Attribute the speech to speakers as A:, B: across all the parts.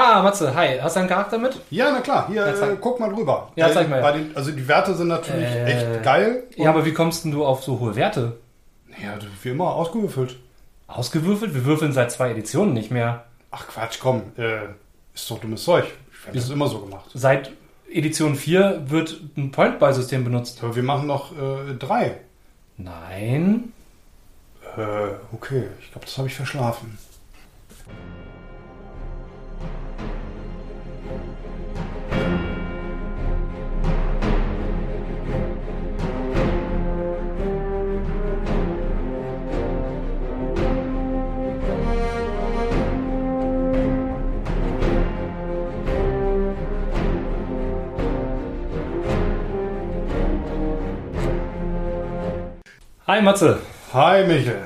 A: Ah, Matze, hi. Hast du einen Charakter mit?
B: Ja, na klar. Hier,
A: Ja, zeig.
B: äh, guck mal drüber.
A: Ja, zeig mal.
B: Den, also die Werte sind natürlich
A: Äh,
B: echt geil.
A: Ja, aber wie kommst denn du auf so hohe Werte?
B: Ja, wie immer, ausgewürfelt.
A: Ausgewürfelt? Wir würfeln seit zwei Editionen nicht mehr.
B: Ach Quatsch, komm. Äh, ist doch dummes Zeug. Ich habe das immer so gemacht.
A: Seit Edition 4 wird ein Point-Buy-System benutzt.
B: Aber wir machen noch äh, drei.
A: Nein.
B: Äh, okay. Ich glaube, das habe ich verschlafen.
A: Hi, Matze.
B: Hi, Michael.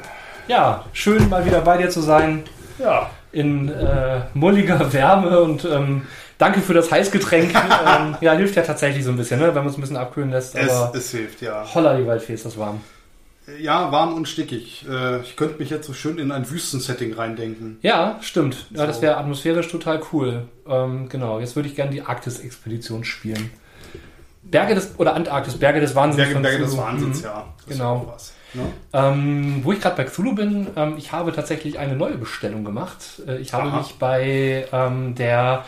A: Ja, schön mal wieder bei dir zu sein.
B: Ja.
A: In äh, mulliger Wärme und ähm, danke für das Heißgetränk. ähm, ja, hilft ja tatsächlich so ein bisschen, ne? wenn man es ein bisschen abkühlen lässt.
B: Es, es hilft, ja.
A: holla die Waldfee ist das warm.
B: Ja, warm und stickig. Äh, ich könnte mich jetzt so schön in ein Wüstensetting reindenken.
A: Ja, stimmt. Ja, das wäre atmosphärisch total cool. Ähm, genau, jetzt würde ich gerne die Arktis-Expedition spielen. Berge des, oder Antarktis, Berge des Wahnsinns.
B: Berge, Berge des. Wahnsinns,
A: Mhm.
B: ja. Das
A: Genau.
B: ne?
A: Ähm, wo ich gerade bei Cthulhu bin, ähm, ich habe tatsächlich eine neue Bestellung gemacht. Äh, ich habe
B: Aha.
A: mich bei ähm, der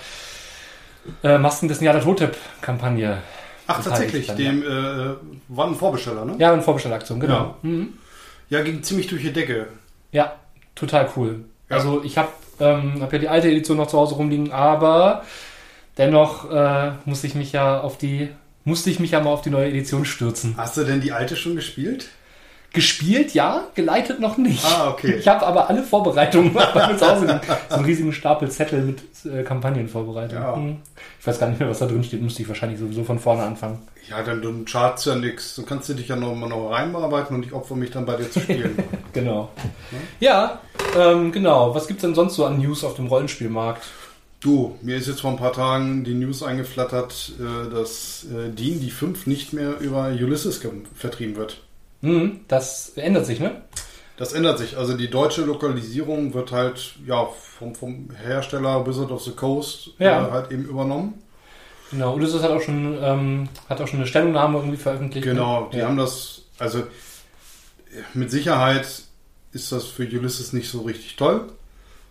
A: äh, Masken des
B: Ach,
A: Nyarlathotep-Kampagne
B: tatsächlich.
A: dann,
B: Dem äh, war ein Vorbesteller, ne?
A: Ja, eine Vorbestellaktion, genau.
B: Ja.
A: Mhm.
B: Ja, ging ziemlich durch die Decke.
A: Ja, total cool.
B: Ja.
A: Also ich habe ähm, hab ja die alte Edition noch zu Hause rumliegen, aber dennoch äh, muss ich mich ja auf die musste ich mich ja mal auf die neue Edition stürzen.
B: Hast du denn die alte schon gespielt?
A: Gespielt, ja, geleitet noch nicht.
B: Ah, okay.
A: Ich habe aber alle Vorbereitungen bei mir zu Hause liegen. So einen riesigen Stapel Zettel mit äh, Kampagnenvorbereitungen.
B: Ja.
A: Hm. Ich weiß gar nicht mehr, was da drin steht. Müsste ich wahrscheinlich sowieso von vorne anfangen.
B: Ja, dann, dann schadet's ja nix. Du kannst du dich ja noch mal noch reinbearbeiten und ich opfer mich dann bei dir zu spielen.
A: Genau. Ja, ähm, genau. Was gibt's denn sonst so an News auf dem Rollenspielmarkt?
B: Du, mir ist jetzt vor ein paar Tagen die News eingeflattert, äh, dass äh, D&D 5 nicht mehr über Ulysses vertrieben wird.
A: Hm, das ändert sich, ne?
B: Das ändert sich. Also die deutsche Lokalisierung wird halt ja vom, vom Hersteller Wizard of the Coast
A: Ja.
B: äh, halt eben übernommen.
A: Genau. Ulysses hat auch schon, ähm, hat auch schon eine Stellungnahme irgendwie veröffentlicht.
B: Genau,
A: ne?
B: die
A: ja.
B: haben das, also mit Sicherheit ist das für Ulysses nicht so richtig toll.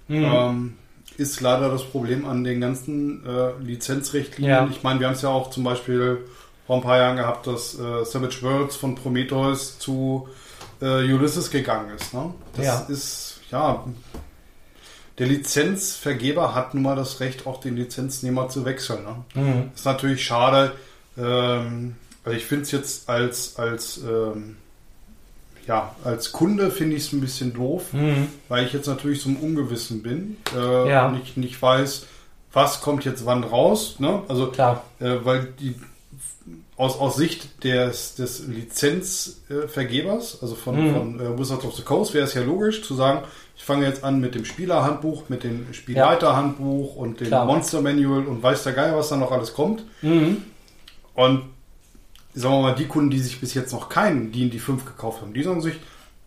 A: Mhm.
B: Ähm, ist leider das Problem an den ganzen äh, Lizenzrichtlinien.
A: Ja.
B: Ich meine, wir haben es ja auch zum Beispiel vor ein paar Jahren gehabt, dass äh, Savage Worlds von Prometheus zu äh, Ulysses gegangen ist. Ne? Das
A: Ja.
B: ist, ja, der Lizenzvergeber hat nun mal das Recht, auch den Lizenznehmer zu wechseln. Ne?
A: Mhm.
B: Ist natürlich schade. Ähm, also ich finde es jetzt als, als, ähm, ja, als Kunde finde ich es ein bisschen doof,
A: Mhm.
B: weil ich jetzt natürlich so im Ungewissen bin äh,
A: Ja.
B: und ich nicht weiß, was kommt jetzt wann raus. Ne? Also,
A: Klar.
B: äh, weil die aus, aus Sicht des, des Lizenzvergebers, also von,
A: Mhm.
B: von äh, Wizards of the Coast, wäre es ja logisch zu sagen, ich fange jetzt an mit dem Spielerhandbuch, mit dem Spielleiterhandbuch und dem
A: Klar.
B: Monster Manual und weiß der Geil, was da noch alles kommt.
A: Mhm.
B: Und sagen wir mal, die Kunden, die sich bis jetzt noch keinen D&D 5 gekauft haben, die sagen sich,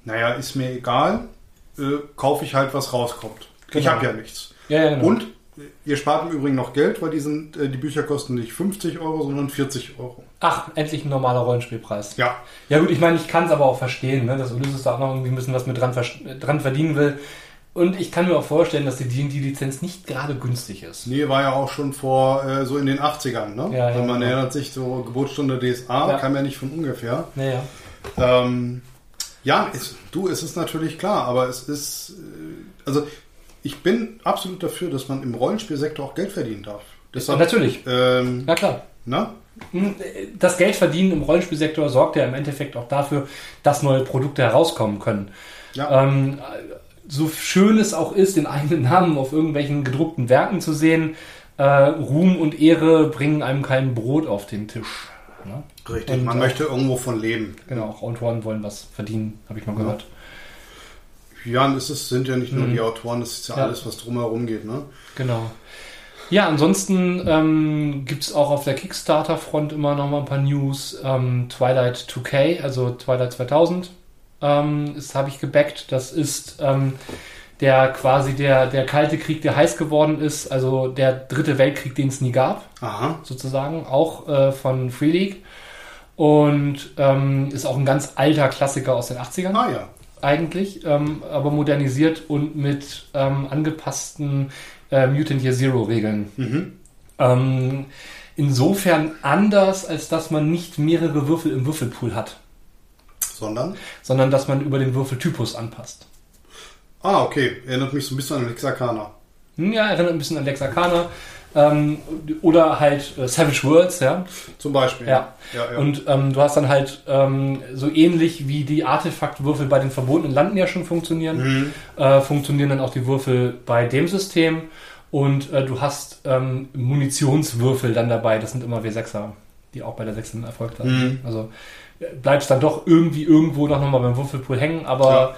B: naja, ist mir egal, äh, kaufe ich halt, was rauskommt. Ich
A: Genau.
B: habe ja nichts.
A: Ja, ja, genau.
B: Und äh, ihr spart im Übrigen noch Geld, weil die, sind, äh, die Bücher kosten nicht 50 Euro, sondern 40 Euro.
A: Ach, endlich ein normaler Rollenspielpreis.
B: Ja,
A: Ja gut, ich meine, ich kann es aber auch verstehen, ne, dass Ulysses da auch noch irgendwie ein bisschen was mit dran, dran verdienen will. Und ich kann mir auch vorstellen, dass die D&D-Lizenz nicht gerade günstig ist.
B: nee, war ja auch schon vor äh, so in den 80ern, ne?
A: Ja, ja,
B: Wenn man
A: genau.
B: erinnert sich, so Geburtsstunde DSA,
A: Ja.
B: kam ja nicht von ungefähr.
A: Naja.
B: Ähm, ja, es, du, es ist natürlich klar, aber es ist, äh, also ich bin absolut dafür, dass man im Rollenspielsektor auch Geld verdienen darf. Deshalb,
A: Natürlich.
B: ähm,
A: Na klar.
B: na?
A: Das Geldverdienen im Rollenspielsektor sorgt ja im Endeffekt auch dafür, dass neue Produkte herauskommen können.
B: Ja,
A: Ähm, so schön es auch ist, den eigenen Namen auf irgendwelchen gedruckten Werken zu sehen, äh, Ruhm und Ehre bringen einem kein Brot auf den Tisch. Ne?
B: richtig.
A: und
B: Man
A: auch-
B: möchte irgendwo von leben.
A: Genau, auch Autoren wollen was verdienen, habe ich mal
B: Ja.
A: gehört.
B: Ja, und es ist, sind ja nicht nur
A: Mhm.
B: die Autoren, es ist ja,
A: Ja.
B: alles, was drumherum geht, ne?
A: Genau. Ja, ansonsten ähm, gibt es auch auf der Kickstarter-Front immer noch mal ein paar News. Ähm, Twilight 2K, also Twilight 2000, ähm, das habe ich gebackt. Das ist ähm, der quasi der, der Kalte Krieg, der heiß geworden ist, also der dritte Weltkrieg, den es nie gab,
B: Aha.
A: sozusagen, auch äh, von Free League. Und ähm, ist auch ein ganz alter Klassiker aus den 80ern
B: Ah ja.
A: eigentlich, ähm, aber modernisiert und mit ähm, angepassten äh, Mutant Year Zero Regeln.
B: Mhm.
A: Ähm, insofern anders, als dass man nicht mehrere Würfel im Würfelpool hat,
B: Sondern?
A: sondern dass man über den Würfeltypus anpasst.
B: Ah, okay. Erinnert mich so ein bisschen an Lexakana.
A: Hm, Ja, erinnert ein bisschen an Lex Arcana. Ähm, oder halt äh, Savage Worlds, ja.
B: Zum Beispiel.
A: Ja.
B: ja, ja.
A: Und ähm, du hast dann halt ähm, so ähnlich wie die Artefaktwürfel bei den verbotenen Landen ja schon funktionieren,
B: Mhm.
A: äh, funktionieren dann auch die Würfel bei dem System. Und äh, du hast ähm, Munitionswürfel dann dabei, das sind immer W6er, die auch bei der 6. erfolgt haben.
B: Mhm.
A: Also äh, bleibst dann doch irgendwie irgendwo noch mal beim Würfelpool hängen, aber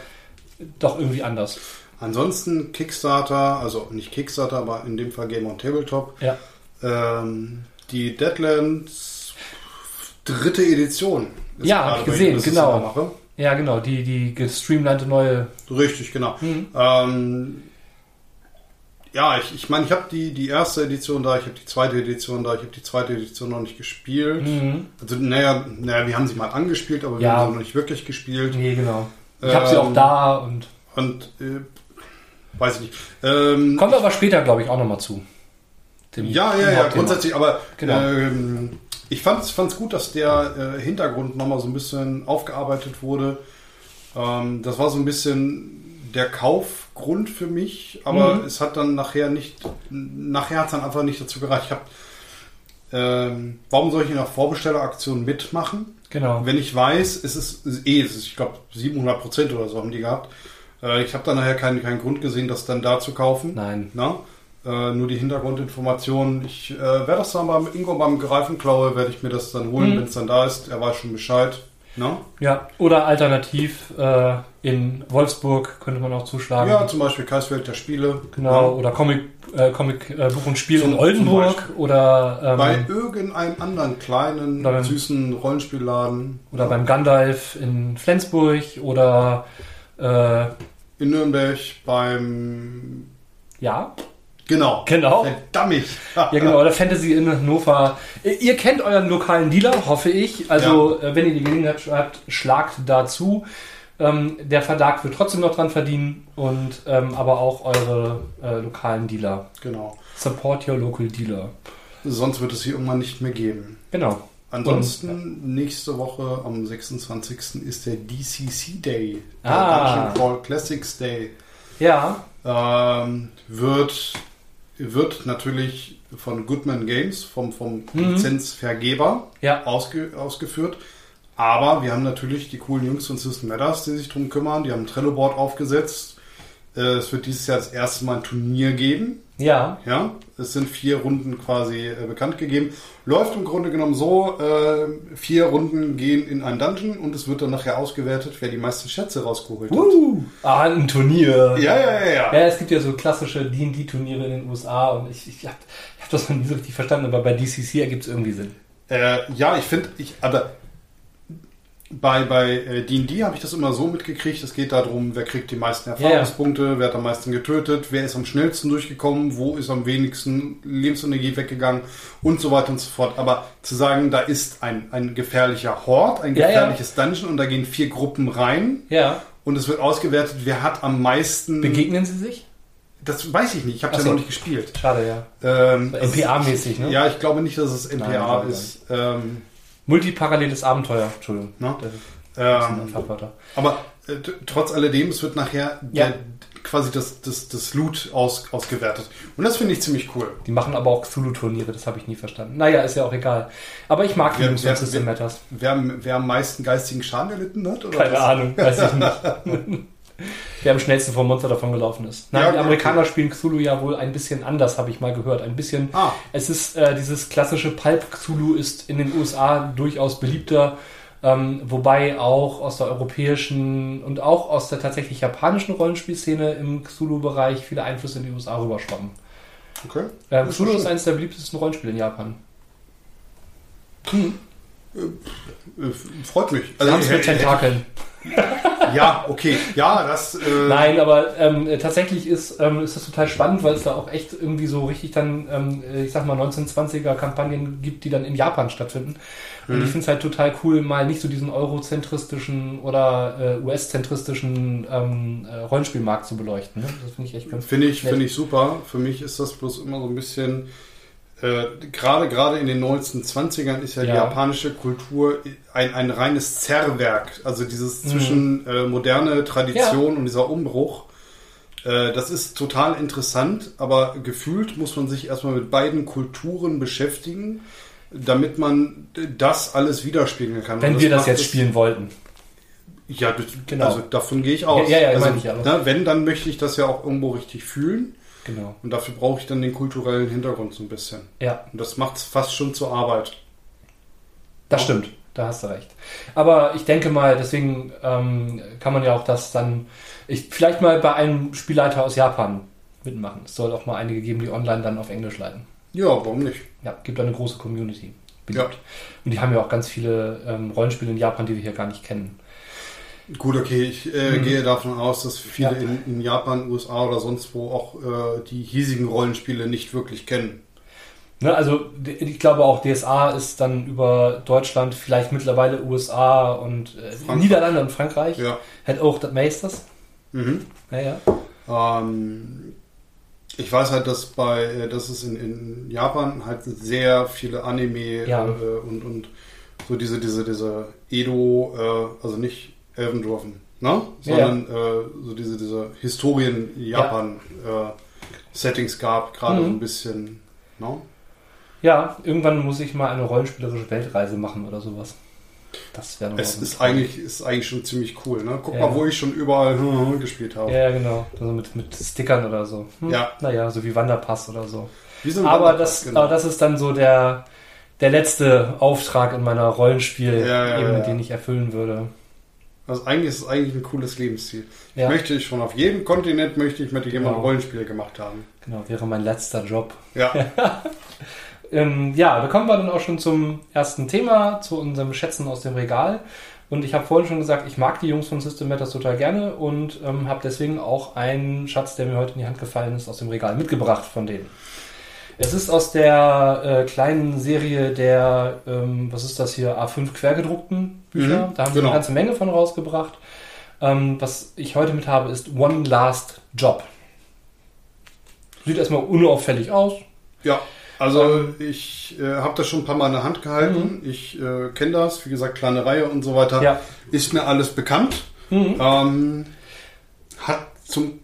A: doch irgendwie anders.
B: Ansonsten Kickstarter, also nicht Kickstarter, aber in dem Fall Game on Tabletop.
A: Ja.
B: Ähm, die Deadlands dritte Edition. ist
A: Ja,
B: gerade
A: hab ich gesehen,
B: Ulysses
A: genau. Ja, genau, die, die gestreamlinete neue.
B: Richtig, genau.
A: Mhm.
B: Ähm, ja, ich, ich meine, ich habe die, die erste Edition da, ich habe die zweite Edition da, ich habe die zweite Edition noch nicht gespielt.
A: Mhm.
B: Also, naja, naja, wir haben sie mal angespielt, aber wir
A: Ja.
B: haben sie noch nicht wirklich gespielt.
A: Nee, genau. Ich habe sie auch
B: Ähm,
A: da und.
B: Und äh, weiß ich nicht. Ähm,
A: Kommen wir aber später, glaube ich, auch nochmal zu. Dem-
B: Ja, ja, ja, grundsätzlich, aber
A: Genau.
B: ähm, ich fand es gut, dass der äh, Hintergrund nochmal so ein bisschen aufgearbeitet wurde. Ähm, das war so ein bisschen der Kaufgrund für mich, aber
A: Mhm.
B: es hat dann nachher nicht, nachher hat es dann einfach nicht dazu gereicht. Ich hab, ähm, warum soll ich in der Vorbestelleraktion mitmachen?
A: Genau.
B: Wenn ich weiß, es ist, es ist eh, es ist, ich glaube, 700 Prozent oder so haben die gehabt. Äh, ich habe dann nachher keinen, keinen Grund gesehen, das dann da zu kaufen.
A: Nein.
B: Na? Äh, nur die Hintergrundinformationen. Ich äh, werde das dann beim Ingo beim Greifenklaue, werde ich mir das dann holen,
A: Mhm.
B: wenn es dann da ist. Er weiß schon Bescheid. Na?
A: Ja, oder alternativ äh, in Wolfsburg könnte man auch zuschlagen.
B: Ja, zum Beispiel Kreisfeld der Spiele.
A: genau. Oder Comic, äh, Comic äh, Buch und Spiel
B: Zum-
A: in Oldenburg. Oder,
B: Na? Bei
A: ähm,
B: irgendeinem anderen kleinen,
A: beim-
B: süßen Rollenspielladen.
A: oder beim Gandalf in Flensburg. Oder äh,
B: In Nürnberg beim.
A: ja,
B: Genau.
A: Genau.
B: Verdammt.
A: Ja, genau, oder Fantasy in Hannover. Ihr kennt euren lokalen Dealer, hoffe ich. Also, äh, wenn ihr die Gelegenheit habt, schlagt dazu. Ähm, der Verlag wird trotzdem noch dran verdienen und ähm, aber auch eure äh, lokalen Dealer.
B: Genau.
A: Support your local dealer.
B: Sonst wird es hier irgendwann nicht mehr geben.
A: Genau.
B: Ansonsten, nächste Woche am 26. ist der DCC Day. Der
A: Ah.
B: Dungeon Crawl Classics Day.
A: Ja,
B: Ähm, wird, wird natürlich von Goodman Games, vom, vom
A: Mhm.
B: Lizenzvergeber,
A: ja,
B: ausge, ausgeführt. Aber wir haben natürlich die coolen Jungs von System Matters, die sich drum kümmern. Die haben ein Trello-Board aufgesetzt. Äh, es wird dieses Jahr das erste Mal ein Turnier geben.
A: Ja.
B: Ja, es sind vier Runden quasi äh, bekannt gegeben. Läuft im Grunde genommen so, äh, vier Runden gehen in ein Dungeon und es wird dann nachher ausgewertet, wer die meisten Schätze rausgeholt hat.
A: Uh, ah, ein Turnier.
B: Ja, ja, ja, ja.
A: Ja, es gibt ja so klassische D&D-Turniere in den USA und ich, ich habe ich hab das noch nie so richtig verstanden, aber bei DCC ergibt es irgendwie Sinn.
B: Äh, ja, ich finde, ich, aber bei, bei äh, D&D habe ich das immer so mitgekriegt, es geht darum, wer kriegt die meisten Erfahrungspunkte, wer hat am meisten getötet, wer ist am schnellsten durchgekommen, wo ist am wenigsten Lebensenergie weggegangen und so weiter und so fort. Aber zu sagen, da ist ein, ein gefährlicher Hort, ein
A: Ja, ja.
B: gefährliches Dungeon und da gehen vier Gruppen rein
A: Ja.
B: und es wird ausgewertet, wer hat am meisten...
A: Begegnen sie sich?
B: das weiß ich nicht, ich habe es ja noch nicht gespielt.
A: Schade, ja.
B: Ähm,
A: MPA-mäßig, ne?
B: Ja, ich glaube nicht, dass es
A: Nein,
B: MPA
A: glaube ich
B: ist. Ähm,
A: Multiparalleles Abenteuer, Entschuldigung.
B: Ne?
A: Das
B: ähm,
A: Fachwörter.
B: Aber äh, trotz alledem, es wird nachher
A: Ja.
B: der, quasi das, das, das Loot aus, ausgewertet. Und das finde ich ziemlich cool.
A: Die machen aber auch Cthulhu-Turniere, das habe ich nie verstanden. Naja, ist ja auch egal. Aber ich mag die
B: Wer-
A: Jungs
B: wer-
A: System
B: wer-
A: Matters.
B: Wer, wer am meisten geistigen Schaden erlitten hat? Oder
A: Keine
B: was?
A: Ahnung, weiß ich nicht. Wer am schnellsten vom Monster davon gelaufen ist. Nein,
B: Ja,
A: die Amerikaner spielen Cthulhu ja wohl ein bisschen anders, habe ich mal gehört. Ein bisschen.
B: Ah,
A: Es ist äh, dieses klassische Pulp Cthulhu ist in den USA durchaus beliebter, ähm, wobei auch aus der europäischen und auch aus der tatsächlich japanischen Rollenspielszene im Cthulhu-Bereich viele Einflüsse in die USA rüberschwappen.
B: okay.
A: Äh,
B: ist
A: Cthulhu ist eines der beliebtesten Rollenspiele in Japan.
B: Äh, freut mich.
A: Haben es mit
B: hätte-
A: Tentakeln.
B: ja, okay. Ja, das.
A: Äh Nein, aber ähm, tatsächlich ist, ähm, ist das total spannend, weil es da auch echt irgendwie so richtig dann, ähm, ich sag mal, 1920er Kampagnen gibt, die dann in Japan stattfinden. Und mhm. ich finde es halt total cool, mal nicht so diesen eurozentristischen oder äh, US-zentristischen ähm, äh, Rollenspielmarkt zu beleuchten. Ne?
B: Das finde ich echt ganz Finde ich, find ich super. Für mich ist das bloß immer so ein bisschen äh, gerade gerade in den 1920ern ist ja, ja, die japanische Kultur ein, ein reines Zerrwerk. Also dieses mhm. zwischen äh, moderne Tradition ja. und dieser Umbruch. Äh, das ist total interessant, aber gefühlt muss man sich erstmal mit beiden Kulturen beschäftigen, damit man das alles widerspiegeln kann.
A: Wenn wir das jetzt spielen wollten.
B: Ja, genau. also davon gehe ich aus.
A: Ja, ja,
B: ja
A: also, ich
B: aber. Na, wenn, dann möchte ich das ja auch irgendwo richtig fühlen.
A: Genau.
B: Und dafür brauche ich dann den kulturellen Hintergrund so ein bisschen.
A: Ja.
B: Und das macht es fast schon zur Arbeit.
A: Das stimmt, da hast du recht. Aber ich denke mal, deswegen ähm, kann man ja auch das dann, ich, vielleicht mal bei einem Spielleiter aus Japan mitmachen. Es soll auch mal einige geben, die online dann auf Englisch leiten.
B: Ja, warum nicht?
A: Ja, gibt eine große Community. Ja. Und die haben ja auch ganz viele ähm, Rollenspiele in Japan, die wir hier gar nicht kennen.
B: Gut, okay, ich äh, mhm. gehe davon aus, dass viele ja. in, in, Japan, USA oder sonst wo auch äh, die hiesigen Rollenspiele nicht wirklich kennen.
A: Ne, also ich glaube auch DSA ist dann über Deutschland, vielleicht mittlerweile USA und äh, Niederlande und Frankreich.
B: Ja.
A: Hat auch das Meisters.
B: Mhm.
A: Ja,
B: ja. Ähm, ich weiß halt, dass bei, äh, dass es in, in Japan halt sehr viele Anime
A: ja.
B: äh, und, und so diese, diese, diese Edo, äh, also nicht Elvendorfen, ne? Sondern ja. äh, so diese, diese Historien-Japan-Settings ja. äh, gab, gerade mhm. so ein bisschen, ne?
A: Ja, irgendwann muss ich mal eine rollenspielerische Weltreise machen oder sowas.
B: Das wäre Es ist eigentlich, ist eigentlich schon ziemlich cool, ne? Guck ja. mal, wo ich schon überall gespielt habe.
A: Ja, genau. Also mit, mit Stickern oder so.
B: Hm? Ja.
A: Naja, so wie Wanderpass oder so. aber, das, genau. aber das ist dann so der, der letzte Auftrag in meiner Rollenspiel,
B: ja, ja,
A: den ich erfüllen würde.
B: Also eigentlich ist es eigentlich ein cooles Lebensziel. Ja. Ich möchte schon auf jedem Kontinent möchte ich mit jemandem genau. Rollenspiele gemacht haben.
A: Genau, wäre mein letzter Job.
B: Ja.
A: ähm, ja, da kommen wir dann auch schon zum ersten Thema, zu unserem Schätzen aus dem Regal. Und ich habe vorhin schon gesagt, ich mag die Jungs von System Matters total gerne und ähm, habe deswegen auch einen Schatz, der mir heute in die Hand gefallen ist, aus dem Regal mitgebracht von denen. Es ist aus der äh, kleinen Serie der, ähm, was ist das hier, A5 quergedruckten Bücher. Mhm, da haben sie genau. eine ganze Menge von rausgebracht. Ähm, was ich heute mit habe, ist One Last Job. Sieht erstmal unauffällig aus.
B: Ja, also ähm, ich äh, habe das schon ein paar Mal in der Hand gehalten. Mhm. Ich äh, kenne das, wie gesagt, kleine Reihe und so weiter.
A: Ja.
B: Ist mir alles bekannt. Mhm. Ähm, hat zum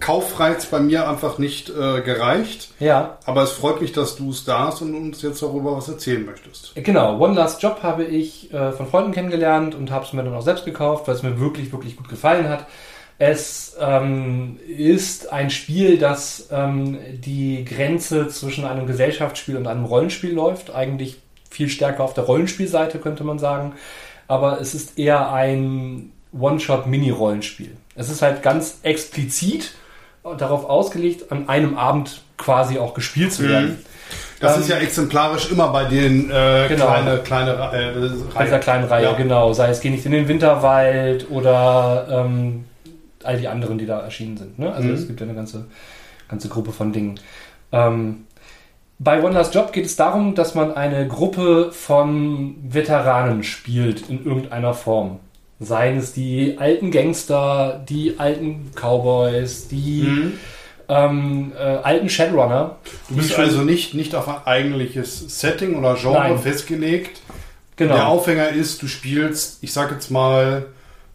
B: Kaufreiz bei mir einfach nicht äh, gereicht.
A: Ja.
B: Aber es freut mich, dass du es da hast und uns jetzt darüber was erzählen möchtest.
A: Genau, One Last Job habe ich äh, von Freunden kennengelernt und habe es mir dann auch selbst gekauft, weil es mir wirklich, wirklich gut gefallen hat. Es ähm, ist ein Spiel, das ähm, die Grenze zwischen einem Gesellschaftsspiel und einem Rollenspiel läuft. Eigentlich viel stärker auf der Rollenspielseite, könnte man sagen. Aber es ist eher ein One-Shot-Mini-Rollenspiel. Es ist halt ganz explizit darauf ausgelegt, an einem Abend quasi auch gespielt zu werden. Mhm.
B: Das ähm, ist ja exemplarisch immer bei den äh, genau, kleine, kleine äh,
A: Bei dieser kleinen Reihe, ja. genau. Sei es Geh nicht in den Winterwald oder ähm, all die anderen, die da erschienen sind. Ne? Also mhm. es gibt ja eine ganze, ganze Gruppe von Dingen. Ähm, bei One Last Job geht es darum, dass man eine Gruppe von Veteranen spielt in irgendeiner Form. Seien es die alten Gangster, die alten Cowboys, die mhm. ähm, äh, alten Shadowrunner.
B: Du bist also nicht, nicht auf ein eigentliches Setting oder Genre Nein. festgelegt.
A: Genau.
B: Der Aufhänger ist, du spielst, ich sag jetzt mal,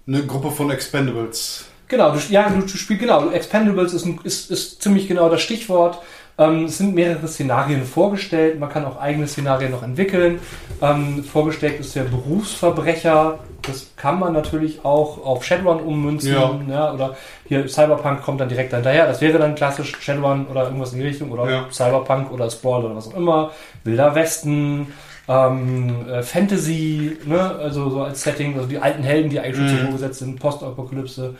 B: eine Gruppe von Expendables.
A: Genau, du, ja, du, du spielst, genau, Expendables ist, ein, ist, ist ziemlich genau das Stichwort. Ähm, es sind mehrere Szenarien vorgestellt, man kann auch eigene Szenarien noch entwickeln. Ähm, vorgestellt ist der Berufsverbrecher, das kann man natürlich auch auf Shadowrun ummünzen. Ja. ja. oder hier Cyberpunk kommt dann direkt hinterher. Das wäre dann klassisch Shadowrun oder irgendwas in die Richtung. Oder ja. Cyberpunk oder Sprawl oder was auch immer. Wilder Westen, ähm, äh, Fantasy, ne? also so als Setting, also die alten Helden, die eigentlich schon mhm. Ruhe gesetzt sind, Postapokalypse.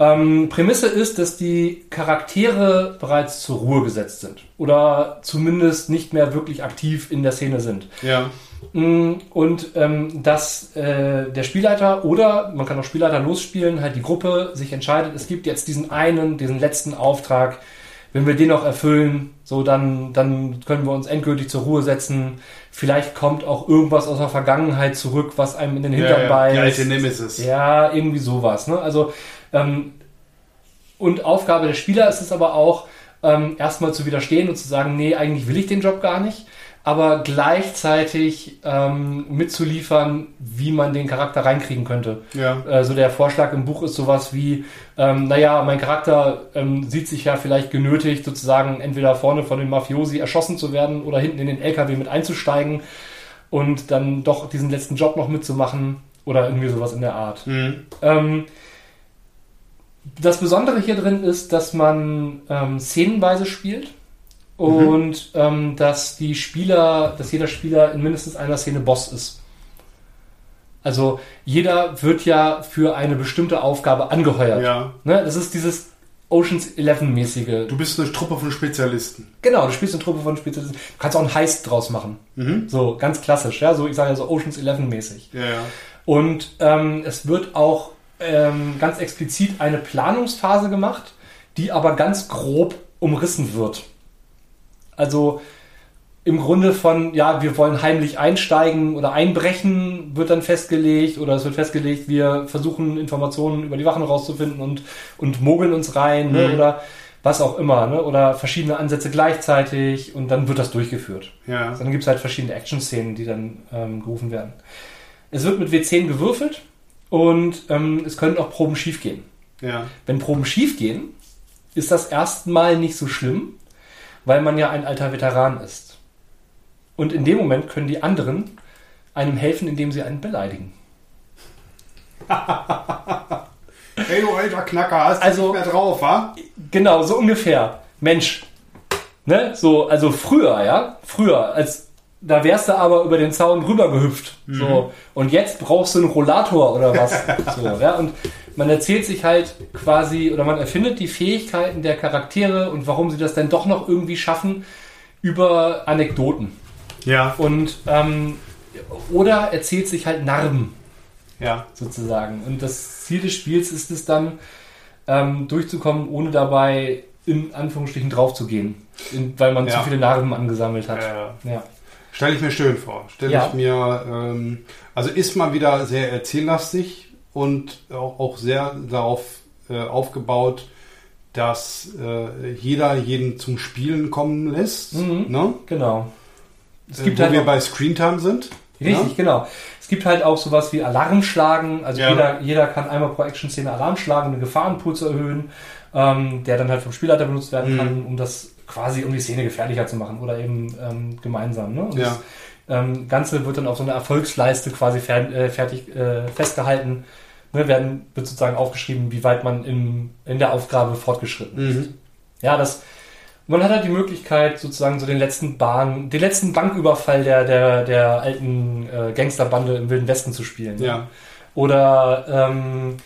A: Ähm, Prämisse ist, dass die Charaktere bereits zur Ruhe gesetzt sind oder zumindest nicht mehr wirklich aktiv in der Szene sind.
B: Ja.
A: Mm, Und ähm, dass äh, der Spielleiter oder man kann auch Spielleiter losspielen, halt die Gruppe sich entscheidet, es gibt jetzt diesen einen, diesen letzten Auftrag. Wenn wir den noch erfüllen, so dann, dann können wir uns endgültig zur Ruhe setzen. Vielleicht kommt auch irgendwas aus der Vergangenheit zurück, was einem in den Hintern
B: ja,
A: beißt.
B: Die alte Nemesis.
A: Ja, irgendwie sowas. Ne? Also ähm, und Aufgabe der Spieler ist es aber auch, ähm, erstmal zu widerstehen und zu sagen, nee, eigentlich will ich den Job gar nicht, aber gleichzeitig ähm, mitzuliefern, wie man den Charakter reinkriegen könnte.
B: Ja.
A: Also der Vorschlag im Buch ist sowas wie, ähm, naja, mein Charakter ähm, sieht sich ja vielleicht genötigt, sozusagen entweder vorne von den Mafiosi erschossen zu werden oder hinten in den LKW mit einzusteigen und dann doch diesen letzten Job noch mitzumachen oder irgendwie sowas in der Art.
B: Mhm.
A: Ähm, das Besondere hier drin ist, dass man ähm, szenenweise spielt und ähm, dass die Spieler, dass jeder Spieler in mindestens einer Szene Boss ist. Also jeder wird ja für eine bestimmte Aufgabe angeheuert.
B: Ja.
A: Ne? Das ist dieses Oceans 11 mäßige.
B: Du bist eine Truppe von Spezialisten.
A: Genau, du spielst eine Truppe von Spezialisten. Du kannst auch einen Heist draus machen. So ganz klassisch, ja. So ich sage ja so Oceans 11 mäßig.
B: Ja, ja.
A: Und ähm, es wird auch ähm, ganz explizit eine Planungsphase gemacht, die aber ganz grob umrissen wird. Also im Grunde von, ja, wir wollen heimlich einsteigen oder einbrechen, wird dann festgelegt oder es wird festgelegt, wir versuchen Informationen über die Wachen rauszufinden und, und mogeln uns rein ne,
B: Mhm.
A: oder was auch immer, ne, oder verschiedene Ansätze gleichzeitig und dann wird das durchgeführt.
B: Ja.
A: Dann gibt es halt verschiedene Action-Szenen, die dann ähm, gerufen werden. Es wird mit W10 gewürfelt und ähm, es können auch Proben schiefgehen.
B: Ja.
A: Wenn Proben schiefgehen, ist das erstmal nicht so schlimm, weil man ja ein alter Veteran ist. Und in dem Moment können die anderen einem helfen, indem sie einen beleidigen.
B: Hey, du alter Knacker, hast
A: Also-
B: du nicht mehr drauf, wa?
A: Genau, so ungefähr. Mensch. Ne? So, also früher, ja, früher, als da wärst du aber über den Zaun rüber gehüpft. So. Und jetzt brauchst du einen Rollator oder was. so, ja. Und man erzählt sich halt quasi, oder man erfindet die Fähigkeiten der Charaktere und warum sie das dann doch noch irgendwie schaffen, über Anekdoten.
B: Ja.
A: Und ähm, oder erzählt sich halt Narben
B: Ja.
A: sozusagen. Und das Ziel des Spiels ist es dann, ähm, durchzukommen, ohne dabei in Anführungsstrichen draufzugehen, in, weil man
B: Ja.
A: zu viele Narben angesammelt hat.
B: Ja, ja.
A: Ja.
B: Stelle ich mir schön vor. Stelle
A: Ja.
B: ich mir, ähm, also ist mal wieder sehr erzähllastig und auch, auch sehr darauf äh, aufgebaut, dass äh, jeder jeden zum Spielen kommen lässt.
A: Mhm.
B: Ne?
A: Genau. Es
B: Äh,
A: gibt
B: wo
A: halt
B: wir bei Screentime sind.
A: richtig, genau. Es gibt halt auch sowas wie Alarmschlagen. Also
B: Ja.
A: jeder, jeder kann einmal pro Action-Szene Alarm schlagen, um den Gefahrenpool zu erhöhen, ähm, der dann halt vom Spielleiter benutzt werden
B: Mhm.
A: kann, um das quasi um die Szene gefährlicher zu machen oder eben ähm, gemeinsam. Ne? Und
B: Ja.
A: das ähm, Ganze wird dann auf so einer Erfolgsleiste quasi fer äh, fertig äh, festgehalten. Ne, werden, wird sozusagen aufgeschrieben, wie weit man in, in der Aufgabe fortgeschritten ist.
B: Mhm.
A: Ja, das, man hat halt die Möglichkeit, sozusagen so den letzten Bahn, den letzten Banküberfall der, der, der alten äh, Gangsterbande im Wilden Westen zu spielen. ne?
B: Ja.
A: Oder, ähm,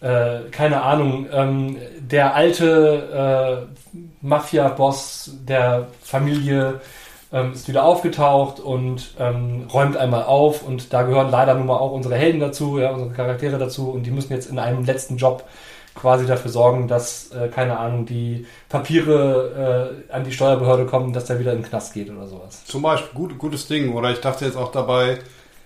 A: äh, keine Ahnung, ähm, der alte äh, Mafia-Boss der Familie ähm, ist wieder aufgetaucht und ähm, räumt einmal auf und da gehören leider nun mal auch unsere Helden dazu, ja, unsere Charaktere dazu und die müssen jetzt in einem letzten Job quasi dafür sorgen, dass, äh, keine Ahnung, die Papiere äh, an die Steuerbehörde kommen, dass der wieder in den Knast geht oder sowas.
B: Zum Beispiel, gut, gutes Ding. Oder ich dachte jetzt auch dabei,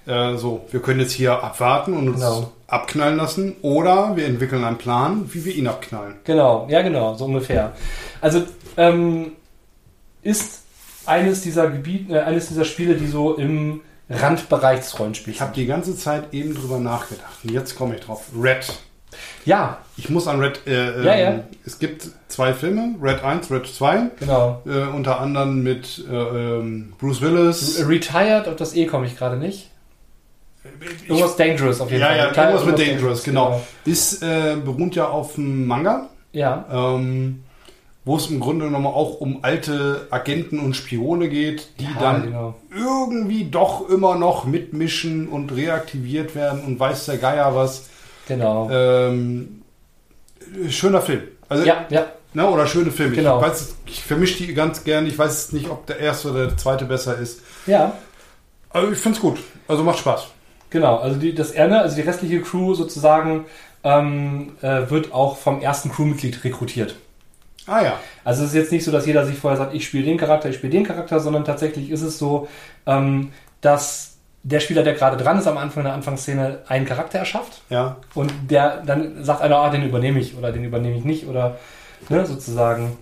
B: äh, so, wir können jetzt hier abwarten und uns
A: Genau.
B: abknallen lassen. Oder wir entwickeln einen Plan, wie wir ihn abknallen.
A: Genau, ja genau, so ungefähr. Also ähm, ist eines dieser Gebiet, äh, eines dieser Spiele, die so im Randbereich des Rollenspiels
B: Ich habe die ganze Zeit eben drüber nachgedacht. Und jetzt komme ich drauf. Red.
A: Ja,
B: Ich muss an Red. Äh,
A: Ja,
B: ähm,
A: ja.
B: Es gibt zwei Filme: Red 1, Red 2.
A: genau.
B: Äh, unter anderem mit äh, ähm, Bruce Willis.
A: Retired, auf das E komme ich gerade nicht. Irgendwas Dangerous auf jeden
B: ja,
A: Fall.
B: ja,
A: Retired,
B: irgendwas mit
A: irgendwas
B: Dangerous, genau. Ist, äh, beruht ja auf einem Manga.
A: Ja,
B: ähm, wo es im Grunde genommen auch um alte Agenten und Spione geht, die
A: Ja,
B: dann
A: genau.
B: irgendwie doch immer noch mitmischen und reaktiviert werden und weiß der Geier was.
A: genau.
B: Ähm, schöner Film.
A: Also, ja, ja.
B: Ne, oder schöne Filme.
A: Genau.
B: Ich, weiß, ich vermische die ganz gern. Ich weiß nicht, ob der erste oder der zweite besser ist.
A: Ja.
B: Also ich finde es gut. Also macht Spaß.
A: Genau, also die, das Erne, also die restliche Crew sozusagen, ähm, äh, wird auch vom ersten Crewmitglied rekrutiert.
B: Ah ja.
A: Also es ist jetzt nicht so, dass jeder sich vorher sagt, ich spiele den Charakter, ich spiele den Charakter, sondern tatsächlich ist es so, ähm, dass der Spieler, der gerade dran ist am Anfang der Anfangsszene, einen Charakter erschafft.
B: Ja.
A: Und der dann sagt einer, ah, den übernehme ich oder den übernehme ich nicht oder ne, sozusagen.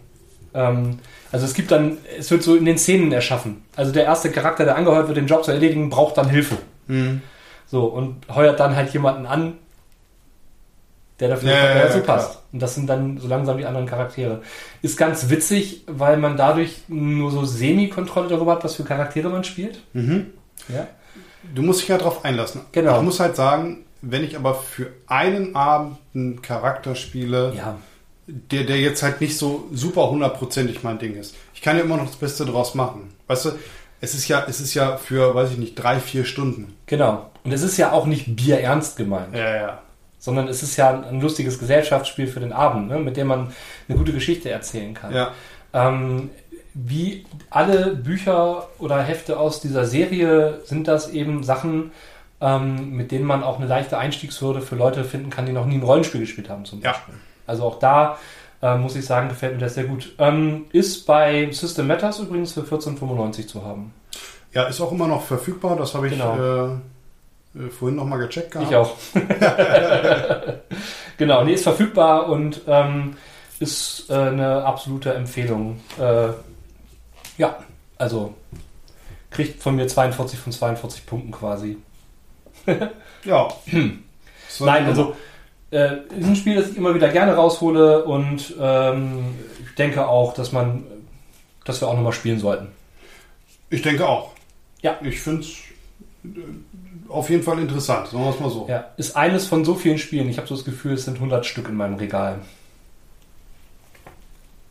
A: Ähm, also es gibt dann, es wird so in den Szenen erschaffen. Also der erste Charakter, der angeheuert wird, den Job zu erledigen, braucht dann Hilfe.
B: Mhm.
A: So, und heuert dann halt jemanden an, der dafür
B: Ja,
A: dazu
B: ja,
A: passt.
B: klar.
A: Und das sind dann so langsam die anderen Charaktere. Ist ganz witzig, weil man dadurch nur so Semi-Kontrolle darüber hat, was für Charaktere man spielt.
B: Mhm.
A: Ja.
B: Du musst dich ja darauf einlassen.
A: Genau.
B: Ich muss halt sagen, wenn ich aber für einen Abend einen Charakter spiele,
A: Ja.
B: der, der jetzt halt nicht so super hundertprozentig mein Ding ist, ich kann ja immer noch das Beste draus machen. Weißt du, es ist ja, es ist ja für, weiß ich nicht, drei, vier Stunden.
A: Genau. Und es ist ja auch nicht bierernst gemeint,
B: Ja, ja.
A: sondern es ist ja ein lustiges Gesellschaftsspiel für den Abend, ne, mit dem man eine gute Geschichte erzählen kann.
B: Ja.
A: Ähm, wie alle Bücher oder Hefte aus dieser Serie sind das eben Sachen, ähm, mit denen man auch eine leichte Einstiegshürde für Leute finden kann, die noch nie ein Rollenspiel gespielt haben zum
B: Ja.
A: Beispiel. Also auch da äh, muss ich sagen, gefällt mir das sehr gut. Ähm, ist bei System Matters übrigens für 14,95 zu haben.
B: Ja, ist auch immer noch verfügbar. Das habe ich
A: Genau.
B: äh, äh, vorhin nochmal gecheckt gehabt.
A: Ich auch. genau, nee, ist verfügbar und ähm, ist äh, eine absolute Empfehlung. Äh, ja, also kriegt von mir 42 von 42 Punkten quasi.
B: Ja.
A: Nein, also äh, ist ein Spiel, das ich immer wieder gerne raushole und ähm, ich denke auch, dass man, dass wir auch nochmal spielen sollten.
B: Ich denke auch.
A: Ja.
B: Ich finde es auf jeden Fall interessant, sagen wir es mal so.
A: Ja, ist eines von so vielen Spielen. Ich habe so das Gefühl, es sind 100 Stück in meinem Regal.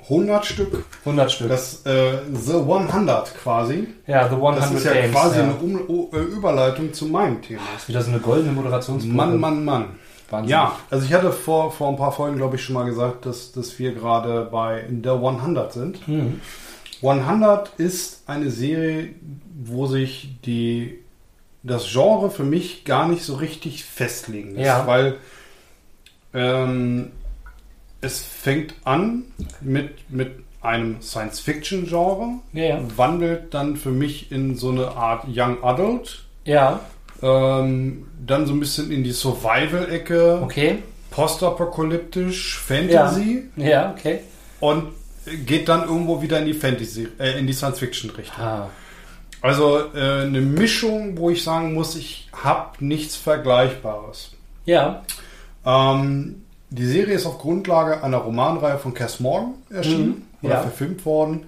B: 100 Stück.
A: 100 Stück.
B: Das äh, The 100 quasi.
A: ja, The 100
B: Das ist ja
A: Games.
B: quasi
A: ja.
B: eine um äh, Überleitung zu meinem Thema.
A: Das ist wieder so eine goldene Moderationsprobe.
B: Mann, Mann, Mann.
A: Wahnsinn.
B: Ja, also ich hatte vor, vor ein paar Folgen, glaube ich, schon mal gesagt, dass, dass wir gerade bei The 100 sind.
A: Hm.
B: 100 ist eine Serie, wo sich die, das Genre für mich gar nicht so richtig festlegen lässt,
A: Ja.
B: weil ähm, es fängt an mit, mit einem Science-Fiction-Genre,
A: Ja, ja.
B: wandelt dann für mich in so eine Art Young Adult,
A: Ja,
B: ähm, dann so ein bisschen in die Survival-Ecke,
A: okay.
B: postapokalyptisch, Fantasy
A: Ja, okay.
B: und geht dann irgendwo wieder in die Fantasy, äh, in die Science-Fiction-Richtung.
A: Ah,
B: Also äh, eine Mischung, wo ich sagen muss, ich habe nichts Vergleichbares.
A: ja,
B: Ähm, die Serie ist auf Grundlage einer Romanreihe von Cass Morgan erschienen
A: Mhm,
B: oder
A: ja.
B: verfilmt worden.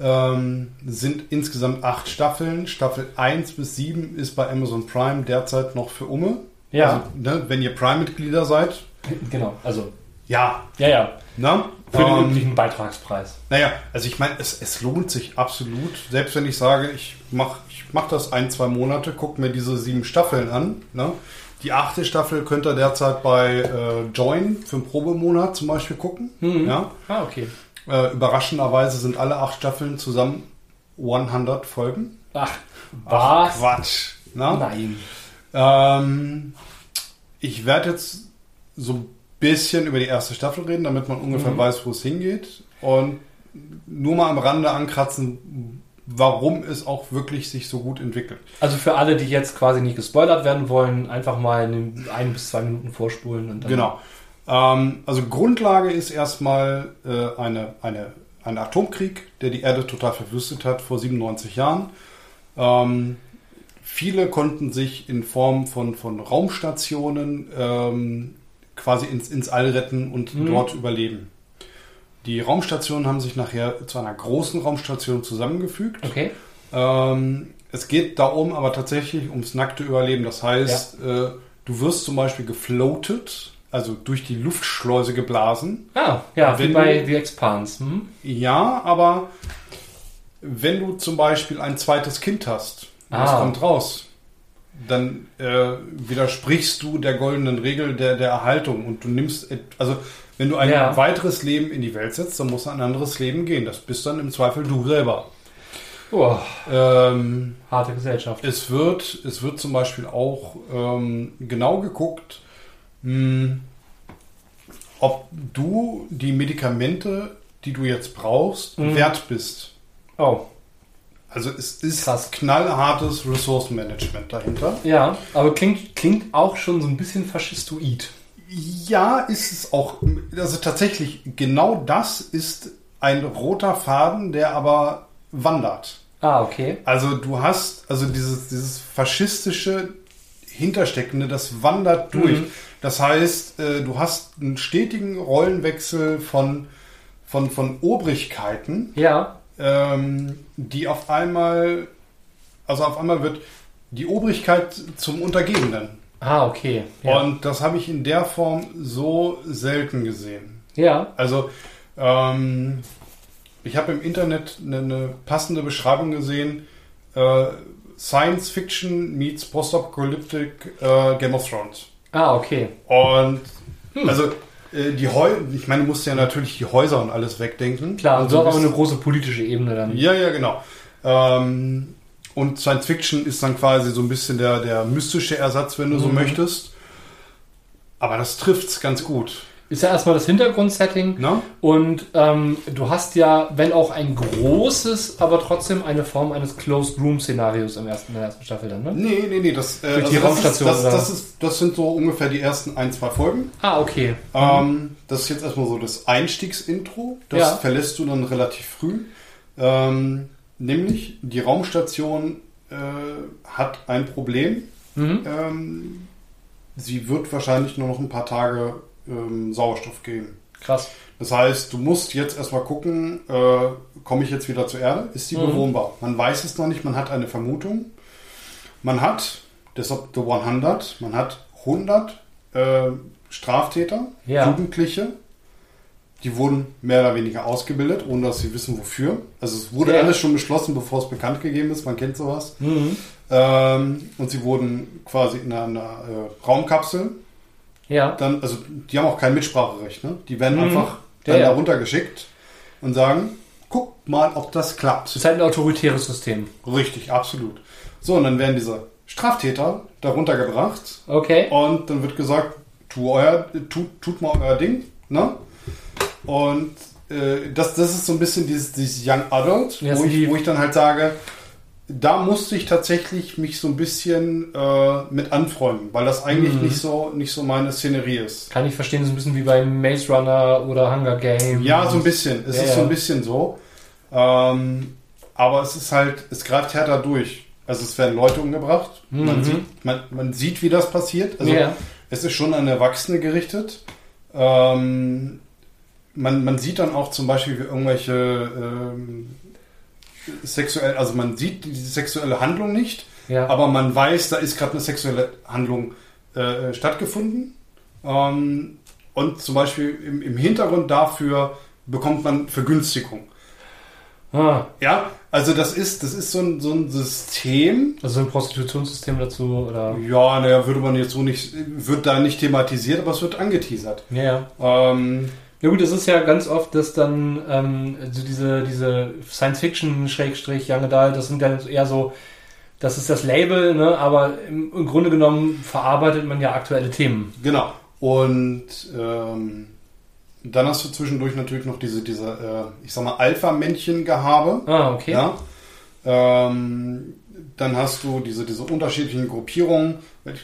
B: Ähm, sind insgesamt acht Staffeln. Staffel 1 bis 7 ist bei Amazon Prime derzeit noch für Umme.
A: ja,
B: Also, ne, wenn ihr Prime-Mitglieder seid.
A: genau. Also,
B: Ja.
A: ja, ja.
B: Ne?
A: Für den
B: Ähm,
A: üblichen Beitragspreis.
B: Naja, also ich meine, es, es lohnt sich absolut. Selbst wenn ich sage, ich mache ich mach das ein, zwei Monate, guck mir diese sieben Staffeln an. Ne? Die achte Staffel könnt ihr derzeit bei äh, Join für einen Probemonat zum Beispiel gucken.
A: Mhm.
B: Ja?
A: Ah, okay.
B: Äh, überraschenderweise sind alle acht Staffeln zusammen 100 Folgen.
A: Ach,
B: Ach,
A: was?
B: Quatsch. Ne?
A: Nein.
B: Ähm, ich werde jetzt so bisschen über die erste Staffel reden, damit man ungefähr
A: Mhm.
B: weiß, wo es hingeht. Und nur mal am Rande ankratzen, warum es auch wirklich sich so gut entwickelt.
A: Also für alle, die jetzt quasi nicht gespoilert werden wollen, einfach mal eine ein bis zwei Minuten vorspulen und dann.
B: Genau. Ähm, also Grundlage ist erstmal äh, eine, eine, ein Atomkrieg, der die Erde total verwüstet hat vor 97 Jahren. Ähm, viele konnten sich in Form von, von Raumstationen ähm, quasi ins, ins All retten und
A: Mhm.
B: dort überleben. Die Raumstationen haben sich nachher zu einer großen Raumstation zusammengefügt.
A: Okay.
B: Ähm, es geht darum aber tatsächlich ums nackte Überleben. Das heißt, äh, du wirst zum Beispiel gefloatet, also durch die Luftschleuse geblasen.
A: Ah, ja, wie
B: Wenn
A: bei
B: du-
A: The Expanse. Hm?
B: Ja, aber wenn du zum Beispiel ein zweites Kind hast, was
A: Ah.
B: kommt raus? Dann äh, widersprichst du der goldenen Regel der, der Erhaltung und du nimmst, also Wenn du ein ja. weiteres Leben in die Welt setzt, dann muss ein anderes Leben gehen. Das bist dann im Zweifel du selber.
A: Oh, ähm, harte Gesellschaft.
B: Es wird, es wird zum Beispiel auch ähm, genau geguckt, mh, hm, ob du die Medikamente, die du jetzt brauchst, mhm. wert bist.
A: Oh.
B: Also es ist Krass. knallhartes Ressourcenmanagement dahinter.
A: Ja, aber klingt, klingt auch schon so ein bisschen faschistoid.
B: Ja, ist es auch. Also tatsächlich, genau das ist ein roter Faden, der aber wandert.
A: Ah, okay.
B: Also du hast, also dieses, dieses faschistische Hintersteckende, das wandert durch. Mhm. Das heißt, äh, du hast einen stetigen Rollenwechsel von, von, von Obrigkeiten.
A: Ja
B: ähm, die auf einmal, also auf einmal wird die Obrigkeit zum Untergebenen.
A: Ah, okay.
B: Ja. Und das habe ich in der Form so selten gesehen.
A: Ja.
B: Also, ähm, ich habe im Internet eine, eine, passende Beschreibung gesehen. Äh, Science Fiction meets Post-Apocalyptic äh, Game of Thrones.
A: Ah, okay.
B: Und hm. also die Heu ich meine, du musst ja natürlich die Häuser und alles wegdenken.
A: Klar, und so aber eine große politische Ebene dann.
B: Ja, ja, genau. Ähm, und Science Fiction ist dann quasi so ein bisschen der, der mystische Ersatz, wenn du mhm. so möchtest. Aber das trifft es ganz gut
A: ist ja erstmal das Hintergrundsetting.
B: No?
A: Und ähm, du hast ja, wenn auch ein großes, aber trotzdem eine Form eines Closed Room Szenarios im ersten, in der ersten Staffel dann, ne?
B: Nee, nee, nee. Das,
A: äh, also die Raumstation.
B: Das, das, das, ist, das sind so ungefähr die ersten ein, zwei Folgen.
A: Ah, okay.
B: Ähm, das ist jetzt erstmal so das Einstiegsintro. Das ja. verlässt du dann relativ früh. Ähm, nämlich, die Raumstation äh, hat ein Problem. Mhm. Ähm, sie wird wahrscheinlich nur noch ein paar Tage ähm, Sauerstoff geben.
A: Krass.
B: Das heißt, du musst jetzt erstmal gucken, äh, komme ich jetzt wieder zur Erde? Ist sie mhm. bewohnbar? Man weiß es noch nicht, man hat eine Vermutung. Man hat, deshalb The 100, man hat 100 äh, Straftäter,
A: ja.
B: Jugendliche, die wurden mehr oder weniger ausgebildet, ohne dass sie wissen, wofür. Also es wurde ja. alles schon beschlossen, bevor es bekannt gegeben ist, man kennt sowas.
A: Mhm.
B: Ähm, und sie wurden quasi in einer, einer äh, Raumkapsel
A: ja.
B: Dann, also die haben auch kein Mitspracherecht, ne? Die werden mhm. einfach dann ja, ja. darunter geschickt und sagen, guck mal, ob das klappt. Das
A: ist halt ein autoritäres System.
B: Richtig, absolut. So, und dann werden diese Straftäter darunter gebracht.
A: Okay.
B: Und dann wird gesagt, tu euer, tut, tut mal euer Ding, ne? Und äh, das, das ist so ein bisschen dieses, dieses Young Adult, wo ich, wo ich dann halt sage, da musste ich tatsächlich mich so ein bisschen äh, mit anfreunden, weil das eigentlich mhm. nicht so nicht so meine Szenerie ist.
A: Kann ich verstehen, so ein bisschen wie bei Maze Runner oder Hunger Games.
B: Ja, so ein bisschen. Es ja, ist ja. so ein bisschen so. Ähm, aber es ist halt, es greift härter durch. Also es werden Leute umgebracht. Mhm. Man, sieht, man, man, sieht, wie das passiert. Also
A: ja.
B: es ist schon an Erwachsene gerichtet. Ähm, man, man sieht dann auch zum Beispiel wie irgendwelche ähm, sexuell, also man sieht die sexuelle Handlung nicht,
A: ja.
B: aber man weiß, da ist gerade eine sexuelle Handlung äh, stattgefunden. Ähm, und zum Beispiel im, im, Hintergrund dafür bekommt man Vergünstigung.
A: Ah.
B: Ja, also das ist, das ist so ein, so ein System.
A: Also ein Prostitutionssystem dazu, oder?
B: Ja, naja, würde man jetzt so nicht, wird da nicht thematisiert, aber es wird angeteasert.
A: Ja.
B: Ähm,
A: ja gut, es ist ja ganz oft, dass dann ähm, also diese, diese Science-Fiction, Schrägstrich, Young Adult, das sind dann eher so, das ist das Label, ne? aber im, im Grunde genommen verarbeitet man ja aktuelle Themen.
B: Genau. Und ähm, dann hast du zwischendurch natürlich noch diese, diese äh, ich sag mal, Alpha-Männchen-Gehabe.
A: Ah, okay.
B: Ja? Ähm, dann hast du diese, diese unterschiedlichen Gruppierungen.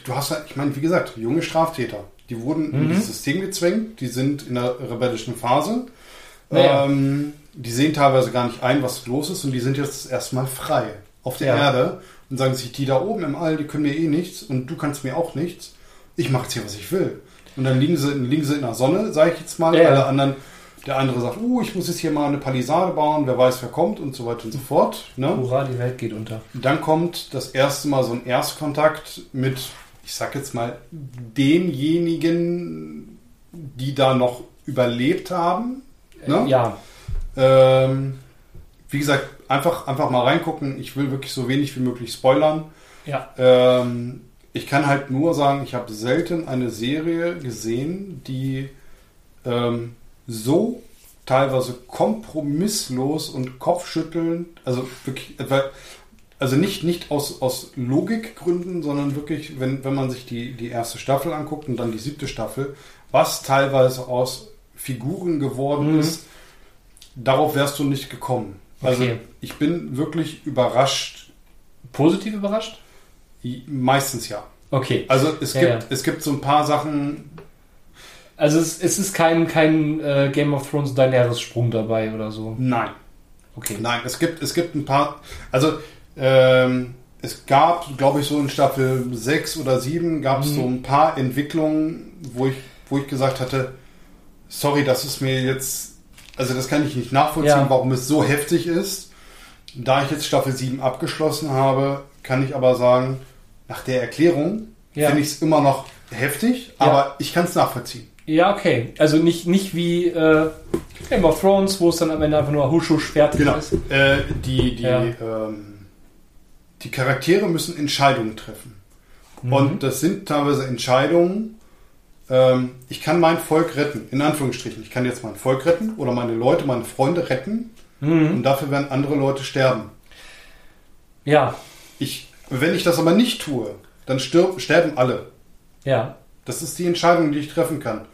B: Du hast ja, ich meine, wie gesagt, junge Straftäter. Die wurden mhm. in dieses System gezwängt, die sind in der rebellischen Phase. Naja. Ähm, die sehen teilweise gar nicht ein, was los ist und die sind jetzt erstmal frei auf der ja. Erde und sagen sich, die da oben im All, die können mir eh nichts und du kannst mir auch nichts. Ich mache jetzt hier, was ich will. Und dann liegen sie, liegen sie in der Sonne, sage ich jetzt mal. Ja. Alle anderen, der andere sagt, uh, ich muss jetzt hier mal eine Palisade bauen, wer weiß, wer kommt und so weiter und so fort. Ne?
A: Hurra, die Welt geht unter.
B: Dann kommt das erste Mal so ein Erstkontakt mit ich sag jetzt mal, denjenigen, die da noch überlebt haben. Ne?
A: Ja.
B: Ähm, wie gesagt, einfach, einfach mal reingucken. Ich will wirklich so wenig wie möglich spoilern.
A: Ja.
B: Ähm, ich kann halt nur sagen, ich habe selten eine Serie gesehen, die ähm, so teilweise kompromisslos und kopfschüttelnd, also wirklich, also nicht, nicht aus, aus Logikgründen, sondern wirklich, wenn, wenn man sich die, die erste Staffel anguckt und dann die siebte Staffel, was teilweise aus Figuren geworden mhm. ist, darauf wärst du nicht gekommen. Also okay. ich bin wirklich überrascht.
A: Positiv überrascht?
B: Meistens ja.
A: Okay.
B: Also es, ja, gibt, ja. es gibt so ein paar Sachen.
A: Also es, es ist kein, kein äh, Game of Thrones Daenerys-Sprung dabei oder so.
B: Nein. Okay. Nein, es gibt, es gibt ein paar. Also ähm, es gab, glaube ich, so in Staffel 6 oder 7 gab es mhm. so ein paar Entwicklungen, wo ich, wo ich gesagt hatte, sorry, das ist mir jetzt, also das kann ich nicht nachvollziehen, ja. warum es so heftig ist. Da ich jetzt Staffel 7 abgeschlossen habe, kann ich aber sagen, nach der Erklärung ja. finde ich es immer noch heftig, ja. aber ich kann es nachvollziehen.
A: Ja, okay. Also nicht, nicht wie äh, Game of Thrones, wo es dann am Ende einfach nur husch, husch fertig
B: genau.
A: ist.
B: Äh, die, die, ähm, die Charaktere müssen Entscheidungen treffen. Mhm. Und das sind teilweise Entscheidungen, ähm, ich kann mein Volk retten, in Anführungsstrichen. Ich kann jetzt mein Volk retten oder meine Leute, meine Freunde retten mhm. und dafür werden andere Leute sterben.
A: Ja.
B: Ich, wenn ich das aber nicht tue, dann stirb, sterben alle.
A: Ja.
B: Das ist die Entscheidung, die ich treffen kann.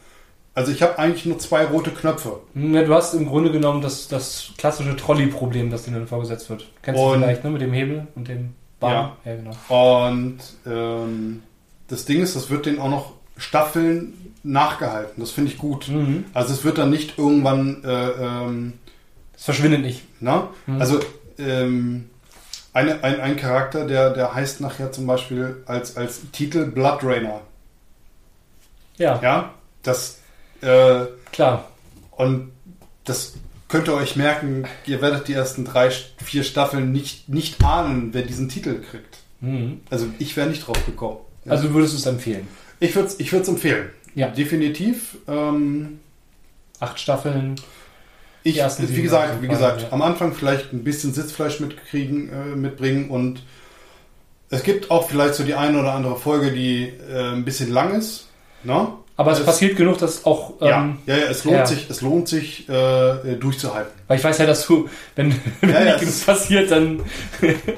B: Also ich habe eigentlich nur zwei rote Knöpfe.
A: Ja, du hast im Grunde genommen das, das klassische Trolley-Problem, das dir dann vorgesetzt wird. Kennst und, du vielleicht, ne? Mit dem Hebel und dem
B: Bahn. Ja, ja genau. Und ähm, das Ding ist, das wird den auch noch Staffeln nachgehalten. Das finde ich gut. Mhm. Also es wird dann nicht irgendwann. Äh, ähm,
A: es verschwindet nicht.
B: Na? Mhm. Also ähm, eine, ein, ein Charakter, der, der heißt nachher zum Beispiel als, als Titel Blood Rainer.
A: Ja.
B: Ja, das. Äh,
A: Klar.
B: Und das könnt ihr euch merken, ihr werdet die ersten drei, vier Staffeln nicht, nicht ahnen, wer diesen Titel kriegt. Mhm. Also ich wäre nicht drauf gekommen.
A: Ja. Also würdest du es empfehlen?
B: Ich würde es ich empfehlen. Ja. Definitiv. Ähm,
A: Acht Staffeln.
B: Ich, wie gesagt, wie gesagt, am Anfang vielleicht ein bisschen Sitzfleisch mitkriegen, äh, mitbringen und es gibt auch vielleicht so die eine oder andere Folge, die äh, ein bisschen lang ist. Ne?
A: Aber es, es, passiert genug, dass auch.
B: Ähm, ja, ja, ja, es lohnt ja. sich, es lohnt sich äh, durchzuhalten.
A: Weil ich weiß ja, dass du, wenn, wenn ja, ja, genug passiert, dann.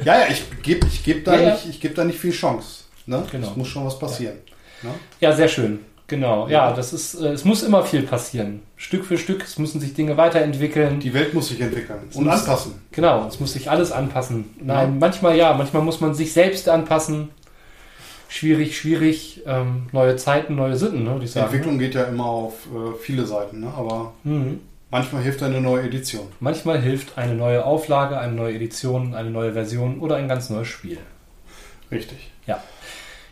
B: ja, ja, ich gebe ich geb da, Nicht, geb da nicht viel Chance. Ne? Genau. Es muss schon was passieren.
A: Ne? Ja, sehr schön. Genau, ja, das ist, äh, es muss immer viel passieren. Stück für Stück, es müssen sich Dinge weiterentwickeln.
B: Die Welt muss sich entwickeln
A: und muss, anpassen. Genau, es muss sich alles anpassen. Nein, ja. manchmal ja, manchmal muss man sich selbst anpassen. Schwierig, schwierig. Ähm, neue Zeiten, neue Sitten, ne,
B: Die Entwicklung geht ja immer auf äh, viele Seiten, ne? aber mhm. manchmal hilft eine neue Edition.
A: Manchmal hilft eine neue Auflage, eine neue Edition, eine neue Version oder ein ganz neues Spiel.
B: Richtig.
A: Ja.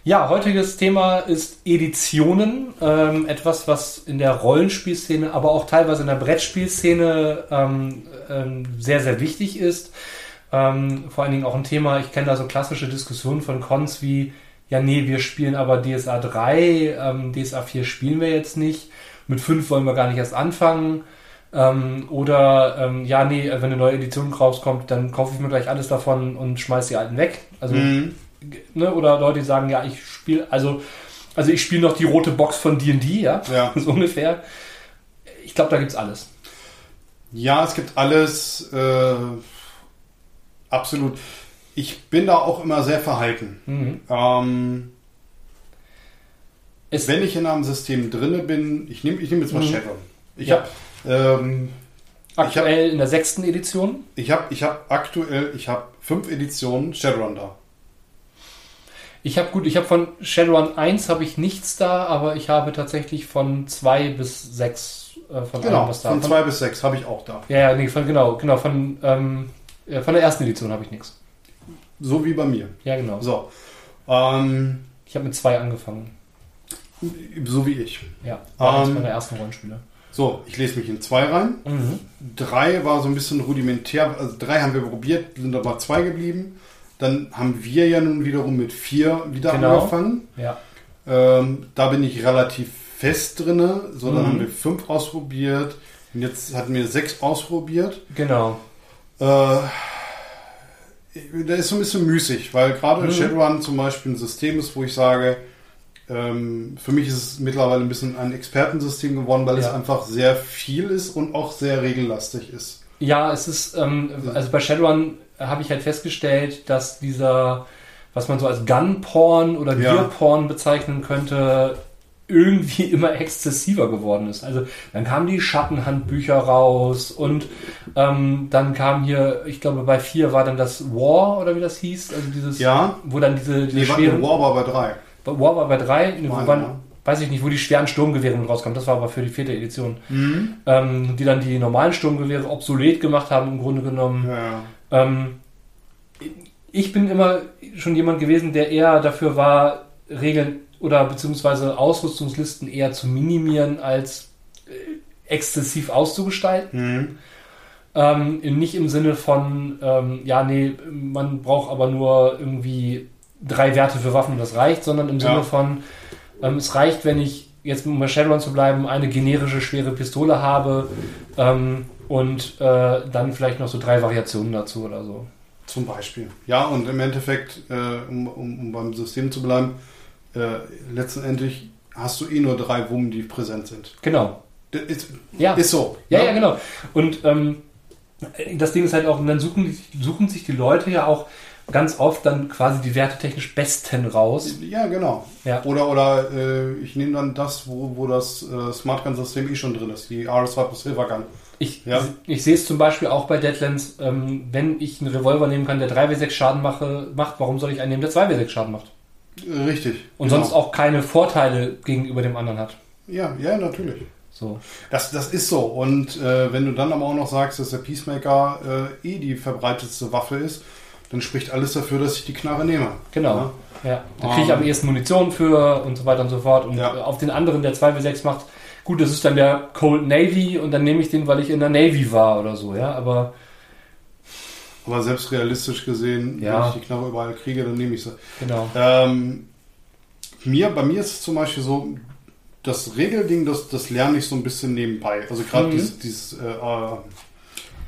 A: Ja, heutiges Thema ist Editionen. Ähm, etwas, was in der Rollenspielszene, aber auch teilweise in der Brettspielszene ähm, ähm, sehr, sehr wichtig ist. Ähm, vor allen Dingen auch ein Thema, ich kenne da so klassische Diskussionen von Cons wie, ja, nee, wir spielen aber DSA 3, ähm, DSA 4 spielen wir jetzt nicht, mit 5 wollen wir gar nicht erst anfangen. Ähm, oder ja, nee, wenn eine neue Edition rauskommt, dann kaufe ich mir gleich alles davon und schmeiße die alten weg. Also mhm ne, oder Leute, die sagen, ja, ich spiele, also, also ich spiele noch die rote Box von D&D, ja, ja. so ungefähr. Ich glaube, da gibt es alles.
B: Ja, es gibt alles, äh, absolut. Ich bin da auch immer sehr verhalten. Mhm. Ähm, wenn ich in einem System drinne bin, ich nehme ich nehm jetzt mal mhm. Shadowrun. Ich ja. habe ähm,
A: aktuell hab, in der sechsten Edition.
B: Ich habe ich hab aktuell, ich habe fünf Editionen Shadowrun da.
A: Ich habe gut, ich habe von Shadowrun 1 habe ich nichts da, aber ich habe tatsächlich von 2 bis 6
B: äh, von genau, was da. Von 2 bis 6 habe ich auch da.
A: Ja, ja, nee, von, genau, genau, von, ähm, von der ersten Edition habe ich nichts.
B: So wie bei mir.
A: Ja, genau.
B: So. Ähm,
A: ich habe mit 2 angefangen.
B: So wie ich.
A: Ja, war ähm, eins meiner ersten Rollenspiele.
B: So, ich lese mich in 2 rein. 3 mhm. war so ein bisschen rudimentär. Also 3 haben wir probiert, sind aber 2 geblieben. Dann haben wir ja nun wiederum mit vier wieder genau. angefangen.
A: Ja.
B: Ähm, da bin ich relativ fest drin. So, dann mhm. haben wir fünf ausprobiert. Und jetzt hatten wir sechs ausprobiert.
A: Genau.
B: Äh, da ist so ein bisschen müßig, weil gerade mhm. Shadowrun zum Beispiel ein System ist, wo ich sage, ähm, für mich ist es mittlerweile ein bisschen ein Expertensystem geworden, weil ja. es einfach sehr viel ist und auch sehr regellastig ist.
A: Ja, es ist, ähm, also bei Shadowrun habe ich halt festgestellt, dass dieser, was man so als Gun-Porn oder Gear-Porn bezeichnen könnte, irgendwie immer exzessiver geworden ist. Also dann kamen die Schattenhandbücher raus und ähm, dann kam hier, ich glaube bei vier war dann das War oder wie das hieß, also dieses,
B: ja.
A: wo dann diese, diese
B: nee, schweren, War war bei drei.
A: War war bei drei, wo waren, ja. weiß ich nicht, wo die schweren Sturmgewehre rauskamen. Das war aber für die vierte Edition, mhm. ähm, die dann die normalen Sturmgewehre obsolet gemacht haben im Grunde genommen.
B: Ja.
A: Ähm, ich bin immer schon jemand gewesen, der eher dafür war, Regeln oder beziehungsweise Ausrüstungslisten eher zu minimieren als äh, exzessiv auszugestalten.
B: Mhm.
A: Ähm, nicht im Sinne von, ähm, ja, nee, man braucht aber nur irgendwie drei Werte für Waffen und das reicht, sondern im ja. Sinne von, ähm, es reicht, wenn ich jetzt um bei Shadowrun zu bleiben, eine generische schwere Pistole habe ähm, und äh, dann vielleicht noch so drei Variationen dazu oder so.
B: Zum Beispiel. Ja, und im Endeffekt, äh, um, um, um beim System zu bleiben, äh, letztendlich hast du eh nur drei Wummen, die präsent sind.
A: Genau.
B: Ist, ja. ist so.
A: Ja, ja, ja genau. Und ähm, das Ding ist halt auch, und dann suchen, suchen sich die Leute ja auch ganz oft dann quasi die wertetechnisch besten raus.
B: Ja, genau.
A: Ja.
B: Oder, oder äh, ich nehme dann das, wo, wo das äh, Smart Gun System eh schon drin ist, die RS2 plus Silver Gun.
A: Ich, ja. ich sehe es zum Beispiel auch bei Deadlands, ähm, wenn ich einen Revolver nehmen kann, der 3W6 Schaden mache, macht, warum soll ich einen nehmen, der 2W6 Schaden macht?
B: Richtig.
A: Und genau. sonst auch keine Vorteile gegenüber dem anderen hat.
B: Ja, ja, natürlich.
A: So.
B: Das, das ist so. Und äh, wenn du dann aber auch noch sagst, dass der Peacemaker äh, eh die verbreitetste Waffe ist, dann spricht alles dafür, dass ich die Knarre nehme.
A: Genau. Ja. ja. Da kriege ich um, am ehesten Munition für und so weiter und so fort. Und ja. auf den anderen, der 2W6 macht, gut, das ist dann der Cold Navy und dann nehme ich den, weil ich in der Navy war oder so, ja. Aber
B: aber selbst realistisch gesehen,
A: ja.
B: wenn ich die Knarre überall kriege, dann nehme ich sie.
A: Genau.
B: Ähm, mir, bei mir ist es zum Beispiel so, das Regelding, das, das lerne ich so ein bisschen nebenbei. Also gerade mhm. dieses, dieses äh, äh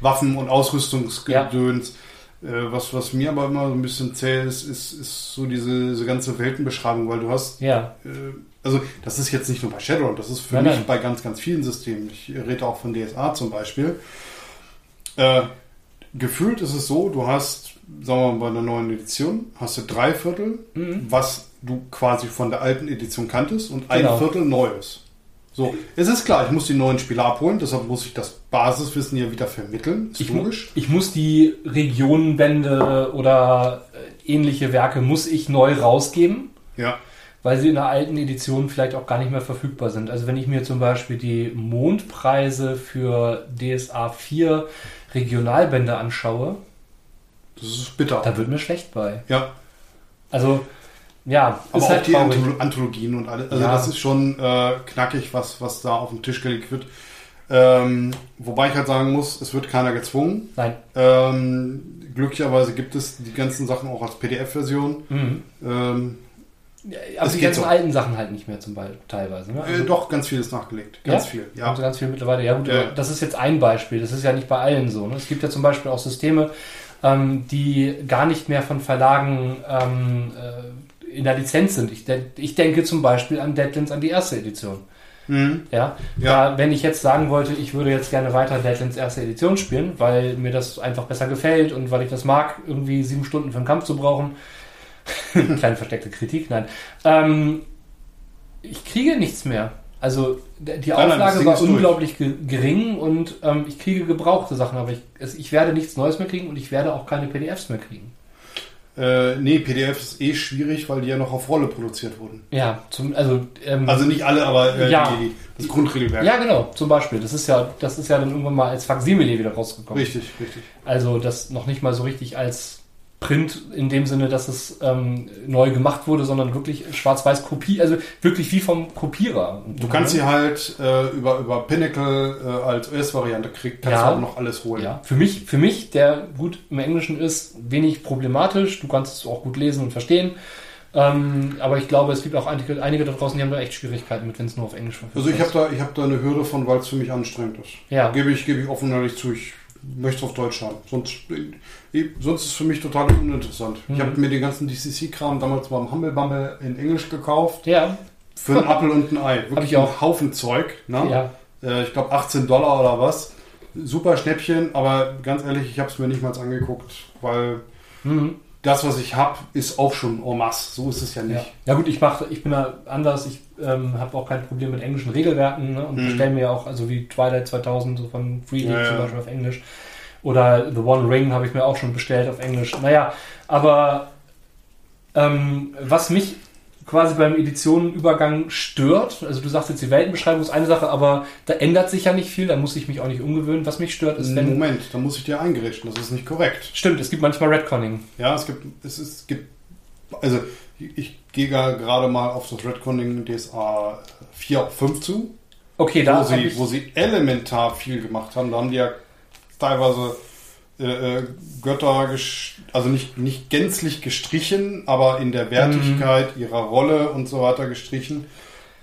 B: Waffen- und Ausrüstungsgedöns. Ja. Äh, was, was mir aber immer so ein bisschen zählt, ist, ist, ist so diese, diese ganze Weltenbeschreibung, weil du hast.
A: Ja.
B: Äh, also, das ist jetzt nicht nur bei Shadowrun, das ist für nein, mich nein. bei ganz, ganz vielen Systemen. Ich rede auch von DSA zum Beispiel. Äh, gefühlt ist es so, du hast, sagen wir mal, bei einer neuen Edition, hast du drei Viertel, mhm. was du quasi von der alten Edition kanntest und ein genau. Viertel Neues. So, es ist klar, ich muss die neuen Spieler abholen, deshalb muss ich das Basiswissen ja wieder vermitteln.
A: Ist ich, logisch. Ich muss die Regionenbände oder äh, ähnliche Werke muss ich neu rausgeben.
B: Ja.
A: Weil sie in der alten Edition vielleicht auch gar nicht mehr verfügbar sind. Also wenn ich mir zum Beispiel die Mondpreise für DSA 4 Regionalbände anschaue,
B: das ist bitter.
A: Da wird mir schlecht bei.
B: Ja.
A: Also, ja,
B: aber auch halt die traurig. Anthologien und alles. Also, ja. das ist schon äh, knackig, was, was da auf den Tisch gelegt wird. Ähm, wobei ich halt sagen muss, es wird keiner gezwungen.
A: Nein.
B: Ähm, glücklicherweise gibt es die ganzen Sachen auch als PDF-Version.
A: Mhm.
B: Ähm,
A: aber die ganzen so. alten Sachen halt nicht mehr zum Beispiel teilweise. Ne?
B: Also, äh, doch, ganz viel ist nachgelegt. Ganz
A: ja?
B: viel,
A: ja. Also ganz viel mittlerweile. Ja gut, äh. das ist jetzt ein Beispiel. Das ist ja nicht bei allen so. Ne? Es gibt ja zum Beispiel auch Systeme, ähm, die gar nicht mehr von Verlagen ähm, äh, in der Lizenz sind. Ich, de ich, denke zum Beispiel an Deadlands, an die erste Edition.
B: Mhm.
A: Ja, ja. Da, wenn ich jetzt sagen wollte, ich würde jetzt gerne weiter Deadlands erste Edition spielen, weil mir das einfach besser gefällt und weil ich das mag, irgendwie sieben Stunden für einen Kampf zu brauchen, Kleine versteckte Kritik, nein. Ähm, ich kriege nichts mehr. Also die Auflage nein, war unglaublich ge gering und ähm, ich kriege gebrauchte Sachen, aber ich, es, ich werde nichts Neues mehr kriegen und ich werde auch keine PDFs mehr kriegen.
B: Äh, nee, PDF ist eh schwierig, weil die ja noch auf Rolle produziert wurden.
A: Ja, zum, also
B: ähm, also nicht alle, aber
A: äh, ja.
B: die, das Grundregelwerk.
A: Ja, genau, zum Beispiel. Das ist ja, das ist ja dann irgendwann mal als Faksimile wieder rausgekommen.
B: Richtig, richtig.
A: Also das noch nicht mal so richtig als Print in dem Sinne, dass es ähm, neu gemacht wurde, sondern wirklich schwarz-weiß Kopie, also wirklich wie vom Kopierer.
B: Du kannst sie halt äh, über, über Pinnacle äh, als US-Variante kriegen, kannst ja, du auch noch alles holen.
A: Ja, für mich, für mich, der gut im Englischen ist, wenig problematisch. Du kannst es auch gut lesen und verstehen. Ähm, aber ich glaube, es gibt auch einige, einige da draußen, die haben da echt Schwierigkeiten mit, wenn es nur auf Englisch
B: verfügbar ist. Also ich habe da, hab da eine Hürde von, weil es für mich anstrengend ist.
A: Ja.
B: Gebe ich, gebe ich offen ehrlich zu. Ich möchte es auf Deutsch haben. Sonst, sonst ist es für mich total uninteressant. Mhm. Ich habe mir den ganzen DCC-Kram damals beim Humble Bumble in Englisch gekauft.
A: Ja.
B: Für einen Apfel und ein Ei.
A: Wirklich ich auch.
B: einen Haufen Zeug. Ne?
A: Ja.
B: Äh, ich glaube 18 Dollar oder was. Super Schnäppchen, aber ganz ehrlich, ich habe es mir nicht mal angeguckt, weil mhm das, was ich habe, ist auch schon en masse. So ist es ja nicht.
A: Ja, ja gut, ich mache, ich bin da anders. Ich ähm, habe auch kein Problem mit englischen Regelwerken ne, und mhm. bestelle mir auch, also wie Twilight 2000 so von Free League ja, zum Beispiel auf Englisch. Oder The One Ring habe ich mir auch schon bestellt auf Englisch. Naja, aber ähm, was mich quasi beim Editionenübergang stört. Also du sagst jetzt, die Weltenbeschreibung ist eine Sache, aber da ändert sich ja nicht viel, da muss ich mich auch nicht umgewöhnen. Was mich stört, ist,
B: wenn... Moment, da muss ich dir eingerichten, das ist nicht korrekt.
A: Stimmt, es gibt manchmal Redconning.
B: Ja, es gibt, es, es gibt, also ich gehe gerade mal auf das Redconning DSA 4 auf 5 zu.
A: Okay,
B: da wo sie, wo sie elementar viel gemacht haben. Da haben die ja teilweise äh, äh, Götter, also nicht, nicht gänzlich gestrichen, aber in der Wertigkeit mhm. ihrer Rolle und so weiter gestrichen.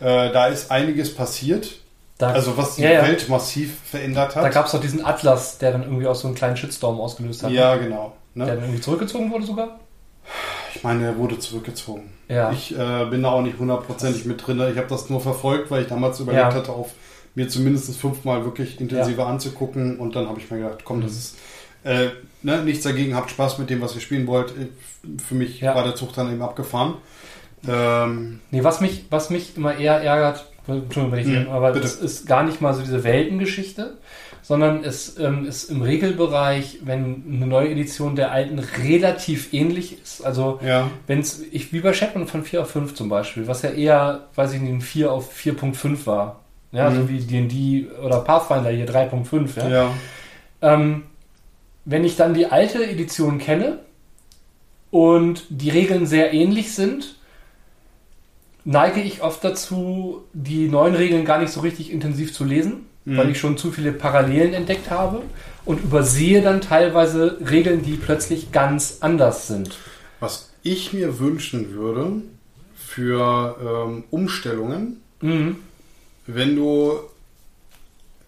B: Äh, da ist einiges passiert. Da, also was die ja, Welt massiv verändert hat.
A: Da gab es doch diesen Atlas, der dann irgendwie auch so einen kleinen Shitstorm ausgelöst hat.
B: Ja, genau.
A: Ne? Der dann irgendwie zurückgezogen wurde sogar?
B: Ich meine, er wurde zurückgezogen.
A: Ja.
B: Ich äh, bin da auch nicht hundertprozentig mit drin. Ich habe das nur verfolgt, weil ich damals überlegt ja. hatte, auf mir zumindest fünfmal wirklich intensiver ja. anzugucken. Und dann habe ich mir gedacht, komm, das mhm. ist äh, ne, nichts dagegen, habt Spaß mit dem, was ihr spielen wollt. Äh, für mich ja. war der Zug dann eben abgefahren.
A: Ähm, nee, was mich, was mich immer eher ärgert, Entschuldigung, wenn ich mh, aber es ist gar nicht mal so diese Weltengeschichte, sondern es ähm, ist im Regelbereich, wenn eine neue Edition der alten relativ ähnlich ist. Also
B: ja.
A: wenn es, ich wie bei Shatman von 4 auf 5 zum Beispiel, was ja eher, weiß ich nicht, ein 4 auf 4.5 war. Ja, mhm. so wie D&D oder Pathfinder hier 3.5, ja.
B: ja.
A: Ähm, wenn ich dann die alte Edition kenne und die Regeln sehr ähnlich sind, neige ich oft dazu, die neuen Regeln gar nicht so richtig intensiv zu lesen, mhm. weil ich schon zu viele Parallelen entdeckt habe und übersehe dann teilweise Regeln, die plötzlich ganz anders sind.
B: Was ich mir wünschen würde für ähm, Umstellungen,
A: mhm.
B: Wenn du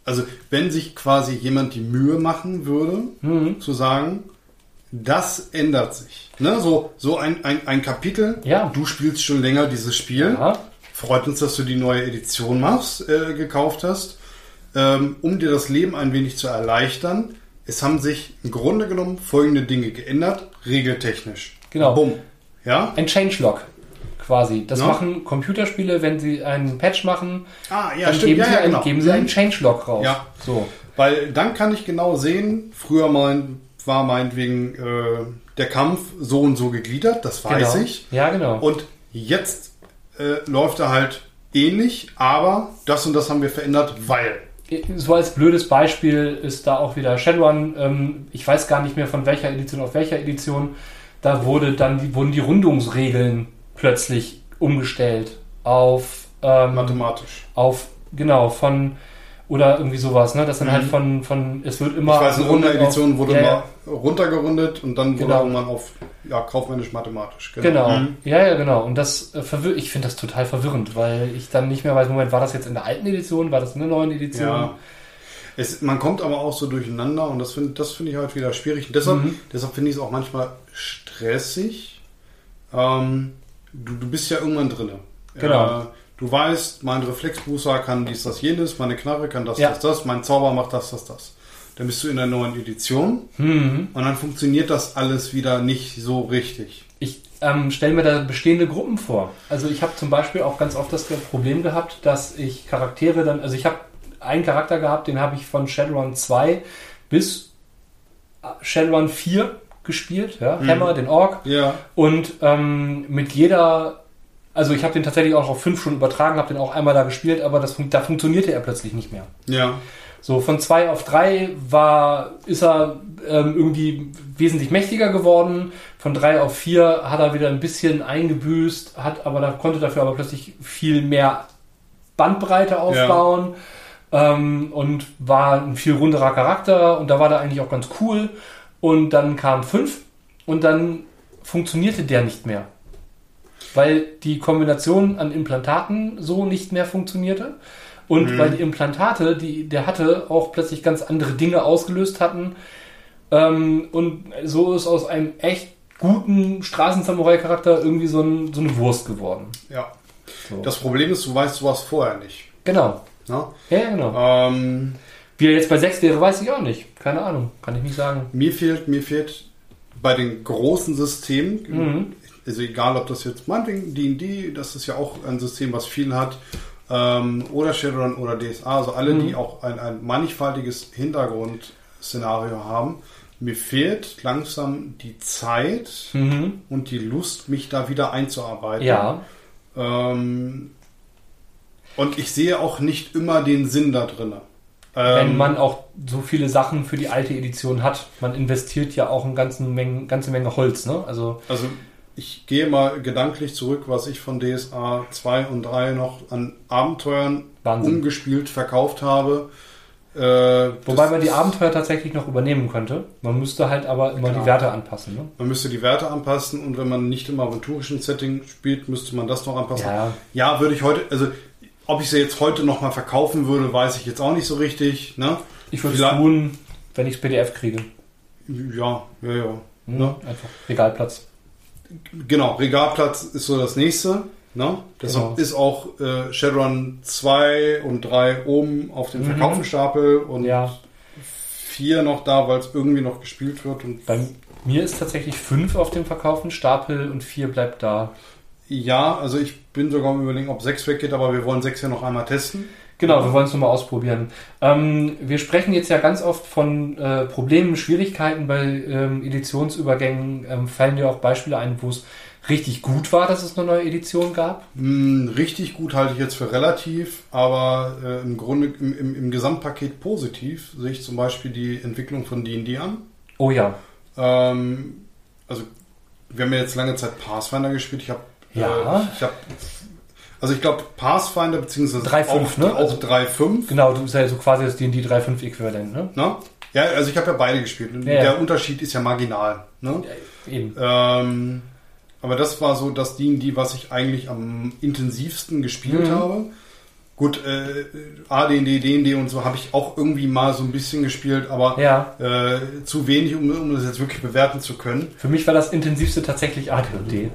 B: also wenn sich quasi jemand die Mühe machen würde,
A: mhm.
B: zu sagen, das ändert sich. Ne? So, so ein, ein, ein Kapitel,
A: ja.
B: du spielst schon länger dieses Spiel.
A: Ja.
B: Freut uns, dass du die neue Edition machst, äh, gekauft hast, ähm, um dir das Leben ein wenig zu erleichtern. Es haben sich im Grunde genommen folgende Dinge geändert, regeltechnisch.
A: Genau.
B: Bumm. Ja?
A: Ein Changelog quasi. Das no? machen Computerspiele, wenn sie einen Patch machen,
B: ah, ja,
A: dann geben,
B: ja,
A: sie,
B: ja,
A: einen,
B: genau.
A: geben sie einen mhm. Changelog raus.
B: Ja.
A: So.
B: Weil dann kann ich genau sehen, früher mein, war meinetwegen äh, der Kampf so und so gegliedert, das weiß
A: genau.
B: ich.
A: Ja, genau.
B: Und jetzt äh, läuft er halt ähnlich, aber das und das haben wir verändert, weil.
A: So als blödes Beispiel ist da auch wieder Shadowrun. Ähm, ich weiß gar nicht mehr von welcher Edition auf welcher Edition. Da wurde dann die, wurden die Rundungsregeln plötzlich umgestellt auf
B: ähm, mathematisch.
A: Auf genau von oder irgendwie sowas, ne? Das dann halt mhm. halt von von es wird immer.
B: Ich weiß, in Runde-Edition wurde ja, mal runtergerundet und dann wurde genau. man auf ja kaufmännisch-mathematisch.
A: Genau. genau. Mhm. Ja, ja, genau. Und das äh, verwirrt. Ich finde das total verwirrend, weil ich dann nicht mehr weiß, Moment, war das jetzt in der alten Edition, war das in der neuen Edition? Ja.
B: Es, man kommt aber auch so durcheinander und das finde das finde ich halt wieder schwierig. Und deshalb, mhm. deshalb finde ich es auch manchmal stressig. Ähm, du, du bist ja irgendwann drin.
A: Genau.
B: Äh, du weißt, mein Reflexbooster kann dies, das, jenes, meine Knarre kann das,
A: ja.
B: das, das, mein Zauber macht das, das, das. Dann bist du in der neuen Edition
A: mhm.
B: und dann funktioniert das alles wieder nicht so richtig.
A: Ich ähm, stelle mir da bestehende Gruppen vor. Also ich habe zum Beispiel auch ganz oft das Problem gehabt, dass ich Charaktere dann, also ich habe einen Charakter gehabt, den habe ich von Shadowrun 2 bis Shadowrun 4 gespielt, ja, mhm. Hammer, den Ork.
B: Ja.
A: Und ähm, mit jeder, also ich habe den tatsächlich auch auf fünf Stunden übertragen, habe den auch einmal da gespielt, aber das, da funktionierte er plötzlich nicht mehr.
B: Ja.
A: So von zwei auf drei war, ist er ähm, irgendwie wesentlich mächtiger geworden. Von drei auf vier hat er wieder ein bisschen eingebüßt, hat aber da konnte dafür aber plötzlich viel mehr Bandbreite aufbauen ja. ähm, und war ein viel runderer Charakter und da war der eigentlich auch ganz cool. Und dann kam 5 und dann funktionierte der nicht mehr. Weil die Kombination an Implantaten so nicht mehr funktionierte. Und mhm. weil die Implantate, die der hatte, auch plötzlich ganz andere Dinge ausgelöst hatten. Ähm, und so ist aus einem echt guten Straßensamurai-Charakter irgendwie so, ein, so, eine Wurst geworden.
B: Ja. So. Das Problem ist, du weißt sowas vorher nicht.
A: Genau. Ja, ja genau. Ähm, Wie er jetzt bei 6 wäre, weiß ich auch nicht. Keine Ahnung, kann ich nicht sagen.
B: Mir fehlt, mir fehlt bei den großen Systemen, mhm. also egal ob das jetzt meinetwegen D&D, das ist ja auch ein System, was viel hat, ähm, oder Shadowrun oder DSA, also alle, mhm. die auch ein, ein mannigfaltiges Hintergrundszenario haben. Mir fehlt langsam die Zeit mhm. und die Lust, mich da wieder einzuarbeiten.
A: Ja.
B: Ähm, und ich sehe auch nicht immer den Sinn da drin.
A: Wenn ähm, man auch so viele Sachen für die alte Edition hat. Man investiert ja auch eine ganze Menge, ganze Menge Holz. Ne? Also,
B: also ich gehe mal gedanklich zurück, was ich von DSA 2 und 3 noch an Abenteuern Wahnsinn. umgespielt verkauft habe.
A: Äh, Wobei man die Abenteuer tatsächlich noch übernehmen könnte. Man müsste halt aber immer genau. die Werte anpassen. Ne?
B: Man müsste die Werte anpassen und wenn man nicht im aventurischen Setting spielt, müsste man das noch anpassen. Ja, ja würde ich heute, also ob ich sie jetzt heute noch mal verkaufen würde, weiß ich jetzt auch nicht so richtig. Ne?
A: Ich würde es tun, wenn ich es PDF kriege.
B: Ja, ja, ja.
A: Hm, ne? Einfach Regalplatz.
B: Genau, Regalplatz ist so das nächste. Ne? Deshalb genau. ist auch äh, Shadowrun 2 und 3 oben auf dem mhm. Verkaufenstapel und ja. 4 noch da, weil es irgendwie noch gespielt wird. Und
A: Bei mir ist tatsächlich 5 auf dem Verkaufenstapel und 4 bleibt da.
B: Ja, also ich bin sogar am überlegen, ob 6 weggeht, aber wir wollen 6 ja noch einmal testen.
A: Genau, wir wollen es nochmal ausprobieren. Ähm, wir sprechen jetzt ja ganz oft von äh, Problemen, Schwierigkeiten bei ähm, Editionsübergängen. Ähm, fallen dir auch Beispiele ein, wo es richtig gut war, dass es eine neue Edition gab?
B: Mm, richtig gut halte ich jetzt für relativ, aber äh, im Grunde im, im, im, Gesamtpaket positiv sehe ich zum Beispiel die Entwicklung von D&D an.
A: Oh ja.
B: Ähm, also wir haben ja jetzt lange Zeit Pathfinder gespielt. Ich habe
A: ja.
B: Äh, ich habe also ich glaube Pathfinder beziehungsweise
A: 3.5, auch,
B: ne? auch 3.5.
A: Genau, du bist ja so quasi das D&D 3.5 Äquivalent, ne?
B: Na? Ja, also ich habe ja beide gespielt. Ja, der ja. Unterschied ist ja marginal. Ne? Ja, eben. Ähm, aber das war so das D&D, was ich eigentlich am intensivsten gespielt mhm. habe. Gut, äh, AD&D, D&D und so habe ich auch irgendwie mal so ein bisschen gespielt, aber
A: ja.
B: äh, zu wenig, um, um das jetzt wirklich bewerten zu können.
A: Für mich war das intensivste tatsächlich AD&D.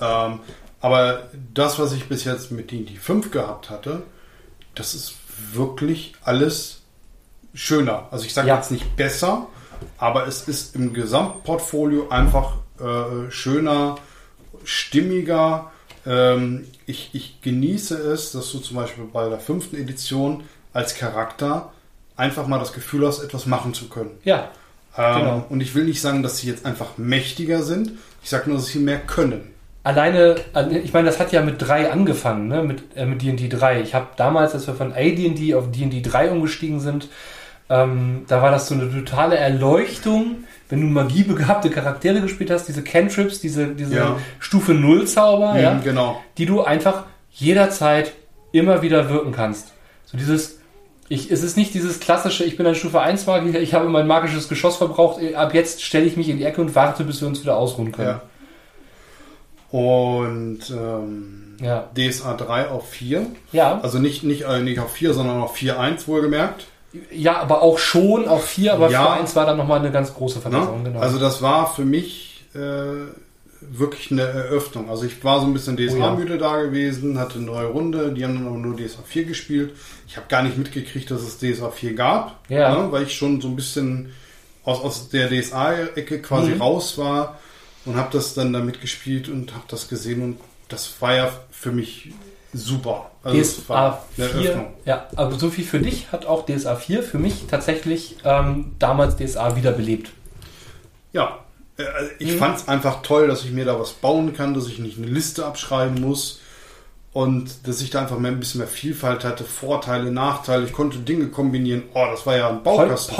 B: Ähm, aber das, was ich bis jetzt mit D&D 5 gehabt hatte, das ist wirklich alles schöner. Also ich sage ja. jetzt nicht besser, aber es ist im Gesamtportfolio einfach äh, schöner, stimmiger. Ähm, ich, ich genieße es, dass du zum Beispiel bei der fünften Edition als Charakter einfach mal das Gefühl hast, etwas machen zu können.
A: Ja.
B: Ähm, genau. Und ich will nicht sagen, dass sie jetzt einfach mächtiger sind. Ich sage nur, dass sie mehr können
A: alleine, ich meine, das hat ja mit 3 angefangen, ne? mit, äh, mit D&D 3. Ich habe damals, als wir von AD&D auf D&D 3 umgestiegen sind, ähm, da war das so eine totale Erleuchtung, wenn du magiebegabte Charaktere gespielt hast, diese Cantrips, diese, diese ja. Stufe 0 Zauber, mhm, ja,
B: genau.
A: die du einfach jederzeit immer wieder wirken kannst. So dieses, ich, es ist nicht dieses klassische, ich bin ein Stufe 1 Magier, ich habe mein magisches Geschoss verbraucht, ab jetzt stelle ich mich in die Ecke und warte, bis wir uns wieder ausruhen können. Ja.
B: Und ähm, ja. DSA 3 auf 4.
A: Ja.
B: Also nicht, nicht, äh, nicht auf 4, sondern auf 4.1 wohlgemerkt.
A: Ja, aber auch schon auf 4, aber ja. 4.1 war dann nochmal eine ganz große Verbesserung.
B: Genau. Also das war für mich äh, wirklich eine Eröffnung. Also ich war so ein bisschen DSA-müde oh, ja. da gewesen, hatte eine neue Runde, die haben dann auch nur DSA 4 gespielt. Ich habe gar nicht mitgekriegt, dass es DSA 4 gab,
A: ja.
B: ne, weil ich schon so ein bisschen aus, aus der DSA-Ecke quasi mhm. raus war und habe das dann damit gespielt und habe das gesehen und das war ja für mich super.
A: Also DSA 4, ja, aber so viel für dich hat auch DSA 4 für mich tatsächlich ähm, damals DSA wiederbelebt.
B: Ja, äh, ich mhm. fand es einfach toll, dass ich mir da was bauen kann, dass ich nicht eine Liste abschreiben muss und dass ich da einfach mehr, ein bisschen mehr Vielfalt hatte, Vorteile, Nachteile. Ich konnte Dinge kombinieren. Oh, das war ja ein Baukasten.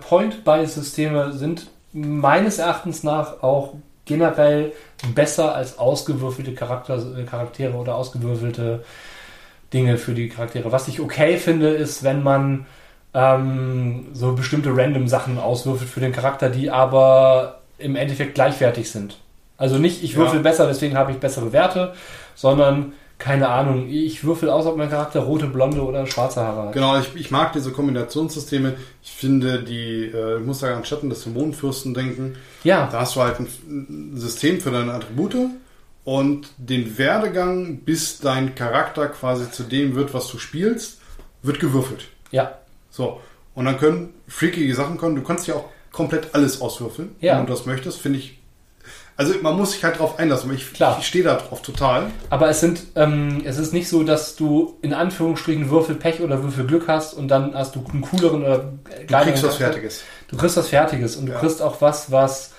A: Point-by-Systeme Point sind meines Erachtens nach auch generell besser als ausgewürfelte Charakter, äh, Charaktere oder ausgewürfelte Dinge für die Charaktere. Was ich okay finde, ist, wenn man ähm, so bestimmte random Sachen auswürfelt für den Charakter, die aber im Endeffekt gleichwertig sind. Also nicht, ich würfel ja. besser, deswegen habe ich bessere Werte, sondern keine Ahnung, ich würfel aus, ob mein Charakter rote, blonde oder schwarze Haare hat.
B: Genau, ich, ich mag diese Kombinationssysteme. Ich finde, die, äh, ich muss da an Schatten des Dämonenfürsten denken.
A: Ja.
B: Da hast du halt ein, ein System für deine Attribute und den Werdegang, bis dein Charakter quasi zu dem wird, was du spielst, wird gewürfelt.
A: Ja.
B: So. Und dann können freakige Sachen kommen. Du kannst ja auch komplett alles auswürfeln,
A: Ja.
B: wenn du das möchtest, finde ich. Also man muss sich halt drauf einlassen, weil ich,
A: Klar.
B: ich stehe da drauf total.
A: Aber es sind, ähm, es ist nicht so, dass du in Anführungsstrichen Würfelpech oder Würfelglück hast und dann hast du einen cooleren oder
B: Du
A: geileren
B: kriegst was. Fertiges.
A: Du kriegst was Fertiges und du
B: Ja.
A: kriegst auch was, was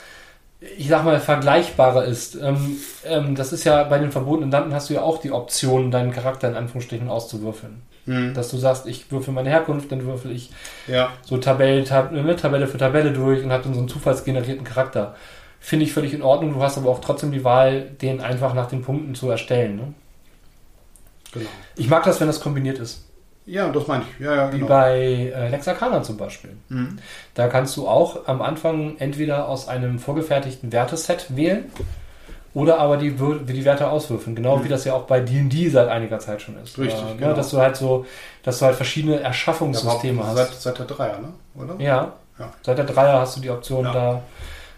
A: ich sag mal vergleichbarer ist. Ähm, ähm, das ist ja bei den verbotenen Landen hast du ja auch die Option, deinen Charakter in Anführungsstrichen auszuwürfeln.
B: Hm.
A: Dass du sagst, ich würfel meine Herkunft, dann würfel ich
B: Ja.
A: so Tabelle, Tab ne, Tabelle für Tabelle durch und habe dann so einen zufallsgenerierten Charakter. Finde ich völlig in Ordnung. Du hast aber auch trotzdem die Wahl, den einfach nach den Punkten zu erstellen. Ne?
B: Genau.
A: Ich mag das, wenn das kombiniert ist.
B: Ja, das meine ich. Ja, ja,
A: Wie
B: genau.
A: bei äh, Lex Arcana zum Beispiel.
B: Mhm.
A: Da kannst du auch am Anfang entweder aus einem vorgefertigten Werteset wählen oder aber die, die Werte auswürfeln. Genau
B: Mhm.
A: wie das ja auch bei D&D seit einiger Zeit schon ist.
B: Richtig,
A: Äh,
B: genau.
A: Dass du halt so, dass du halt verschiedene Erschaffungssysteme hast.
B: seit, seit der Dreier, ne? Oder?
A: Ja.
B: Ja.
A: Seit der Dreier hast du die Option da,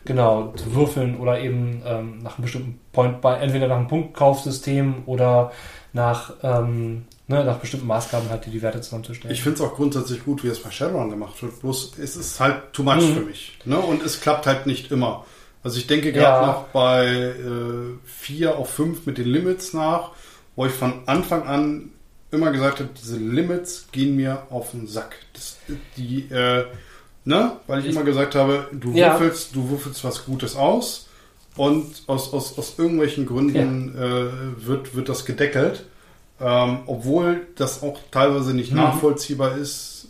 A: genau, zu würfeln oder eben ähm, nach einem bestimmten Point, bei, entweder nach einem Punktkaufsystem oder nach, ähm, ne, nach bestimmten Maßgaben halt, die die Werte zusammenzustellen.
B: Ich finde es auch grundsätzlich gut, wie es bei Shadowrun gemacht wird. Bloß es ist halt too much
A: Mhm.
B: für mich. Ne? Und es klappt halt nicht immer. Also ich denke
A: Ja.
B: gerade noch bei äh, 4 auf 5 mit den Limits nach, wo ich von Anfang an immer gesagt habe, diese Limits gehen mir auf den Sack. Das, die, äh, ne? Weil ich,
A: Ich-
B: immer gesagt habe, du
A: Ja.
B: würfelst, du würfelst was Gutes aus und aus, aus, aus irgendwelchen Gründen äh, wird, wird das gedeckelt. Ähm, obwohl das auch teilweise nicht
A: Mhm.
B: nachvollziehbar ist.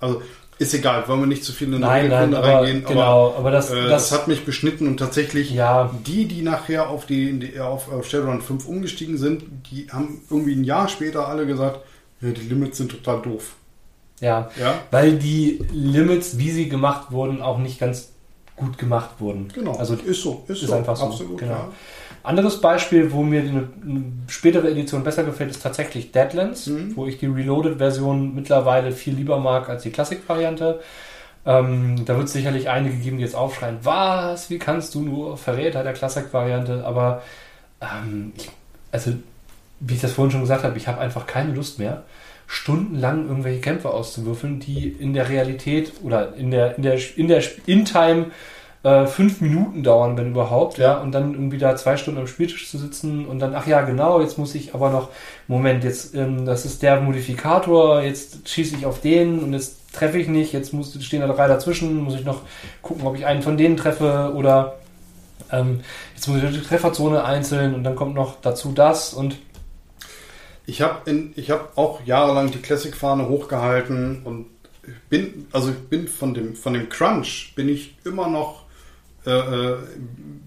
B: Also ist egal, wollen wir nicht zu viel in
A: nein, nein, aber,
B: reingehen,
A: genau, aber das,
B: aber äh,
A: das,
B: das, hat mich beschnitten und tatsächlich
A: ja,
B: die, die nachher auf die, die auf, auf Shadowrun 5 umgestiegen sind, die haben irgendwie ein Jahr später alle gesagt, ja, die Limits sind total doof.
A: Ja,
B: Ja,
A: weil die Limits, wie sie gemacht wurden, auch nicht ganz gut gemacht wurden.
B: genau.
A: Also
B: ist so, ist,
A: ist
B: so,
A: einfach so,
B: absolut.
A: genau.
B: Ja.
A: Anderes Beispiel, wo mir eine, eine spätere Edition besser gefällt, ist tatsächlich Deadlands,
B: Mhm.
A: wo ich die Reloaded-Version mittlerweile viel lieber mag als die Classic-Variante. Ähm, da wird es sicherlich einige geben, die jetzt aufschreien, was, wie kannst du nur Verräter der Classic-Variante? Aber ähm, ich, also, wie ich das vorhin schon gesagt habe, ich habe einfach keine Lust mehr, stundenlang irgendwelche Kämpfe auszuwürfeln, die in der Realität oder in der, in der, in der In-Time äh, fünf Minuten dauern, wenn überhaupt, ja, und dann irgendwie da zwei Stunden am Spieltisch zu sitzen und dann, ach ja, genau, jetzt muss ich aber noch, Moment, jetzt, ähm, das ist der Modifikator, jetzt schieße ich auf den und jetzt treffe ich nicht, jetzt muss, stehen da drei dazwischen, muss ich noch gucken, ob ich einen von denen treffe oder ähm, jetzt muss ich die Trefferzone einzeln und dann kommt noch dazu das und
B: Ich habe ich hab auch jahrelang die Classic-Fahne hochgehalten und bin, also ich bin von dem, von dem Crunch bin ich immer noch äh, äh,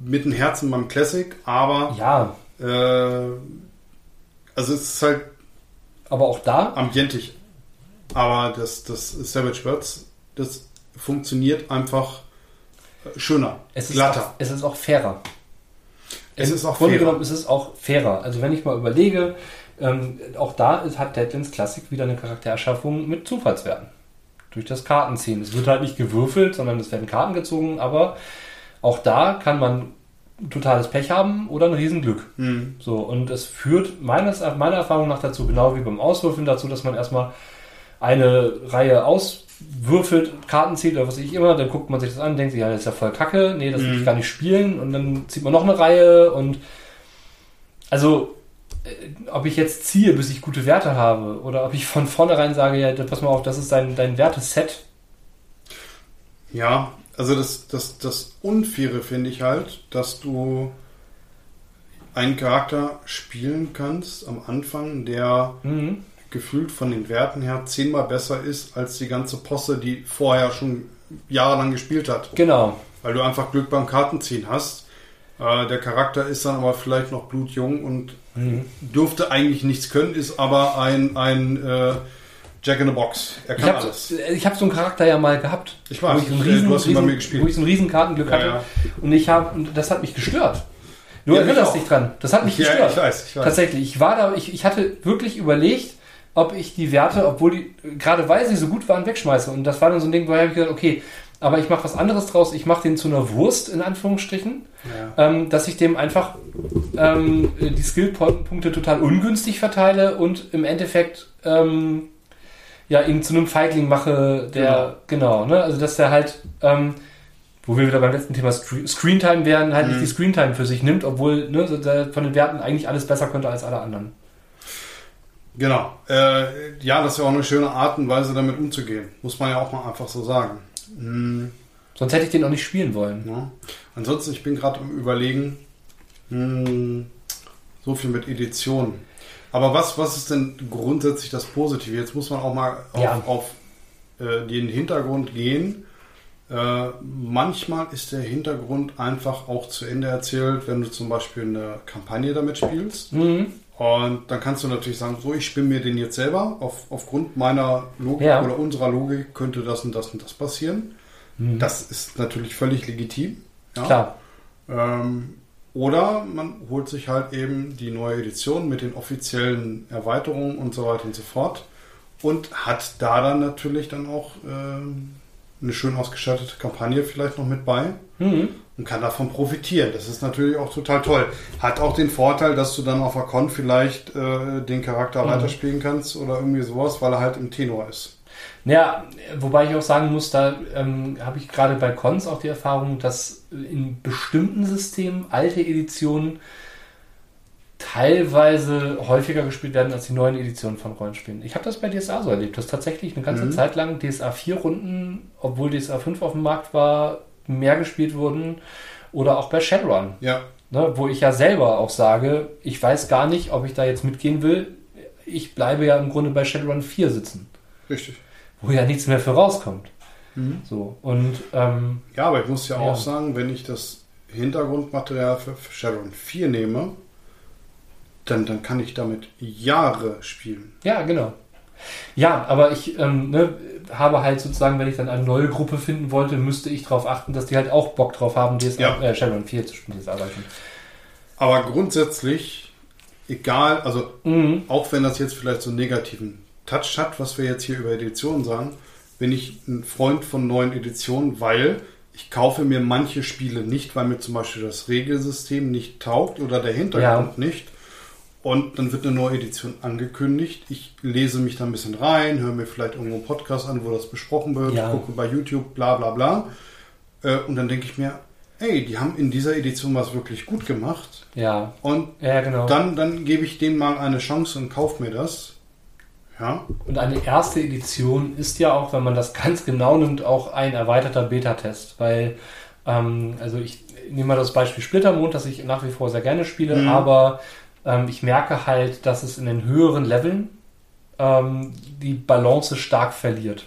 B: mit dem Herzen beim Classic, aber
A: ja,
B: äh, also es ist halt
A: aber auch da,
B: ambientig. Aber das, das Savage Worlds, das funktioniert einfach äh, schöner,
A: es ist,
B: glatter.
A: auch, es ist auch fairer.
B: Es
A: Im
B: ist auch
A: Grunde
B: fairer.
A: genommen ist es auch fairer. Also wenn ich mal überlege, ähm, auch da ist, hat Deadlands Classic wieder eine Charaktererschaffung mit Zufallswerten. Durch das Kartenziehen. Es wird halt nicht gewürfelt, sondern es werden Karten gezogen, aber auch da kann man totales Pech haben oder ein Riesenglück.
B: Hm.
A: So, und es führt meines, meiner Erfahrung nach dazu, genau wie beim Auswürfeln, dazu, dass man erstmal eine Reihe auswürfelt, Karten zieht oder was ich immer, dann guckt man sich das an, denkt sich, ja, das ist ja voll kacke, nee, das will
B: Mhm.
A: ich gar nicht spielen und dann zieht man noch eine Reihe und also ob ich jetzt ziehe, bis ich gute Werte habe oder ob ich von vornherein sage, ja, pass mal auf, das ist dein, dein Werteset.
B: Ja, also das, das, das Unfaire finde ich halt, dass du einen Charakter spielen kannst am Anfang, der
A: Mhm.
B: gefühlt von den Werten her zehnmal besser ist als die ganze Posse, die vorher schon jahrelang gespielt hat.
A: Genau.
B: Weil du einfach Glück beim Kartenziehen hast. Äh, der Charakter ist dann aber vielleicht noch blutjung und
A: Mhm.
B: dürfte eigentlich nichts können, ist aber ein, ein äh, Jack in the Box. Er
A: Ich
B: kann
A: habe
B: alles.
A: ich hab so einen Charakter ja mal gehabt.
B: Ich weiß,
A: wo ich riesen,
B: du hast
A: riesen,
B: mir gespielt.
A: Wo ich so ein riesen Kartenglück
B: Ja,
A: hatte.
B: ja.
A: Und ich habe, und das hat mich gestört. Du ja, erinnerst dich dran. Das hat mich gestört.
B: Ja, ich weiß, ich weiß.
A: Tatsächlich. Ich war da, ich, ich hatte wirklich überlegt, ob ich die Werte, obwohl die, gerade weil sie so gut waren, wegschmeiße. Und das war dann so ein Ding, wo ich gesagt okay, aber ich mache was anderes draus. Ich mache den zu einer Wurst, in Anführungsstrichen, ja. ähm, dass ich dem einfach ähm, die Skillpunkte total ungünstig verteile und im Endeffekt ähm, ja ihn zu einem Feigling mache, der, genau, genau ne? also dass der halt, ähm, wo wir wieder beim letzten Thema Screentime wären, halt mhm. nicht die Screentime für sich nimmt, obwohl ne, von den Werten eigentlich alles besser könnte als alle anderen.
B: Genau. Äh, ja, das ist ja auch eine schöne Art und Weise, damit umzugehen. Muss man ja auch mal einfach so sagen.
A: Hm. Sonst hätte ich den auch nicht spielen wollen.
B: Ja. Ansonsten, ich bin gerade am Überlegen, hm, so viel mit Editionen. Aber was, was ist denn grundsätzlich das Positive? Jetzt muss man auch mal auf, ja. auf äh, den Hintergrund gehen. Äh, manchmal ist der Hintergrund einfach auch zu Ende erzählt, wenn du zum Beispiel eine Kampagne damit spielst. Mhm. Und dann kannst du natürlich sagen, so, ich spinne mir den jetzt selber. Auf, aufgrund meiner Logik ja. oder unserer Logik könnte das und das und das passieren. Mhm. Das ist natürlich völlig legitim.
A: Ja? Klar.
B: Ähm, oder man holt sich halt eben die neue Edition mit den offiziellen Erweiterungen und so weiter und so fort und hat da dann natürlich dann auch ähm, eine schön ausgestattete Kampagne vielleicht noch mit bei. Mhm und kann davon profitieren. Das ist natürlich auch total toll. Hat auch den Vorteil, dass du dann auf der Con vielleicht äh, den Charakter mhm. weiterspielen kannst oder irgendwie sowas, weil er halt im Tenor ist.
A: Ja, wobei ich auch sagen muss, da ähm, habe ich gerade bei Cons auch die Erfahrung, dass in bestimmten Systemen alte Editionen teilweise häufiger gespielt werden als die neuen Editionen von Rollenspielen. Ich habe das bei DSA so erlebt, dass tatsächlich eine ganze mhm. Zeit lang DSA 4 Runden, obwohl DSA 5 auf dem Markt war, mehr gespielt wurden. Oder auch bei Shadowrun.
B: Ja.
A: Ne, wo ich ja selber auch sage, ich weiß gar nicht, ob ich da jetzt mitgehen will. Ich bleibe ja im Grunde bei Shadowrun 4 sitzen.
B: Richtig.
A: Wo ja nichts mehr für rauskommt. Mhm. So, und, ähm,
B: ja, aber ich muss ja, ja, auch sagen, wenn ich das Hintergrundmaterial für Shadowrun 4 nehme, dann, dann kann ich damit Jahre spielen.
A: Ja, genau. Ja, aber ich ähm, ne, habe halt sozusagen, wenn ich dann eine neue Gruppe finden wollte, müsste ich darauf achten, dass die halt auch Bock drauf haben, DSA, ja. äh, Shadowrun 4 zu spielen, arbeiten.
B: Aber grundsätzlich, egal, also mhm. auch wenn das jetzt vielleicht so einen negativen Touch hat, was wir jetzt hier über Editionen sagen, bin ich ein Freund von neuen Editionen, weil ich kaufe mir manche Spiele nicht, weil mir zum Beispiel das Regelsystem nicht taugt oder der Hintergrund ja. nicht. Und dann wird eine neue Edition angekündigt. Ich lese mich da ein bisschen rein, höre mir vielleicht irgendwo einen Podcast an, wo das besprochen wird, ja. gucke bei YouTube, bla bla bla. Äh, und dann denke ich mir, ey, die haben in dieser Edition was wirklich gut gemacht.
A: Ja.
B: Und
A: ja, genau.
B: dann, dann gebe ich denen mal eine Chance und kaufe mir das. Ja.
A: Und eine erste Edition ist ja auch, wenn man das ganz genau nimmt, auch ein erweiterter Beta-Test. Weil, ähm, also ich nehme mal das Beispiel Splittermond, das ich nach wie vor sehr gerne spiele, mhm. aber ähm, ich merke halt, dass es in den höheren Leveln ähm, die Balance stark verliert.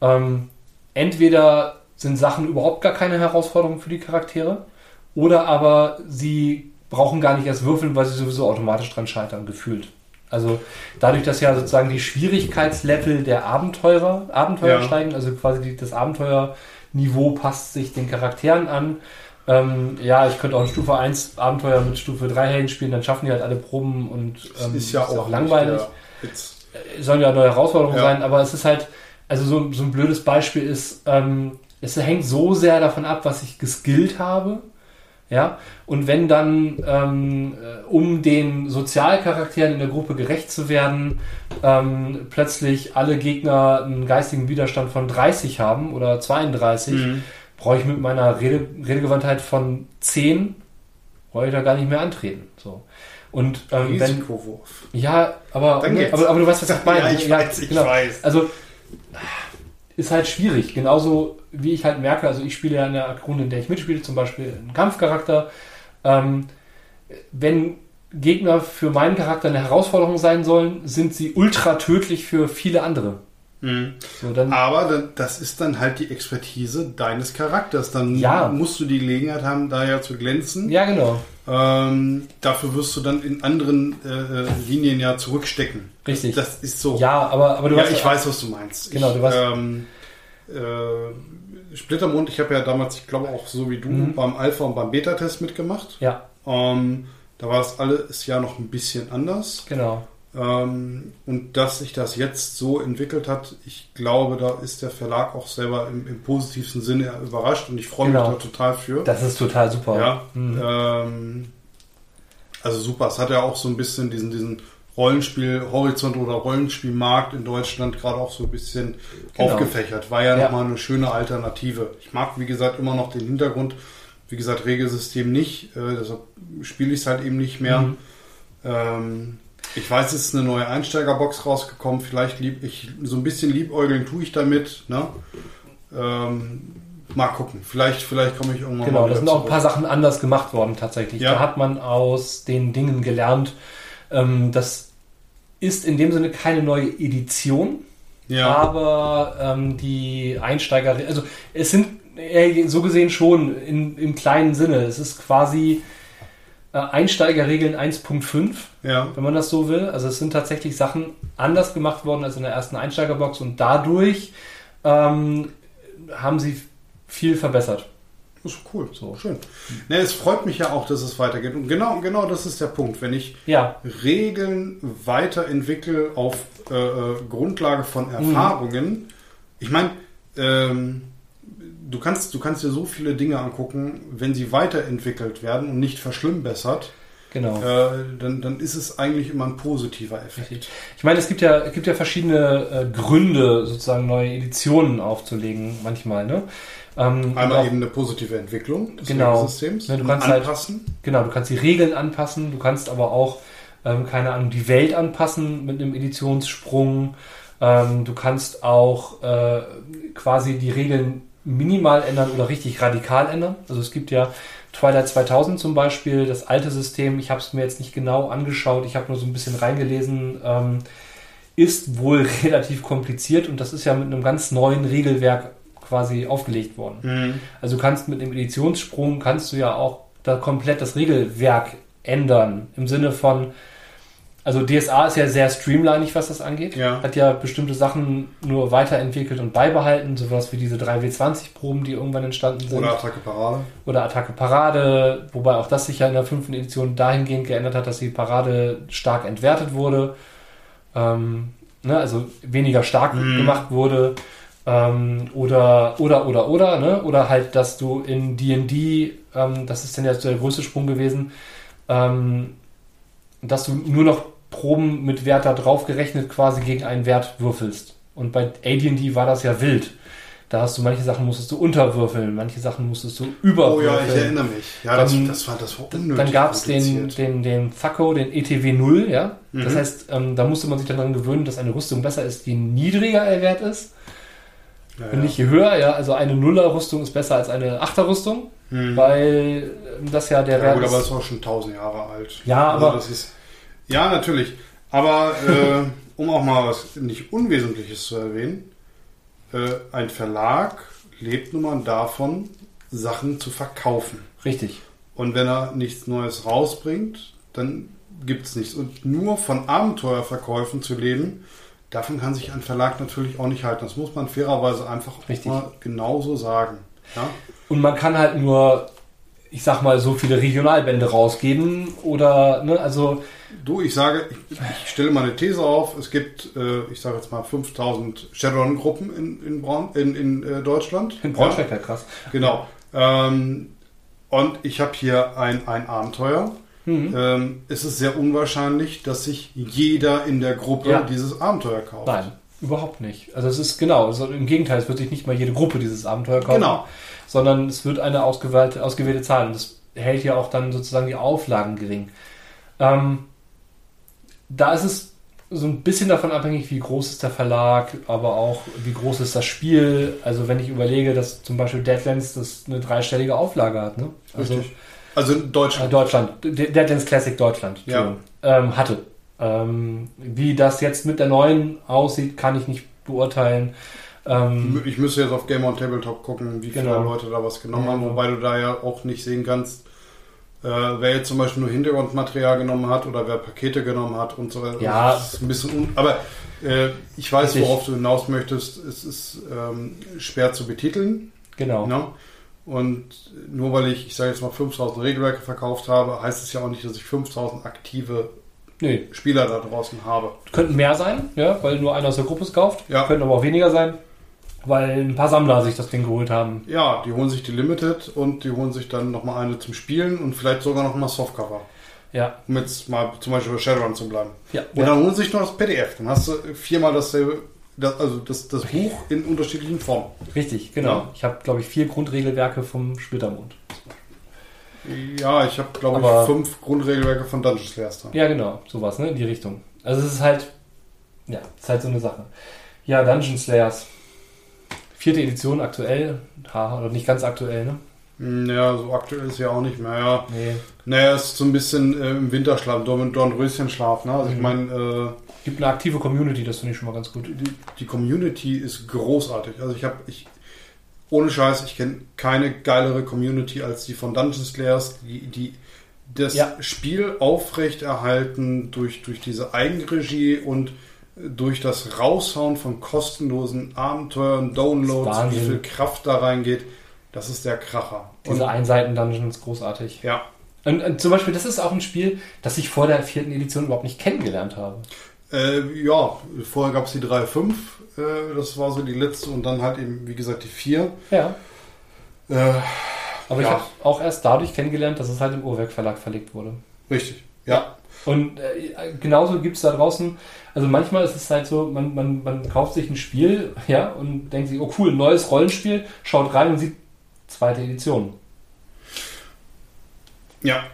A: Ähm, entweder sind Sachen überhaupt gar keine Herausforderung für die Charaktere oder aber sie brauchen gar nicht erst würfeln, weil sie sowieso automatisch dran scheitern, gefühlt. Also dadurch, dass ja sozusagen die Schwierigkeitslevel der Abenteurer, Abenteuer ja. steigen, also quasi die, das Abenteuerniveau passt sich den Charakteren an, ähm, ja, ich könnte auch ein Stufe 1 Abenteuer mit Stufe 3 Helden spielen, dann schaffen die halt alle Proben und
B: ähm, ist ja ist auch, langweilig. Äh,
A: sollen ja neue Herausforderungen ja. sein, aber es ist halt, also so, so ein blödes Beispiel ist, ähm, es hängt so sehr davon ab, was ich geskillt habe. Ja, und wenn dann, ähm, äh, um den Sozialcharakteren in der Gruppe gerecht zu werden, ähm, plötzlich alle Gegner einen geistigen Widerstand von 30 haben oder 32, mhm brauche ich mit meiner Rede, Redegewandtheit von 10, brauche ich da gar nicht mehr antreten. So. Und ähm, wenn, ja, aber, ne, aber, aber du weißt, was ich meine.
B: ja, ich weiß, ich genau. weiß.
A: Also ist halt schwierig. Genauso wie ich halt merke, also ich spiele ja in der Runde, in der ich mitspiele, zum Beispiel einen Kampfcharakter. Ähm, wenn Gegner für meinen Charakter eine Herausforderung sein sollen, sind sie ultra tödlich für viele andere.
B: Mhm. So, dann, Aber das ist dann halt die Expertise deines Charakters. Dann
A: ja.
B: musst du die Gelegenheit haben, da ja zu glänzen.
A: Ja, genau.
B: Ähm, dafür wirst du dann in anderen äh, äh Linien ja zurückstecken.
A: Richtig.
B: Das ist so.
A: Ja, aber, aber
B: du ja, weißt. ich weiß, was du meinst.
A: Genau, du weißt.
B: Ähm, äh, Splittermond, ich habe ja damals, ich glaube auch so wie du, mhm. beim Alpha- und beim Beta-Test mitgemacht.
A: Ja.
B: Ähm, da war das alles ja noch ein bisschen anders.
A: Genau.
B: Ähm, und dass sich das jetzt so entwickelt hat, ich glaube, da ist der Verlag auch selber im, im positivsten Sinne überrascht und ich freue genau. mich da total für.
A: Das ist total super.
B: Ja. Mhm. Ähm, also super. Es hat ja auch so ein bisschen diesen, diesen Rollenspiel-Horizont oder Rollenspielmarkt in Deutschland gerade auch so ein bisschen genau. aufgefächert. War ja, ja. nochmal eine schöne Alternative. Ich mag, wie gesagt, immer noch den Hintergrund. Wie gesagt, Regelsystem nicht. Äh, deshalb spiele ich es halt eben nicht mehr. Mhm. Ähm, ich weiß, es ist eine neue Einsteigerbox rausgekommen. Vielleicht lieb ich so ein bisschen liebäugeln tue ich damit. Ne? Ähm, mal gucken. Vielleicht, vielleicht komme ich irgendwann
A: genau, mal. Genau, da sind auch ein paar Sachen anders gemacht worden tatsächlich. Ja. Da hat man aus den Dingen gelernt. Ähm, das ist in dem Sinne keine neue Edition. Ja. Aber ähm, die Einsteiger, also es sind so gesehen schon in, im kleinen Sinne. Es ist quasi äh, Einsteigerregeln 1.5, ja. wenn man das so will. Also es sind tatsächlich Sachen anders gemacht worden als in der ersten Einsteigerbox und dadurch ähm, haben sie viel verbessert.
B: Das ist cool, so schön. Ne, es freut mich ja auch, dass es weitergeht. Und genau, genau das ist der Punkt. Wenn ich ja. Regeln weiterentwickle auf äh, äh Grundlage von mhm. Erfahrungen, mhm. ich meine, ähm, du kannst, du kannst dir so viele Dinge angucken, wenn sie weiterentwickelt werden und nicht verschlimmbessert. Genau. Äh, dann, dann ist es eigentlich immer ein positiver Effekt. Richtig.
A: Ich meine, es gibt ja, es gibt ja verschiedene äh, Gründe, sozusagen neue Editionen aufzulegen, manchmal. Ne?
B: Ähm, Einmal auch, eben eine positive Entwicklung
A: des genau, Systems. Ne, du kannst halt anpassen. Halt, genau, du kannst die Regeln anpassen, du kannst aber auch, ähm, keine Ahnung, die Welt anpassen mit einem Editionssprung. Ähm, du kannst auch äh, quasi die Regeln minimal ändern oder richtig radikal ändern. Also es gibt ja Twilight 2000 zum Beispiel, das alte System, ich habe es mir jetzt nicht genau angeschaut, ich habe nur so ein bisschen reingelesen, ähm, ist wohl relativ kompliziert und das ist ja mit einem ganz neuen Regelwerk quasi aufgelegt worden. Mhm. Also du kannst mit dem Editionssprung, kannst du ja auch da komplett das Regelwerk ändern, im Sinne von, also DSA ist ja sehr streamlinig, was das angeht. Ja. Hat ja bestimmte Sachen nur weiterentwickelt und beibehalten, sowas wie diese 3W20-Proben, die irgendwann entstanden sind.
B: Oder Attacke Parade.
A: Oder Attacke Parade, wobei auch das sich ja in der fünften Edition dahingehend geändert hat, dass die Parade stark entwertet wurde. Ähm, ne, also weniger stark mm. gemacht wurde. Ähm, oder, oder, oder, oder, ne? Oder halt, dass du in DD, ähm, das ist dann ja der größte Sprung gewesen, ähm, dass du nur noch Proben mit Wert da drauf gerechnet quasi gegen einen Wert würfelst. Und bei AD&D war das ja wild. Da hast du manche Sachen musstest du unterwürfeln, manche Sachen musstest du überwürfeln. Oh ja, ich
B: erinnere mich. Ja, das, dann, das war das war
A: unnötig. Dann gab es den, den, den Thaco, den ETW 0, ja. Mhm. Das heißt, ähm, da musste man sich dann daran gewöhnen, dass eine Rüstung besser ist, die niedriger er Wert ist. Ja, und nicht je höher, ja. Also eine Nuller-Rüstung ist besser als eine Achter-Rüstung, mhm. weil das ja der
B: ja, Wert gut, ist. aber das war schon tausend Jahre alt.
A: Ja, also aber.
B: Das ist, ja, natürlich. Aber äh, um auch mal was nicht Unwesentliches zu erwähnen, äh, ein Verlag lebt nun mal davon, Sachen zu verkaufen.
A: Richtig.
B: Und wenn er nichts Neues rausbringt, dann gibt es nichts. Und nur von Abenteuerverkäufen zu leben, davon kann sich ein Verlag natürlich auch nicht halten. Das muss man fairerweise einfach Richtig. mal genauso sagen. Ja?
A: Und man kann halt nur, ich sag mal, so viele Regionalbände rausgeben oder, ne, also
B: Du, ich sage, ich, ich stelle mal eine These auf. Es gibt, äh, ich sage jetzt mal, 5000 Shadowrun-Gruppen in, in, Braun, in, in äh, Deutschland.
A: In Braunschweig, ja, krass.
B: Genau. Ähm, und ich habe hier ein, ein Abenteuer. Mhm. Ähm, es ist sehr unwahrscheinlich, dass sich jeder in der Gruppe ja. dieses Abenteuer kauft.
A: Nein, überhaupt nicht. Also es ist genau, also im Gegenteil, es wird sich nicht mal jede Gruppe dieses Abenteuer kaufen. Genau. Sondern es wird eine ausgewählte, ausgewählte Zahl. Und das hält ja auch dann sozusagen die Auflagen gering. Ähm, da ist es so ein bisschen davon abhängig, wie groß ist der Verlag, aber auch wie groß ist das Spiel. Also wenn ich überlege, dass zum Beispiel Deadlands das eine dreistellige Auflage hat, ne?
B: Also, Richtig. Also Deutschland.
A: Äh, Deutschland. Deadlands Classic Deutschland.
B: Ja.
A: Ähm, hatte. Ähm, wie das jetzt mit der neuen aussieht, kann ich nicht beurteilen.
B: Ähm, ich müsste jetzt auf Game on Tabletop gucken, wie viele genau. Leute da was genommen haben, wobei du da ja auch nicht sehen kannst, äh, wer jetzt zum Beispiel nur Hintergrundmaterial genommen hat oder wer Pakete genommen hat und so weiter.
A: Ja.
B: Das ist ein bisschen un aber äh, ich weiß, worauf du hinaus möchtest. Es ist ähm, schwer zu betiteln.
A: Genau.
B: Ne? Und nur weil ich, ich sage jetzt mal, 5000 Regelwerke verkauft habe, heißt es ja auch nicht, dass ich 5000 aktive nee. Spieler da draußen habe.
A: Könnten mehr sein, ja, weil nur einer aus der Gruppe es kauft.
B: Ja.
A: Könnten aber auch weniger sein, weil ein paar Sammler sich das Ding geholt haben.
B: Ja, die holen sich die Limited und die holen sich dann nochmal eine zum Spielen und vielleicht sogar nochmal Softcover.
A: Ja.
B: Um jetzt mal zum Beispiel bei Shadowrun zu bleiben.
A: Ja.
B: Und dann holen sie sich noch das PDF. Dann hast du viermal dasselbe, das, also das, das Buch in unterschiedlichen Formen.
A: Richtig, genau. Ja. Ich habe, glaube ich, vier Grundregelwerke vom Splittermond.
B: Ja, ich habe, glaube ich, fünf Grundregelwerke von Dungeon Slayers
A: dran. Ja, genau, sowas, ne, in die Richtung. Also es ist halt, ja, es ist halt so eine Sache. Ja, Dungeon Slayers. Vierte Edition aktuell, ha, oder nicht ganz aktuell, ne?
B: Hm, ja, so aktuell ist ja auch nicht mehr. Ja.
A: Nee.
B: Naja, es ist so ein bisschen äh, im Winterschlaf, Dornröschenschlaf. Ne? Also mhm. ich meine... Äh,
A: Gibt eine aktive Community, das finde ich schon mal ganz gut.
B: Die, die Community ist großartig. Also ich habe... Ich, ohne Scheiß, ich kenne keine geilere Community als die von Dungeon Slayers, die, die das ja. Spiel aufrechterhalten durch, durch diese Eigenregie und durch das Raushauen von kostenlosen Abenteuern, Downloads, wie viel Kraft da reingeht. Das ist der Kracher.
A: Diese Einseiten-Dungeons großartig.
B: Ja.
A: Und, und, zum Beispiel, das ist auch ein Spiel, das ich vor der vierten Edition überhaupt nicht kennengelernt habe.
B: Äh, ja, vorher gab es die 3.5, äh, das war so die letzte und dann halt eben, wie gesagt, die 4.
A: Ja.
B: Äh,
A: Aber ja. ich habe auch erst dadurch kennengelernt, dass es halt im Uhrwerk Verlag verlegt wurde.
B: Richtig, ja.
A: Und äh, genauso gibt es da draußen, also manchmal ist es halt so, man, man, man kauft sich ein Spiel, ja, und denkt sich, oh cool, neues Rollenspiel, schaut rein und sieht zweite Edition.
B: Ja.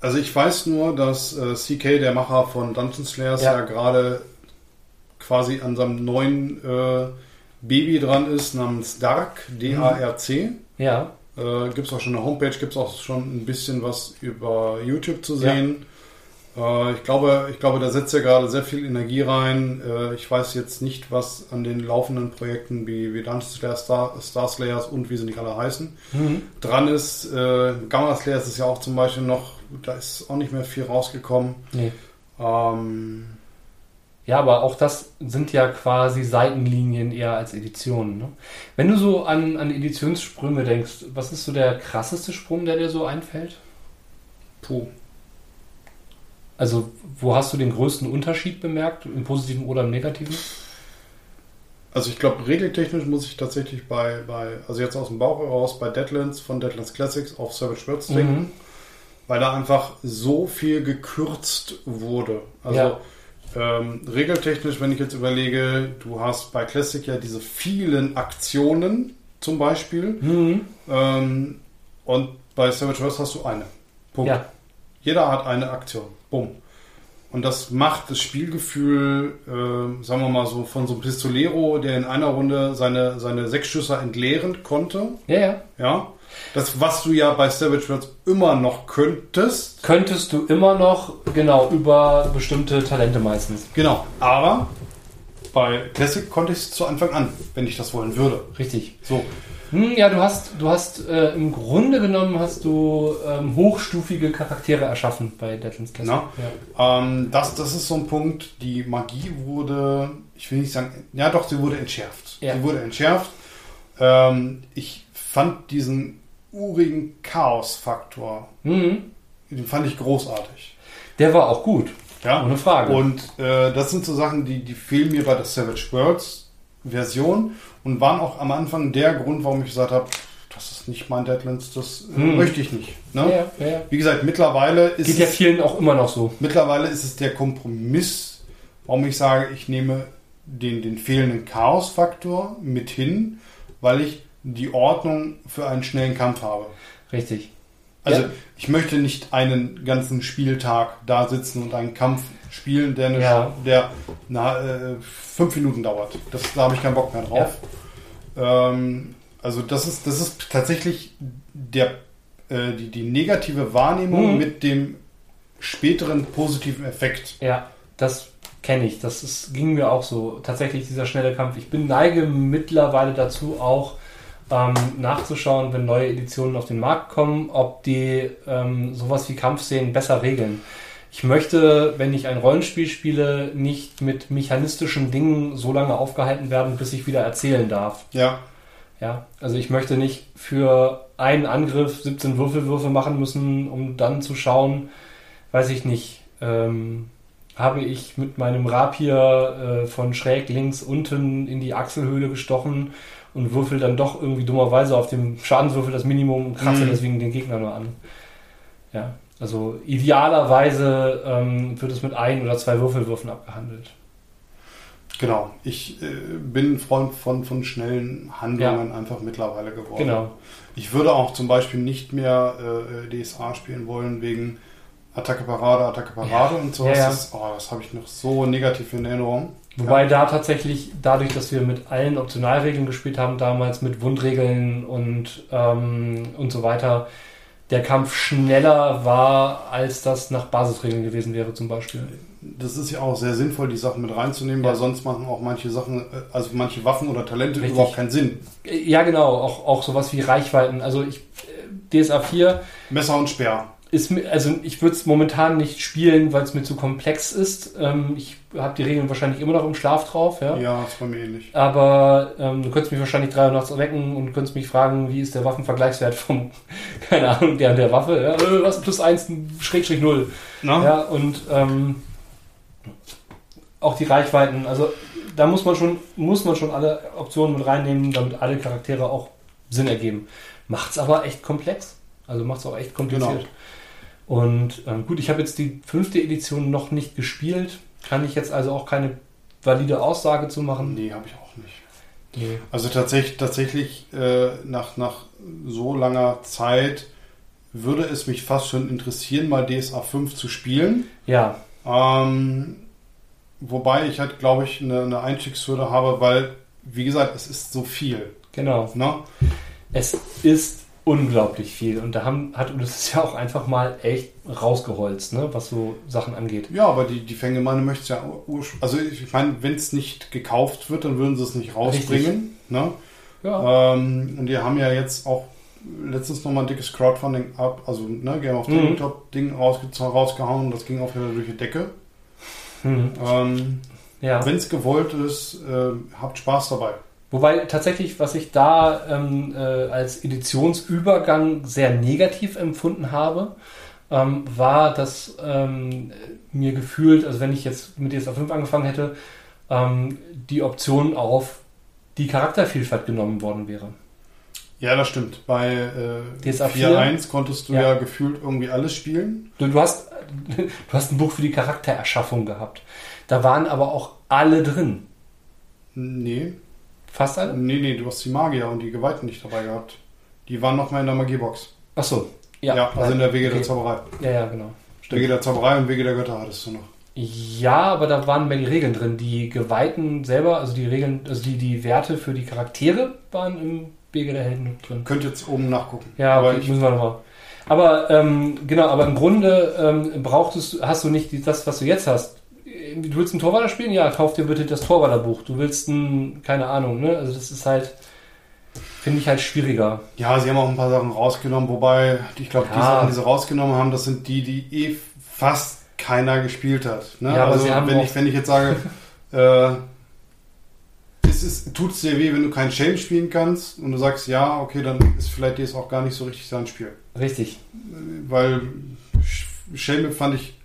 B: Also ich weiß nur, dass äh, CK, der Macher von Dungeon Slayers, ja, ja gerade quasi an seinem neuen äh, Baby dran ist, namens Dark, D-A-R-C.
A: Ja.
B: Äh, gibt es auch schon eine Homepage, gibt es auch schon ein bisschen was über YouTube zu sehen. Ja. Äh, ich, glaube, ich glaube, da setzt er gerade sehr viel Energie rein. Äh, ich weiß jetzt nicht, was an den laufenden Projekten wie, wie Dungeon Slayer, Star, Star Slayers und wie sie nicht alle heißen, mhm. dran ist. Äh, Gamma Slayers ist ja auch zum Beispiel noch, da ist auch nicht mehr viel rausgekommen.
A: Nee.
B: Ähm,
A: ja, aber auch das sind ja quasi Seitenlinien eher als Editionen. Ne? Wenn du so an, an Editionssprünge denkst, was ist so der krasseste Sprung, der dir so einfällt?
B: Puh.
A: Also, wo hast du den größten Unterschied bemerkt, im positiven oder im negativen?
B: Also ich glaube, regeltechnisch muss ich tatsächlich bei, bei, also jetzt aus dem Bauch heraus, bei Deadlands von Deadlands Classics auf Savage Worlds denken, mhm. weil da einfach so viel gekürzt wurde. Also ja. ähm, regeltechnisch, wenn ich jetzt überlege, du hast bei Classic ja diese vielen Aktionen zum Beispiel
A: mhm.
B: ähm, und bei Savage Worlds hast du eine.
A: Punkt. Ja.
B: Jeder hat eine Aktion. Bumm. Und das macht das Spielgefühl, äh, sagen wir mal so, von so einem Pistolero, der in einer Runde seine, seine sechs Schüsse entleeren konnte.
A: Ja, ja.
B: Ja. Das, was du ja bei Savage Worlds immer noch könntest.
A: Könntest du immer noch, genau, über bestimmte Talente meistens.
B: Genau. Aber bei Classic konnte ich es zu Anfang an, wenn ich das wollen würde.
A: Richtig.
B: So.
A: Hm, ja, du hast, du hast äh, im Grunde genommen hast du ähm, hochstufige Charaktere erschaffen bei Deadlands
B: Classic. Ja. Ähm, das, das ist so ein Punkt, die Magie wurde, ich will nicht sagen, ja doch, sie wurde entschärft.
A: Ja.
B: Sie wurde entschärft. Ähm, ich fand diesen urigen Chaos-Faktor,
A: mhm.
B: den fand ich großartig.
A: Der war auch gut.
B: Ja.
A: Ohne Frage.
B: Und äh, das sind so Sachen, die, die fehlen mir bei der Savage Worlds Version und waren auch am Anfang der Grund, warum ich gesagt habe, das ist nicht mein Deadlands, das äh, hm. möchte ich nicht.
A: Ne? Ja, ja.
B: Wie gesagt, mittlerweile ist
A: Geht ja vielen auch immer noch so.
B: Mittlerweile ist es der Kompromiss, warum ich sage, ich nehme den, den fehlenden Chaos-Faktor mit hin, weil ich die Ordnung für einen schnellen Kampf habe.
A: Richtig.
B: Also ja. ich möchte nicht einen ganzen Spieltag da sitzen und einen Kampf spielen, der, eine, ja. der na, äh, fünf Minuten dauert. Das, da habe ich keinen Bock mehr drauf. Ja. Ähm, also das ist, das ist tatsächlich der, äh, die, die negative Wahrnehmung mhm. mit dem späteren positiven Effekt.
A: Ja, das kenne ich. Das ist, ging mir auch so. Tatsächlich dieser schnelle Kampf. Ich bin neige mittlerweile dazu auch ähm, nachzuschauen, wenn neue Editionen auf den Markt kommen, ob die ähm, sowas wie Kampfszenen besser regeln ich möchte, wenn ich ein Rollenspiel spiele, nicht mit mechanistischen Dingen so lange aufgehalten werden, bis ich wieder erzählen darf.
B: Ja.
A: Ja, also ich möchte nicht für einen Angriff 17 Würfelwürfe machen müssen, um dann zu schauen, weiß ich nicht, ähm, habe ich mit meinem Rapier äh, von schräg links unten in die Achselhöhle gestochen und würfel dann doch irgendwie dummerweise auf dem Schadenswürfel das Minimum und kratze mhm. deswegen den Gegner nur an. Ja, also idealerweise ähm, wird es mit ein oder zwei Würfelwürfen abgehandelt.
B: Genau, ich äh, bin Freund von, von schnellen Handlungen ja. einfach mittlerweile geworden. Genau. Ich würde auch zum Beispiel nicht mehr äh, DSA spielen wollen wegen Attacke Parade, Attacke Parade ja. und sowas. Ja, ja. Das, oh, das habe ich noch so negativ in Erinnerung.
A: Wobei ja. da tatsächlich, dadurch, dass wir mit allen Optionalregeln gespielt haben, damals mit Wundregeln und, ähm, und so weiter, der Kampf schneller war, als das nach Basisregeln gewesen wäre, zum Beispiel.
B: Das ist ja auch sehr sinnvoll, die Sachen mit reinzunehmen, ja. weil sonst machen auch manche Sachen, äh, also manche Waffen oder Talente Richtig. überhaupt keinen Sinn.
A: Ja, genau, auch, auch sowas wie Reichweiten. Also ich, äh, DSA 4.
B: Messer und Speer
A: ist also ich würde es momentan nicht spielen, weil es mir zu komplex ist. Ähm, ich habe die Regeln wahrscheinlich immer noch im Schlaf drauf, ja.
B: Ja, ist bei mir ähnlich.
A: Aber ähm, du könntest mich wahrscheinlich drei Uhr nachts wecken und könntest mich fragen, wie ist der Waffenvergleichswert vom, keine Ahnung, der der Waffe, ja, äh, was plus eins, Schrägstrich null. Na? Ja, und ähm, auch die Reichweiten, also da muss man schon, muss man schon alle Optionen mit reinnehmen, damit alle Charaktere auch Sinn ergeben. Macht's aber echt komplex. Also macht es auch echt kompliziert. Genau. Und ähm, gut, ich habe jetzt die fünfte Edition noch nicht gespielt. Kann ich jetzt also auch keine valide Aussage zu machen?
B: Nee, habe ich auch nicht. Nee. Also tatsächlich, tatsächlich äh, nach, nach so langer Zeit würde es mich fast schon interessieren, mal DSA 5 zu spielen.
A: Ja.
B: Ähm, wobei ich halt, glaube ich, eine, eine Einstiegshürde habe, weil, wie gesagt, es ist so viel.
A: Genau. Ne? Es ist unglaublich viel. Und da haben, hat Ulysses ja auch einfach mal echt rausgeholzt, ne, was so Sachen angeht.
B: Ja, aber die, die Fängemann möchte es ja ursprünglich. Also ich meine, wenn es nicht gekauft wird, dann würden sie es nicht rausbringen. Ne? Ja. Ähm, und die haben ja jetzt auch letztens nochmal ein dickes Crowdfunding ab, also ne, Game of mhm. Top Ding rausgehauen und das ging auch wieder durch die Decke. Mhm. Ähm, ja. Wenn es gewollt ist, äh, habt Spaß dabei.
A: Wobei tatsächlich, was ich da ähm, äh, als Editionsübergang sehr negativ empfunden habe, ähm, war, dass ähm, mir gefühlt, also wenn ich jetzt mit DSA 5 angefangen hätte, ähm, die Option auf die Charaktervielfalt genommen worden wäre.
B: Ja, das stimmt. Bei äh, DSA 4.1 konntest du ja. ja. gefühlt irgendwie alles spielen.
A: Du, du, hast, du hast ein Buch für die Charaktererschaffung gehabt. Da waren aber auch alle drin.
B: Nee.
A: Fast alle?
B: Nee, nee, du hast die Magier und die Geweihten nicht dabei gehabt. Die waren noch mal in der Magiebox.
A: Ach so.
B: Ja, ja also in der Wege okay. der Zauberei.
A: Ja, ja, genau.
B: Stimmt. Wege der Zauberei und Wege der Götter hattest du noch.
A: Ja, aber da waren mehr die Regeln drin. Die Geweihten selber, also die Regeln, also die, die Werte für die Charaktere waren im Wege der Helden drin.
B: Könnt jetzt oben nachgucken.
A: Ja, aber okay, müssen wir nochmal. Aber ähm, genau, aber im Grunde ähm, brauchtest hast du nicht das, was du jetzt hast du willst einen Torwaller spielen? Ja, kauf dir bitte das Torwallerbuch. Du willst ein, keine Ahnung, ne? Also das ist halt, finde ich halt schwieriger.
B: Ja, sie haben auch ein paar Sachen rausgenommen, wobei, ich glaube, ja. die Sachen, die sie rausgenommen haben, das sind die, die eh fast keiner gespielt hat. Ne? Ja, also wenn ich, wenn ich jetzt sage, äh, es ist, tut es dir weh, wenn du keinen Shame spielen kannst und du sagst, ja, okay, dann ist vielleicht dir es auch gar nicht so richtig sein Spiel.
A: Richtig.
B: Weil Shame fand ich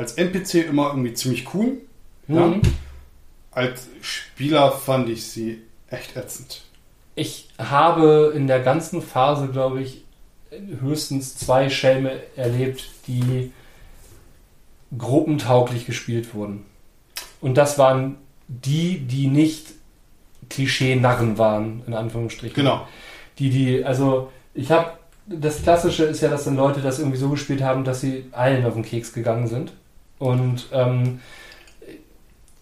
B: als NPC immer irgendwie ziemlich cool. Mhm. Ja. Als Spieler fand ich sie echt ätzend.
A: Ich habe in der ganzen Phase, glaube ich, höchstens zwei Schelme erlebt, die gruppentauglich gespielt wurden. Und das waren die, die nicht Klischee-Narren waren, in Anführungsstrichen.
B: Genau.
A: Die, die, also ich habe, das Klassische ist ja, dass dann Leute das irgendwie so gespielt haben, dass sie allen auf den Keks gegangen sind. Und ähm,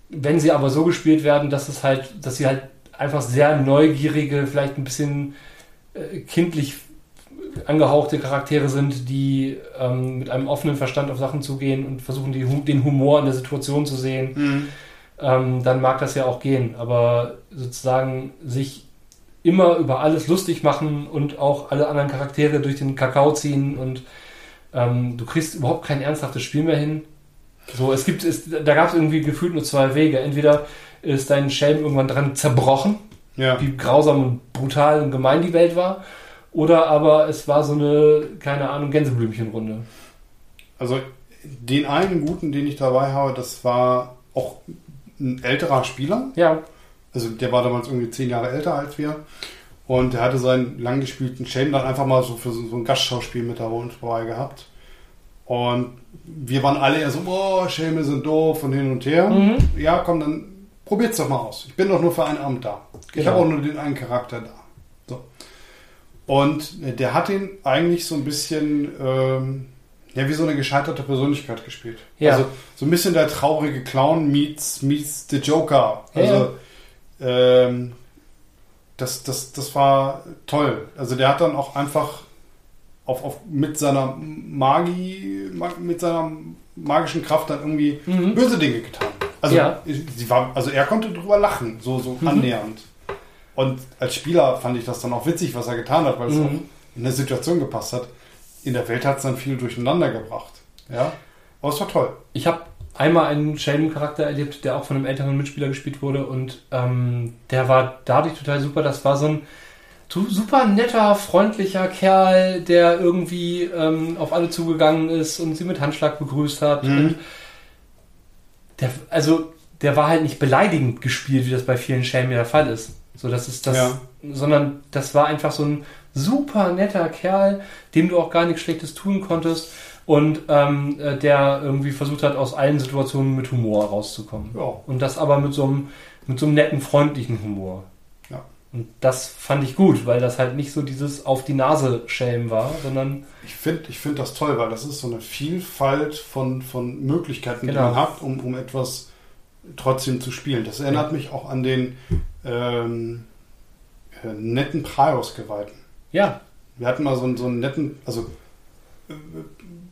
A: wenn sie aber so gespielt werden, dass es halt, dass sie halt einfach sehr neugierige, vielleicht ein bisschen äh, kindlich angehauchte Charaktere sind, die ähm, mit einem offenen Verstand auf Sachen zugehen und versuchen, die, den Humor in der Situation zu sehen, mhm. ähm, dann mag das ja auch gehen. Aber sozusagen sich immer über alles lustig machen und auch alle anderen Charaktere durch den Kakao ziehen und ähm, du kriegst überhaupt kein ernsthaftes Spiel mehr hin. So, es gibt, es, da gab es irgendwie gefühlt nur zwei Wege. Entweder ist dein Schelm irgendwann dran zerbrochen, ja. wie grausam und brutal und gemein die Welt war, Oder aber es war so eine, keine Ahnung, Gänseblümchenrunde.
B: Also den einen guten, den ich dabei habe, das war auch ein älterer Spieler.
A: Ja.
B: Also der war damals irgendwie zehn Jahre älter als wir. Und der hatte seinen lang gespielten Shane dann einfach mal so für so, ein Gastschauspiel mit dabei gehabt. Und wir waren alle eher so, boah, Schelme sind doof und hin und her. Mhm. Ja, komm, dann probiert's doch mal aus. Ich bin doch nur für einen Abend da. Genau. Ich habe auch nur den einen Charakter da. So. Und der hat ihn eigentlich so ein bisschen, ähm, ja, wie so eine gescheiterte Persönlichkeit gespielt. Ja. Also so ein bisschen der traurige Clown meets, meets the Joker. Also, ja. ähm, das, das, das war toll. Also der hat dann auch einfach auf, auf, mit seiner Magie, mit seiner magischen Kraft dann irgendwie mhm. böse Dinge getan. Also, ja. sie war, also er konnte drüber lachen, so, so mhm. annähernd. Und als Spieler fand ich das dann auch witzig, was er getan hat, weil es mhm. auch in der Situation gepasst hat. In der Welt hat es dann viel durcheinander gebracht. Ja, aber es war toll.
A: Ich habe einmal einen Sheldon-Charakter erlebt, der auch von einem älteren Mitspieler gespielt wurde und ähm, der war dadurch total super. Das war so ein super netter, freundlicher Kerl, der irgendwie ähm, auf alle zugegangen ist und sie mit Handschlag begrüßt hat. Mhm. Und der, also, der war halt nicht beleidigend gespielt, wie das bei vielen Shame der Fall ist. So, das ist das, ja. sondern das war einfach so ein super netter Kerl, dem du auch gar nichts Schlechtes tun konntest und ähm, äh, der irgendwie versucht hat, aus allen Situationen mit Humor rauszukommen. Ja. Und das aber mit so einem, mit so einem netten, freundlichen Humor. Und das fand ich gut, weil das halt nicht so dieses auf die Nase schämen war, sondern.
B: Ich finde ich find das toll, weil das ist so eine Vielfalt von, von Möglichkeiten, genau. die man hat, um, um etwas trotzdem zu spielen. Das erinnert ja. mich auch an den ähm, äh, netten Praios-Geweihten.
A: Ja.
B: Wir hatten mal so, einen, so einen netten, also äh,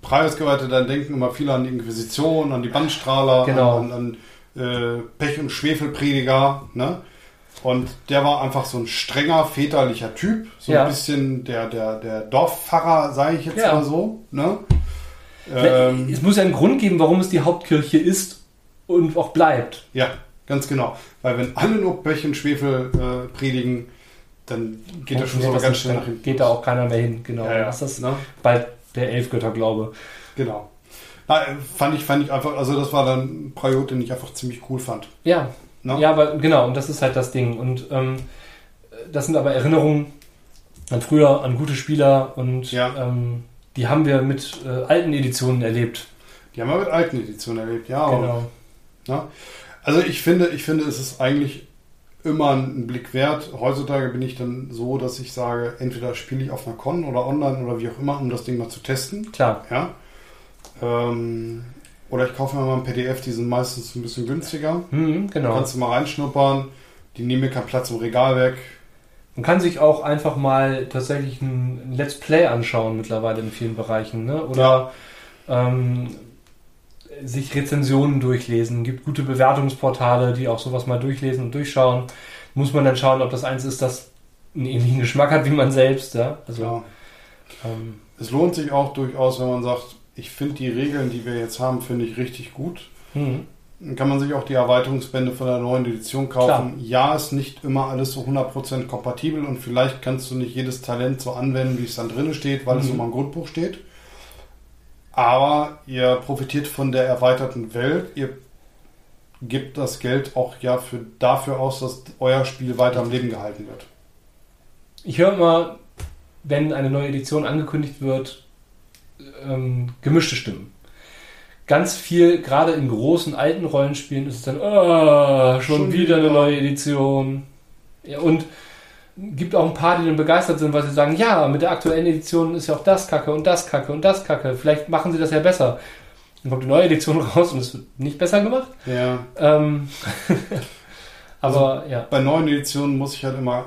B: Praios-Geweihte, dann denken immer viele an die Inquisition, an die Bandstrahler,
A: genau.
B: an, an äh, Pech- und Schwefelprediger, ne? Und der war einfach so ein strenger väterlicher Typ, so ja. ein bisschen der, der, der Dorfpfarrer, sage ich jetzt ja. mal so. Ne?
A: Ähm, es muss ja einen Grund geben, warum es die Hauptkirche ist und auch bleibt.
B: Ja, ganz genau. Weil wenn alle nur und Schwefel äh, predigen, dann geht das schon so ganz schnell nach hinten.
A: Geht da auch keiner mehr hin, genau. Ja, ja. Das ist ne? bald der Elfgötterglaube.
B: Genau. Na, fand ich, fand ich einfach, also das war dann ein Projekt, den ich einfach ziemlich cool fand.
A: Ja, No? Ja, aber genau, und das ist halt das Ding. Und ähm, das sind aber Erinnerungen an früher, an gute Spieler und ja. ähm, die haben wir mit äh, alten Editionen erlebt.
B: Die haben wir mit alten Editionen erlebt, ja. Genau. Und, also ich finde, ich finde, es ist eigentlich immer ein Blick wert. Heutzutage bin ich dann so, dass ich sage, entweder spiele ich auf einer Con oder online oder wie auch immer, um das Ding mal zu testen.
A: Klar.
B: Ja. Ähm, oder ich kaufe mir mal ein PDF, die sind meistens ein bisschen günstiger.
A: Mhm, genau.
B: kannst du mal reinschnuppern. Die nehmen mir keinen Platz im Regal weg.
A: Man kann sich auch einfach mal tatsächlich ein Let's Play anschauen mittlerweile in vielen Bereichen. Ne? Oder ja. ähm, sich Rezensionen durchlesen. Es gibt gute Bewertungsportale, die auch sowas mal durchlesen und durchschauen. Muss man dann schauen, ob das eins ist, das einen ähnlichen Geschmack hat wie man selbst. Ja?
B: Also, ja. Ähm, es lohnt sich auch durchaus, wenn man sagt, ich finde die Regeln, die wir jetzt haben, finde ich richtig gut. Mhm. Dann kann man sich auch die Erweiterungsbände von der neuen Edition kaufen. Klar. Ja, ist nicht immer alles so 100% kompatibel und vielleicht kannst du nicht jedes Talent so anwenden, wie es dann drin steht, weil mhm. es immer im Grundbuch steht. Aber ihr profitiert von der erweiterten Welt. Ihr gebt das Geld auch ja für, dafür aus, dass euer Spiel weiter am Leben gehalten wird.
A: Ich höre immer, wenn eine neue Edition angekündigt wird, ähm, gemischte Stimmen. Ganz viel, gerade in großen alten Rollenspielen, ist es dann, oh, schon, schon wieder eine neue Edition. Ja, und gibt auch ein paar, die dann begeistert sind, weil sie sagen, ja, mit der aktuellen Edition ist ja auch das Kacke und das Kacke und das Kacke. Vielleicht machen sie das ja besser. Dann kommt die neue Edition raus und es wird nicht besser gemacht.
B: Ja.
A: Ähm, aber
B: also,
A: ja.
B: Bei neuen Editionen muss ich halt immer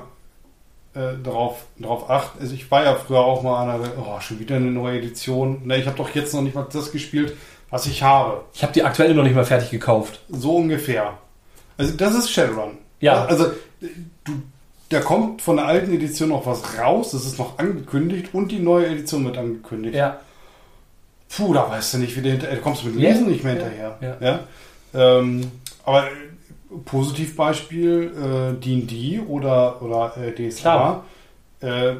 B: äh, darauf, darauf achten. Also ich war ja früher auch mal an der, oh, schon wieder eine neue Edition. Ne, ich habe doch jetzt noch nicht mal das gespielt, was ich habe.
A: Ich habe die aktuelle noch nicht mal fertig gekauft.
B: So ungefähr. Also das ist Shadowrun.
A: Ja.
B: Also du, da kommt von der alten Edition noch was raus, das ist noch angekündigt und die neue Edition wird angekündigt.
A: Ja.
B: Puh, da weißt du nicht, wie du hinterher, da kommst du mit Lesen ja. nicht mehr hinterher.
A: Ja.
B: ja? Ähm, aber Positivbeispiel äh, D&D oder, oder äh, DSA. Äh,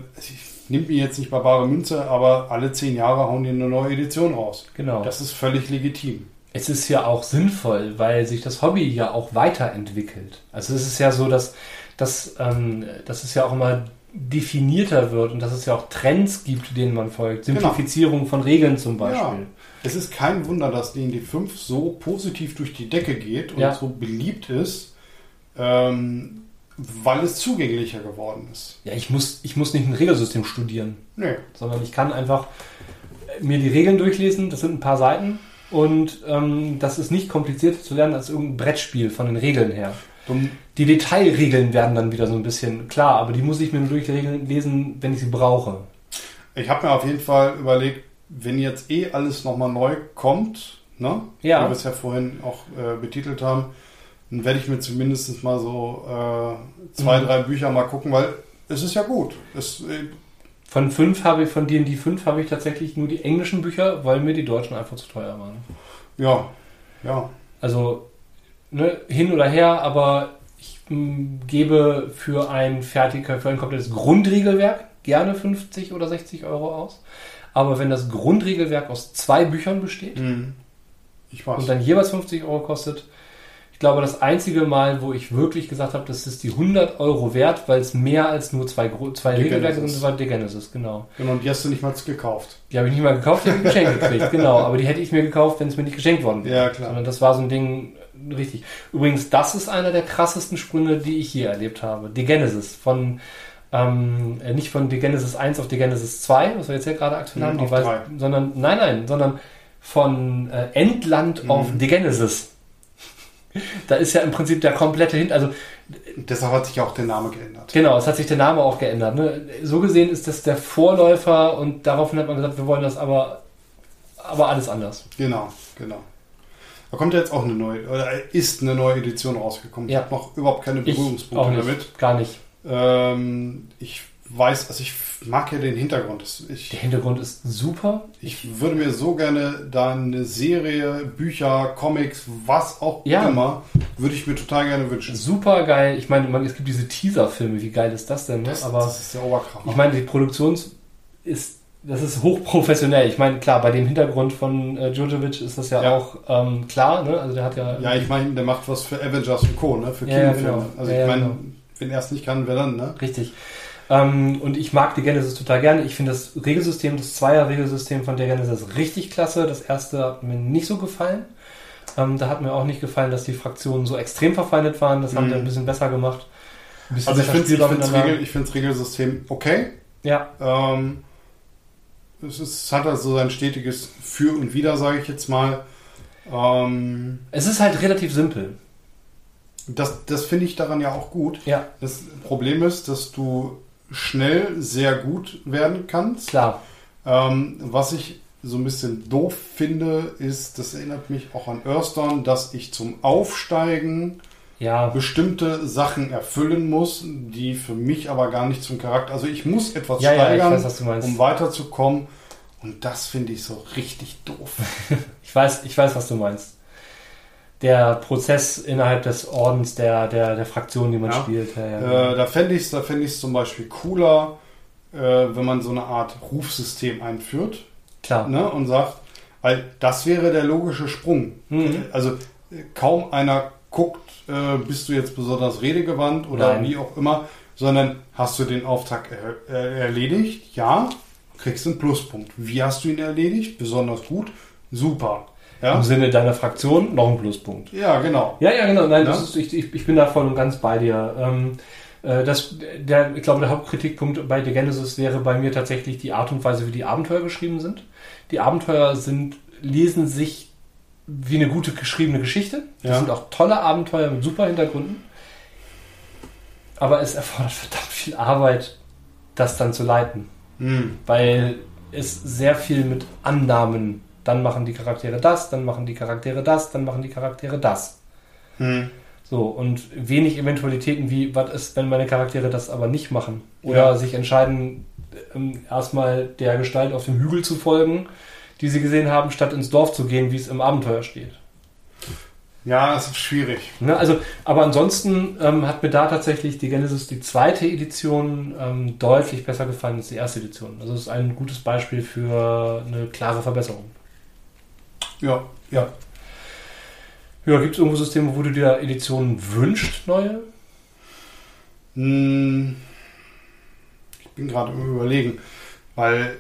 B: nimmt mir jetzt nicht bei bare Münze, aber alle zehn Jahre hauen die eine neue Edition raus.
A: Genau.
B: Das ist völlig legitim.
A: Es ist ja auch sinnvoll, weil sich das Hobby ja auch weiterentwickelt. Also es ist ja so, dass, dass, ähm, dass es ja auch immer definierter wird und dass es ja auch Trends gibt, denen man folgt.
B: Genau.
A: Simplifizierung von Regeln zum
B: Ja. Es ist kein Wunder, dass D&D 5 so positiv durch die Decke geht und
A: Ja.
B: so beliebt ist, ähm, weil es zugänglicher geworden ist.
A: Ja, ich muss, ich muss nicht ein Regelsystem studieren,
B: Nee.
A: sondern ich kann einfach mir die Regeln durchlesen. Das sind ein paar Seiten und ähm, das ist nicht komplizierter zu lernen als irgendein Brettspiel von den Regeln her.
B: Dumm.
A: Die Detailregeln werden dann wieder so ein bisschen klar, aber die muss ich mir nur durchlesen, wenn ich sie brauche.
B: Ich habe mir auf jeden Fall überlegt, wenn jetzt eh alles nochmal neu kommt, ne?
A: Ja.
B: wie wir es ja vorhin auch äh, betitelt haben, dann werde ich mir zumindest mal so äh, zwei,
A: Mhm.
B: drei Bücher mal gucken, weil es ist ja gut. Es, äh,
A: Von fünf habe ich, von D&D 5 habe ich tatsächlich nur die englischen Bücher, weil mir die deutschen einfach zu teuer waren.
B: ja, ja.
A: Also ne, hin oder her, aber ich mh, gebe für ein fertiger, für ein komplettes Grundregelwerk gerne 50 oder 60 Euro aus. Aber wenn das Grundregelwerk aus zwei Büchern besteht
B: Mhm.
A: Und dann jeweils 50 Euro kostet, ich glaube, das einzige Mal, wo ich wirklich gesagt habe, das ist die 100 Euro wert, weil es mehr als nur zwei, zwei Regelwerke sind, war die Genesis, genau.
B: Genau, und die hast du nicht mal gekauft.
A: Die habe ich nicht mal gekauft, die habe ich geschenkt gekriegt, genau. Aber die hätte ich mir gekauft, wenn es mir nicht geschenkt worden wäre.
B: Ja, klar.
A: Sondern das war so ein Ding, richtig. Übrigens, das ist einer der krassesten Sprünge, die ich je erlebt habe. Die Genesis von, ähm, äh, nicht von The Genesis 1 auf The Genesis 2, was wir jetzt ja gerade aktuell
B: Mhm,
A: haben, weiß,
B: drei.
A: sondern, nein, nein, sondern von äh, Endland
B: Mhm.
A: auf The Genesis. Da ist ja im Prinzip der komplette Hin, also
B: Deshalb hat sich auch der Name geändert.
A: Genau, es hat sich der Name auch geändert. Ne? So gesehen ist das der Vorläufer und daraufhin hat man gesagt, wir wollen das aber, aber alles anders.
B: Genau, genau. Da kommt jetzt auch eine neue, oder ist eine neue Edition rausgekommen.
A: Ja.
B: Ich habe noch überhaupt keine Berührungspunkte damit.
A: gar nicht.
B: Ähm, ich weiß, also ich mag ja den Hintergrund. Das-
A: Der
B: Ich,
A: Hintergrund ist super.
B: ich würde mir so gerne da eine Serie, Bücher, Comics, was auch
A: Ja.
B: immer, würde ich mir total gerne wünschen.
A: Super geil. Ich meine, man, es gibt diese Teaser-Filme. Wie geil ist das denn? Ne?
B: Das,
A: aber
B: das ist der Oberkracher.
A: ich meine, die Produktion ist, das ist hochprofessionell. Ich meine, klar, bei dem Hintergrund von äh, Djurdjevic ist das ja,
B: Ja.
A: auch ähm, klar. Ne? Also der hat ja,
B: ja, ich meine, der macht was für Avengers und Co., ne? für
A: Ja,
B: Kinofilme.
A: genau.
B: Also ich meine,
A: genau.
B: Wenn er es nicht kann, wer dann, ne?
A: Richtig. Ähm, und ich mag die Genesis total gerne. Ich finde das Regelsystem, das Zweier-Regelsystem von der Genesis richtig klasse. Das erste hat mir nicht so gefallen. Ähm, da hat mir auch nicht gefallen, dass die Fraktionen so extrem verfeindet waren. Das haben
B: Mhm.
A: die ein bisschen besser gemacht. Bisschen
B: Also ich finde
A: miteinander.
B: Regel, Regelsystem okay.
A: Ja,
B: Ähm, es, ist, es hat also sein stetiges Für und Wider, sage ich jetzt mal. Ähm,
A: es ist halt relativ simpel.
B: Das das finde ich daran ja auch gut.
A: Ja,
B: Das Problem ist, dass du schnell sehr gut werden kannst.
A: klar.
B: Ähm, was ich so ein bisschen doof finde, ist, das erinnert mich auch an Earthdawn, dass ich zum Aufsteigen
A: Ja,
B: bestimmte Sachen erfüllen muss, die für mich aber gar nicht zum Charakter. Also ich muss etwas
A: ja, ja,
B: steigern,
A: weiß, du meinst.
B: um weiterzukommen. Und das finde ich so richtig doof.
A: Ich weiß, ich weiß, was du meinst. Der Prozess innerhalb des Ordens der, der, der Fraktion, die man
B: Ja.
A: spielt. Ja, ja.
B: Äh, da fände ich es da fänd zum Beispiel cooler, äh, wenn man so eine Art Rufsystem einführt
A: klar.
B: ne, und sagt, weil das wäre der logische Sprung.
A: Mhm.
B: Also äh, kaum einer guckt, äh, bist du jetzt besonders redegewandt oder
A: Nein.
B: wie auch immer, sondern hast du den Auftrag er, er, erledigt? Ja, kriegst einen Pluspunkt. Wie hast du ihn erledigt? Besonders gut? Super.
A: Im
B: Ja,
A: Sinne deiner Fraktion noch ein Pluspunkt.
B: ja genau.
A: Ja, ja, genau. Nein,
B: Ja?
A: ist, ich, ich, bin da voll und ganz bei dir. Ähm, äh, das, der, ich glaube, der Hauptkritikpunkt bei The Genesis wäre bei mir tatsächlich die Art und Weise, wie die Abenteuer geschrieben sind. Die Abenteuer sind, lesen sich wie eine gute geschriebene Geschichte. Das
B: Ja.
A: sind auch tolle Abenteuer mit super Hintergründen. Aber es erfordert verdammt viel Arbeit, das dann zu leiten.
B: Hm.
A: Weil es sehr viel mit Annahmen, dann machen die Charaktere das, dann machen die Charaktere das, dann machen die Charaktere das.
B: Hm.
A: So, und wenig Eventualitäten wie, was ist, wenn meine Charaktere das aber nicht machen? Oder
B: Ja.
A: sich entscheiden, ähm, erstmal der Gestalt auf dem Hügel zu folgen, die sie gesehen haben, statt ins Dorf zu gehen, wie es im Abenteuer steht.
B: Ja, das ist schwierig.
A: Ne, also, aber ansonsten ähm, hat mir da tatsächlich die Genesis, die zweite Edition, ähm, deutlich besser gefallen als die erste Edition. Also es ist ein gutes Beispiel für eine klare Verbesserung.
B: Ja.
A: Ja. Ja, gibt es irgendwo Systeme, wo du dir Editionen wünscht, neue?
B: Hm, ich bin gerade im Überlegen, weil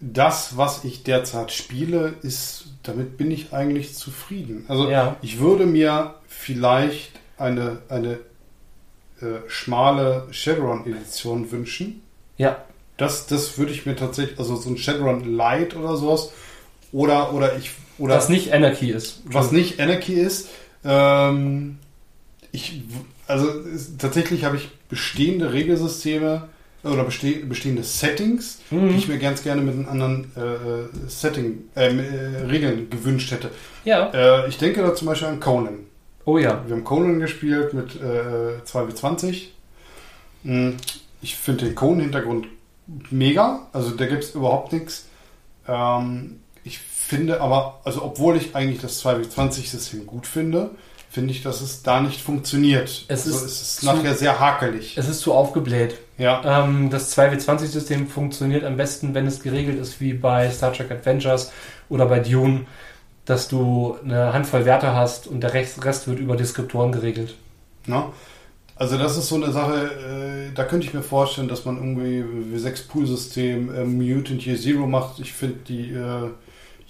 B: das, was ich derzeit spiele, ist, damit bin ich eigentlich zufrieden. Also
A: Ja.
B: ich würde mir vielleicht eine, eine äh, schmale Shadowrun-Edition wünschen.
A: Ja.
B: Das, das würde ich mir tatsächlich, also so ein Shadowrun Light oder sowas. Oder, oder ich. Oder
A: Was nicht Anarchy ist.
B: was nicht Anarchy ist. Ähm, ich, also es, tatsächlich habe ich bestehende Regelsysteme oder beste, bestehende Settings,
A: Mhm.
B: die ich mir ganz gerne mit einem anderen äh, Setting, äh, äh, Regeln gewünscht hätte.
A: Ja.
B: Äh, ich denke da zum Beispiel an Conan.
A: Oh ja.
B: Wir haben Conan gespielt mit äh, 2W20. Mm, Ich finde den Conan-Hintergrund mega. Also da gibt es überhaupt nichts. Ähm, finde aber, also obwohl ich eigentlich das 2W20-System gut finde, finde ich, dass es da nicht funktioniert.
A: Es
B: also
A: ist
B: es ist
A: zu-
B: nachher sehr hakelig.
A: Es ist zu aufgebläht.
B: Ja,
A: Ähm, das 2W20-System funktioniert am besten, wenn es geregelt ist, wie bei Star Trek Adventures oder bei Dune, dass du eine Handvoll Werte hast und der Rest, wird über Deskriptoren geregelt.
B: ne? Also das ist so eine Sache, äh, da könnte ich mir vorstellen, dass man irgendwie W6-Pool-System äh, Mutant Year Zero macht. Ich finde die äh,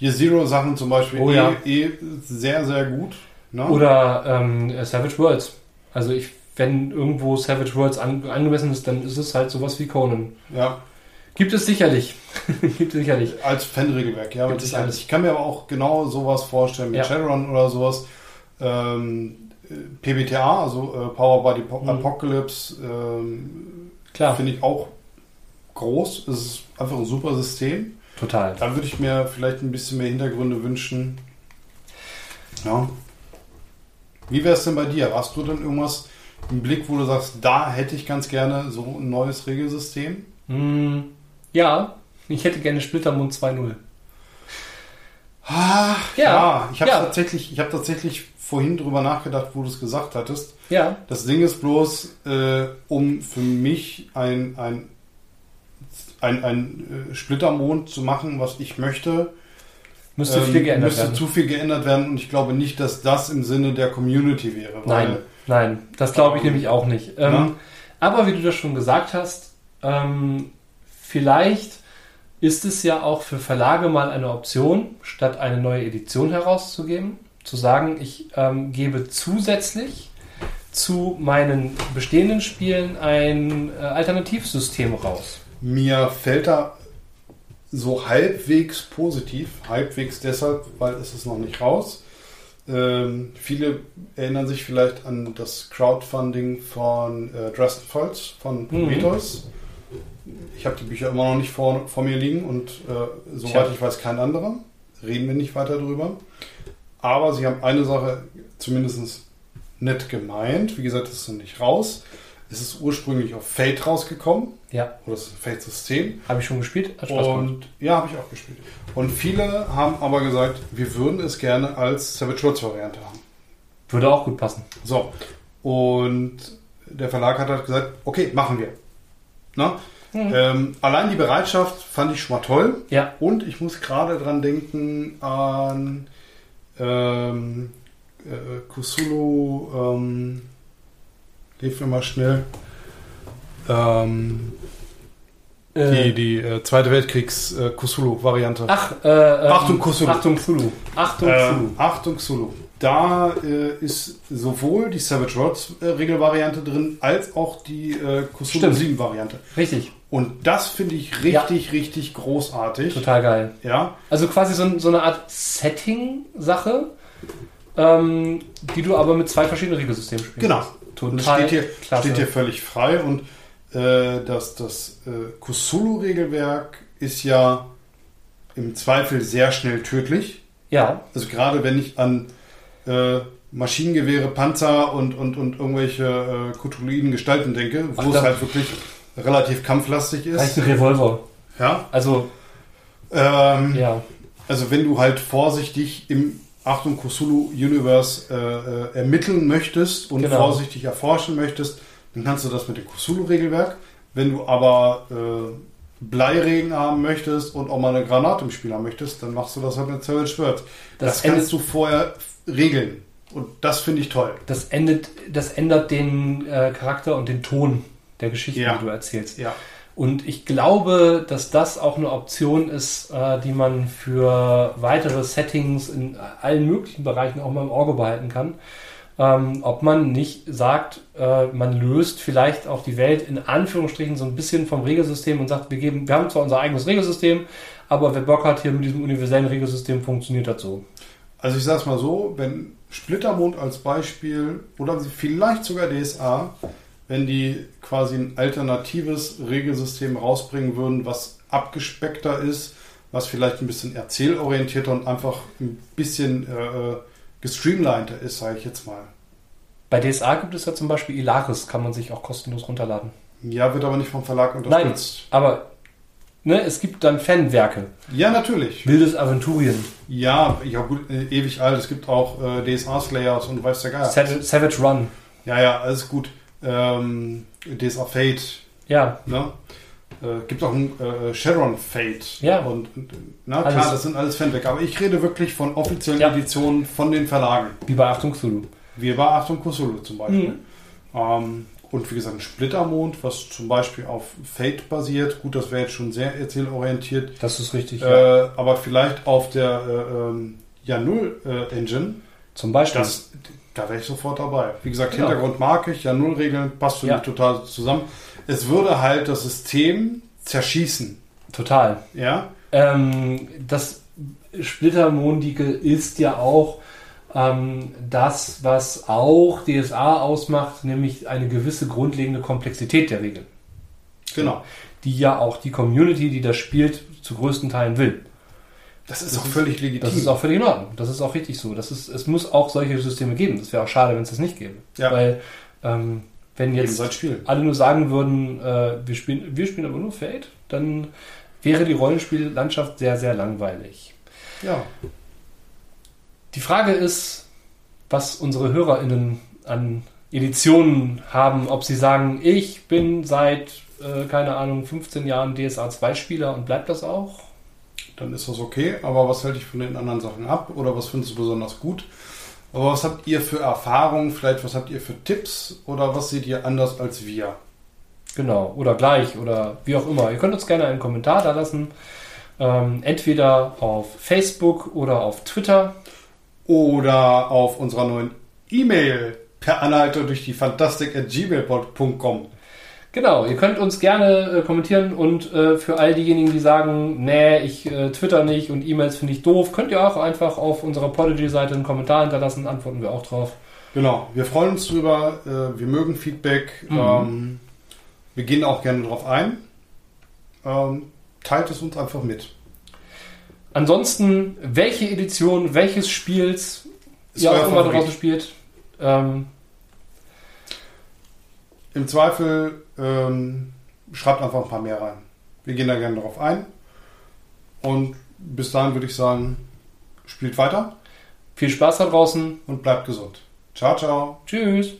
B: Year Zero-Sachen zum Beispiel
A: Oh
B: eh,
A: ja.
B: eh sehr, sehr gut. Ne?
A: Oder ähm, Savage Worlds. Also ich, wenn irgendwo Savage Worlds an, angemessen ist, dann ist es halt sowas wie Conan.
B: Ja,
A: Gibt es sicherlich. Gibt es sicherlich.
B: als Fan-Regelwerk, ja.
A: Gibt es alles.
B: Ich kann mir aber auch genau sowas vorstellen mit
A: Ja.
B: Shadowrun oder sowas. Ähm, äh, PBTA, also äh, Power by the
A: Mhm.
B: Apocalypse, ähm, finde ich auch groß. Es ist einfach ein super System.
A: Total.
B: Da würde ich mir vielleicht ein bisschen mehr Hintergründe wünschen. Ja. Wie wäre es denn bei dir? Hast du denn irgendwas im Blick, wo du sagst, da hätte ich ganz gerne so ein neues Regelsystem?
A: Hm, ja, ich hätte gerne Splittermund 2.0.
B: Ah,
A: Ja,
B: ja, ich habe
A: ja.
B: tatsächlich, ich habe tatsächlich vorhin drüber nachgedacht, wo du es gesagt hattest.
A: Ja.
B: Das Ding ist bloß, äh, um für mich ein, ein, ein, ein äh, Splittermond zu machen, was ich möchte,
A: Müsste
B: ähm,
A: viel geändert
B: müsste
A: werden.
B: zu viel geändert werden und ich glaube nicht, dass das im Sinne der Community wäre.
A: Nein, nein, das glaube ich
B: Ähm,
A: nämlich auch nicht. Ähm, aber wie du das schon gesagt hast, ähm, vielleicht ist es ja auch für Verlage mal eine Option, statt eine neue Edition herauszugeben, zu sagen, ich ähm, gebe zusätzlich zu meinen bestehenden Spielen ein äh, Alternativsystem raus.
B: Mir fällt da so halbwegs positiv, halbwegs deshalb, weil es ist noch nicht raus. Ähm, viele erinnern sich vielleicht an das Crowdfunding von äh, Dresden Files von
A: Mhm.
B: Prometheus. Ich habe die Bücher immer noch nicht vor, vor mir liegen und äh, soweit
A: Tja.
B: ich weiß kein anderer. Reden wir nicht weiter drüber. Aber sie haben eine Sache zumindest nett gemeint. Wie gesagt, es ist noch nicht raus. Es ist ursprünglich auf Fate rausgekommen.
A: Ja,
B: Oder das Fate-System.
A: habe ich schon gespielt. Hat Spaß gemacht.
B: Und ja, habe ich auch gespielt. Und viele haben aber gesagt, wir würden es gerne als Savage Worlds Variante haben.
A: Würde auch gut passen.
B: So. Und der Verlag hat halt gesagt, okay, machen wir. Na?
A: Mhm.
B: Ähm, allein die Bereitschaft fand ich schon mal toll.
A: Ja,
B: Und ich muss gerade dran denken an ähm, äh, Kusulu, ähm, mir mal schnell. Ähm,
A: äh,
B: die die äh, Zweite Weltkriegs äh.
A: Ach, äh, ähm,
B: Achtung, Cthulhu.
A: Achtung, Zulu. Achtung,
B: Ähm,
A: Zulu.
B: Achtung, Zulu. Da äh, ist sowohl die Savage Worlds Regelvariante drin, als auch die
A: Stimmt.
B: 7 Variante.
A: Richtig,
B: Und das finde ich richtig, richtig großartig.
A: total geil.
B: Ja,
A: Also quasi so, so eine Art Setting-Sache, ähm, die du aber mit zwei verschiedenen Regelsystemen spielst.
B: genau. Und das
A: Total
B: steht hier,
A: klasse.
B: steht hier völlig frei. Und äh, das, das äh, Cthulhu-Regelwerk ist ja im Zweifel sehr schnell tödlich.
A: Ja,
B: Also gerade wenn ich an äh, Maschinengewehre, Panzer und, und, und irgendwelche äh, Cthulhuiden Gestalten denke, wo
A: Ach,
B: es halt wirklich relativ kampflastig
A: reicht
B: ist.
A: ein Revolver.
B: Ja.
A: Also,
B: Ähm,
A: ja,
B: Also wenn du halt vorsichtig im Achtung, Cthulhu Universe äh, äh, ermitteln möchtest und genau. vorsichtig erforschen möchtest, dann kannst du das mit dem Cthulhu-Regelwerk. Wenn du aber äh, Bleiregen haben möchtest und auch mal eine Granate im Spiel haben möchtest, dann machst du das halt mit Savage Words. Das, das kannst du vorher regeln. Und das finde ich toll.
A: Das, endet, das ändert den äh, Charakter und den Ton der Geschichte, ja. die du erzählst.
B: Ja.
A: Und ich glaube, dass das auch eine Option ist, äh, die man für weitere Settings in allen möglichen Bereichen auch mal im Auge behalten kann. Ähm, ob man nicht sagt, äh, man löst vielleicht auch die Welt in Anführungsstrichen so ein bisschen vom Regelsystem und sagt, wir geben, wir haben zwar unser eigenes Regelsystem, aber wer Bock hat hier mit diesem universellen Regelsystem funktioniert so.
B: Also ich sage es mal so, wenn Splittermond als Beispiel oder vielleicht sogar DSA wenn die quasi ein alternatives Regelsystem rausbringen würden, was abgespeckter ist, was vielleicht ein bisschen erzählorientierter und einfach ein bisschen äh, gestreamliner ist, sage ich jetzt mal.
A: Bei DSA gibt es ja zum Beispiel Ilaris, kann man sich auch kostenlos runterladen.
B: Ja, wird aber nicht vom Verlag unterstützt.
A: Nein, aber ne, es gibt dann Fanwerke.
B: Ja, natürlich.
A: Wildes Aventurien.
B: Ja, ja gut, äh, ewig alt. Es gibt auch äh, DSA Slayers und ja gar
A: nicht. Savage Run.
B: Ja, ja, alles gut ähm, DSA Fate.
A: Ja.
B: Ne? Äh, gibt auch ein äh, Sharon Fate.
A: Ja.
B: Und, na alles. klar, das sind alles Fanwerke. Aber ich rede wirklich von offiziellen ja. Editionen von den Verlagen.
A: Wie bei Achtung Cthulhu.
B: Wie bei Achtung Cthulhu zum Beispiel. Mhm. Ähm, und wie gesagt, ein Splittermond, was zum Beispiel auf Fate basiert. Gut, das wäre jetzt schon sehr erzählorientiert.
A: Das ist richtig.
B: Äh, ja. Aber vielleicht auf der äh, ähm, ja, Null äh, Engine.
A: Zum Beispiel.
B: Das, da wäre ich sofort dabei. Wie gesagt, genau. Hintergrund mag ich, ja, Nullregeln passt für ja. mich total zusammen. Es würde halt das System zerschießen.
A: Total.
B: Ja.
A: Ähm, das Splittermondige ist ja auch ähm, das, was auch DSA ausmacht, nämlich eine gewisse grundlegende Komplexität der Regeln.
B: Genau.
A: Die ja auch die Community, die das spielt, zu größten Teilen will.
B: Das ist das auch ist, völlig legitim.
A: Das ist auch völlig in Ordnung. Das ist auch richtig so. Das ist, es muss auch solche Systeme geben. Das wäre auch schade, wenn es das nicht gäbe.
B: Ja.
A: Weil, ähm, wenn jetzt alle nur sagen würden, äh, wir, spielen, wir spielen aber nur Fate, dann wäre die Rollenspiellandschaft sehr, sehr langweilig.
B: Ja.
A: Die Frage ist, was unsere HörerInnen an Editionen haben, ob sie sagen, ich bin seit, äh, keine Ahnung, 15 Jahren DSA 2 Spieler und bleibt das auch?
B: Dann ist das okay. Aber was hält dich von den anderen Sachen ab oder was findest du besonders gut? Aber was habt ihr für Erfahrungen? Vielleicht was habt ihr für Tipps oder was seht ihr anders als wir?
A: Genau, oder gleich oder wie auch immer. Ihr könnt uns gerne einen Kommentar da lassen. Ähm, entweder auf Facebook oder auf Twitter.
B: Oder auf unserer neuen E-Mail per Anhalter durch die fantastik.gmail.com.
A: Genau, ihr könnt uns gerne äh, kommentieren und äh, für all diejenigen, die sagen, nee, ich äh, twitter nicht und E-Mails finde ich doof, könnt ihr auch einfach auf unserer Podigy-Seite einen Kommentar hinterlassen, antworten wir auch drauf.
B: Genau, wir freuen uns drüber, äh, wir mögen Feedback, mhm. ähm, wir gehen auch gerne drauf ein. Ähm, teilt es uns einfach mit.
A: Ansonsten, welche Edition welches Spiels ihr auch immer draußen spielt, ähm,
B: im Zweifel ähm, schreibt einfach ein paar mehr rein. Wir gehen da gerne darauf ein. Und bis dahin würde ich sagen, spielt weiter.
A: Viel Spaß da draußen
B: und bleibt gesund. Ciao, ciao.
A: Tschüss.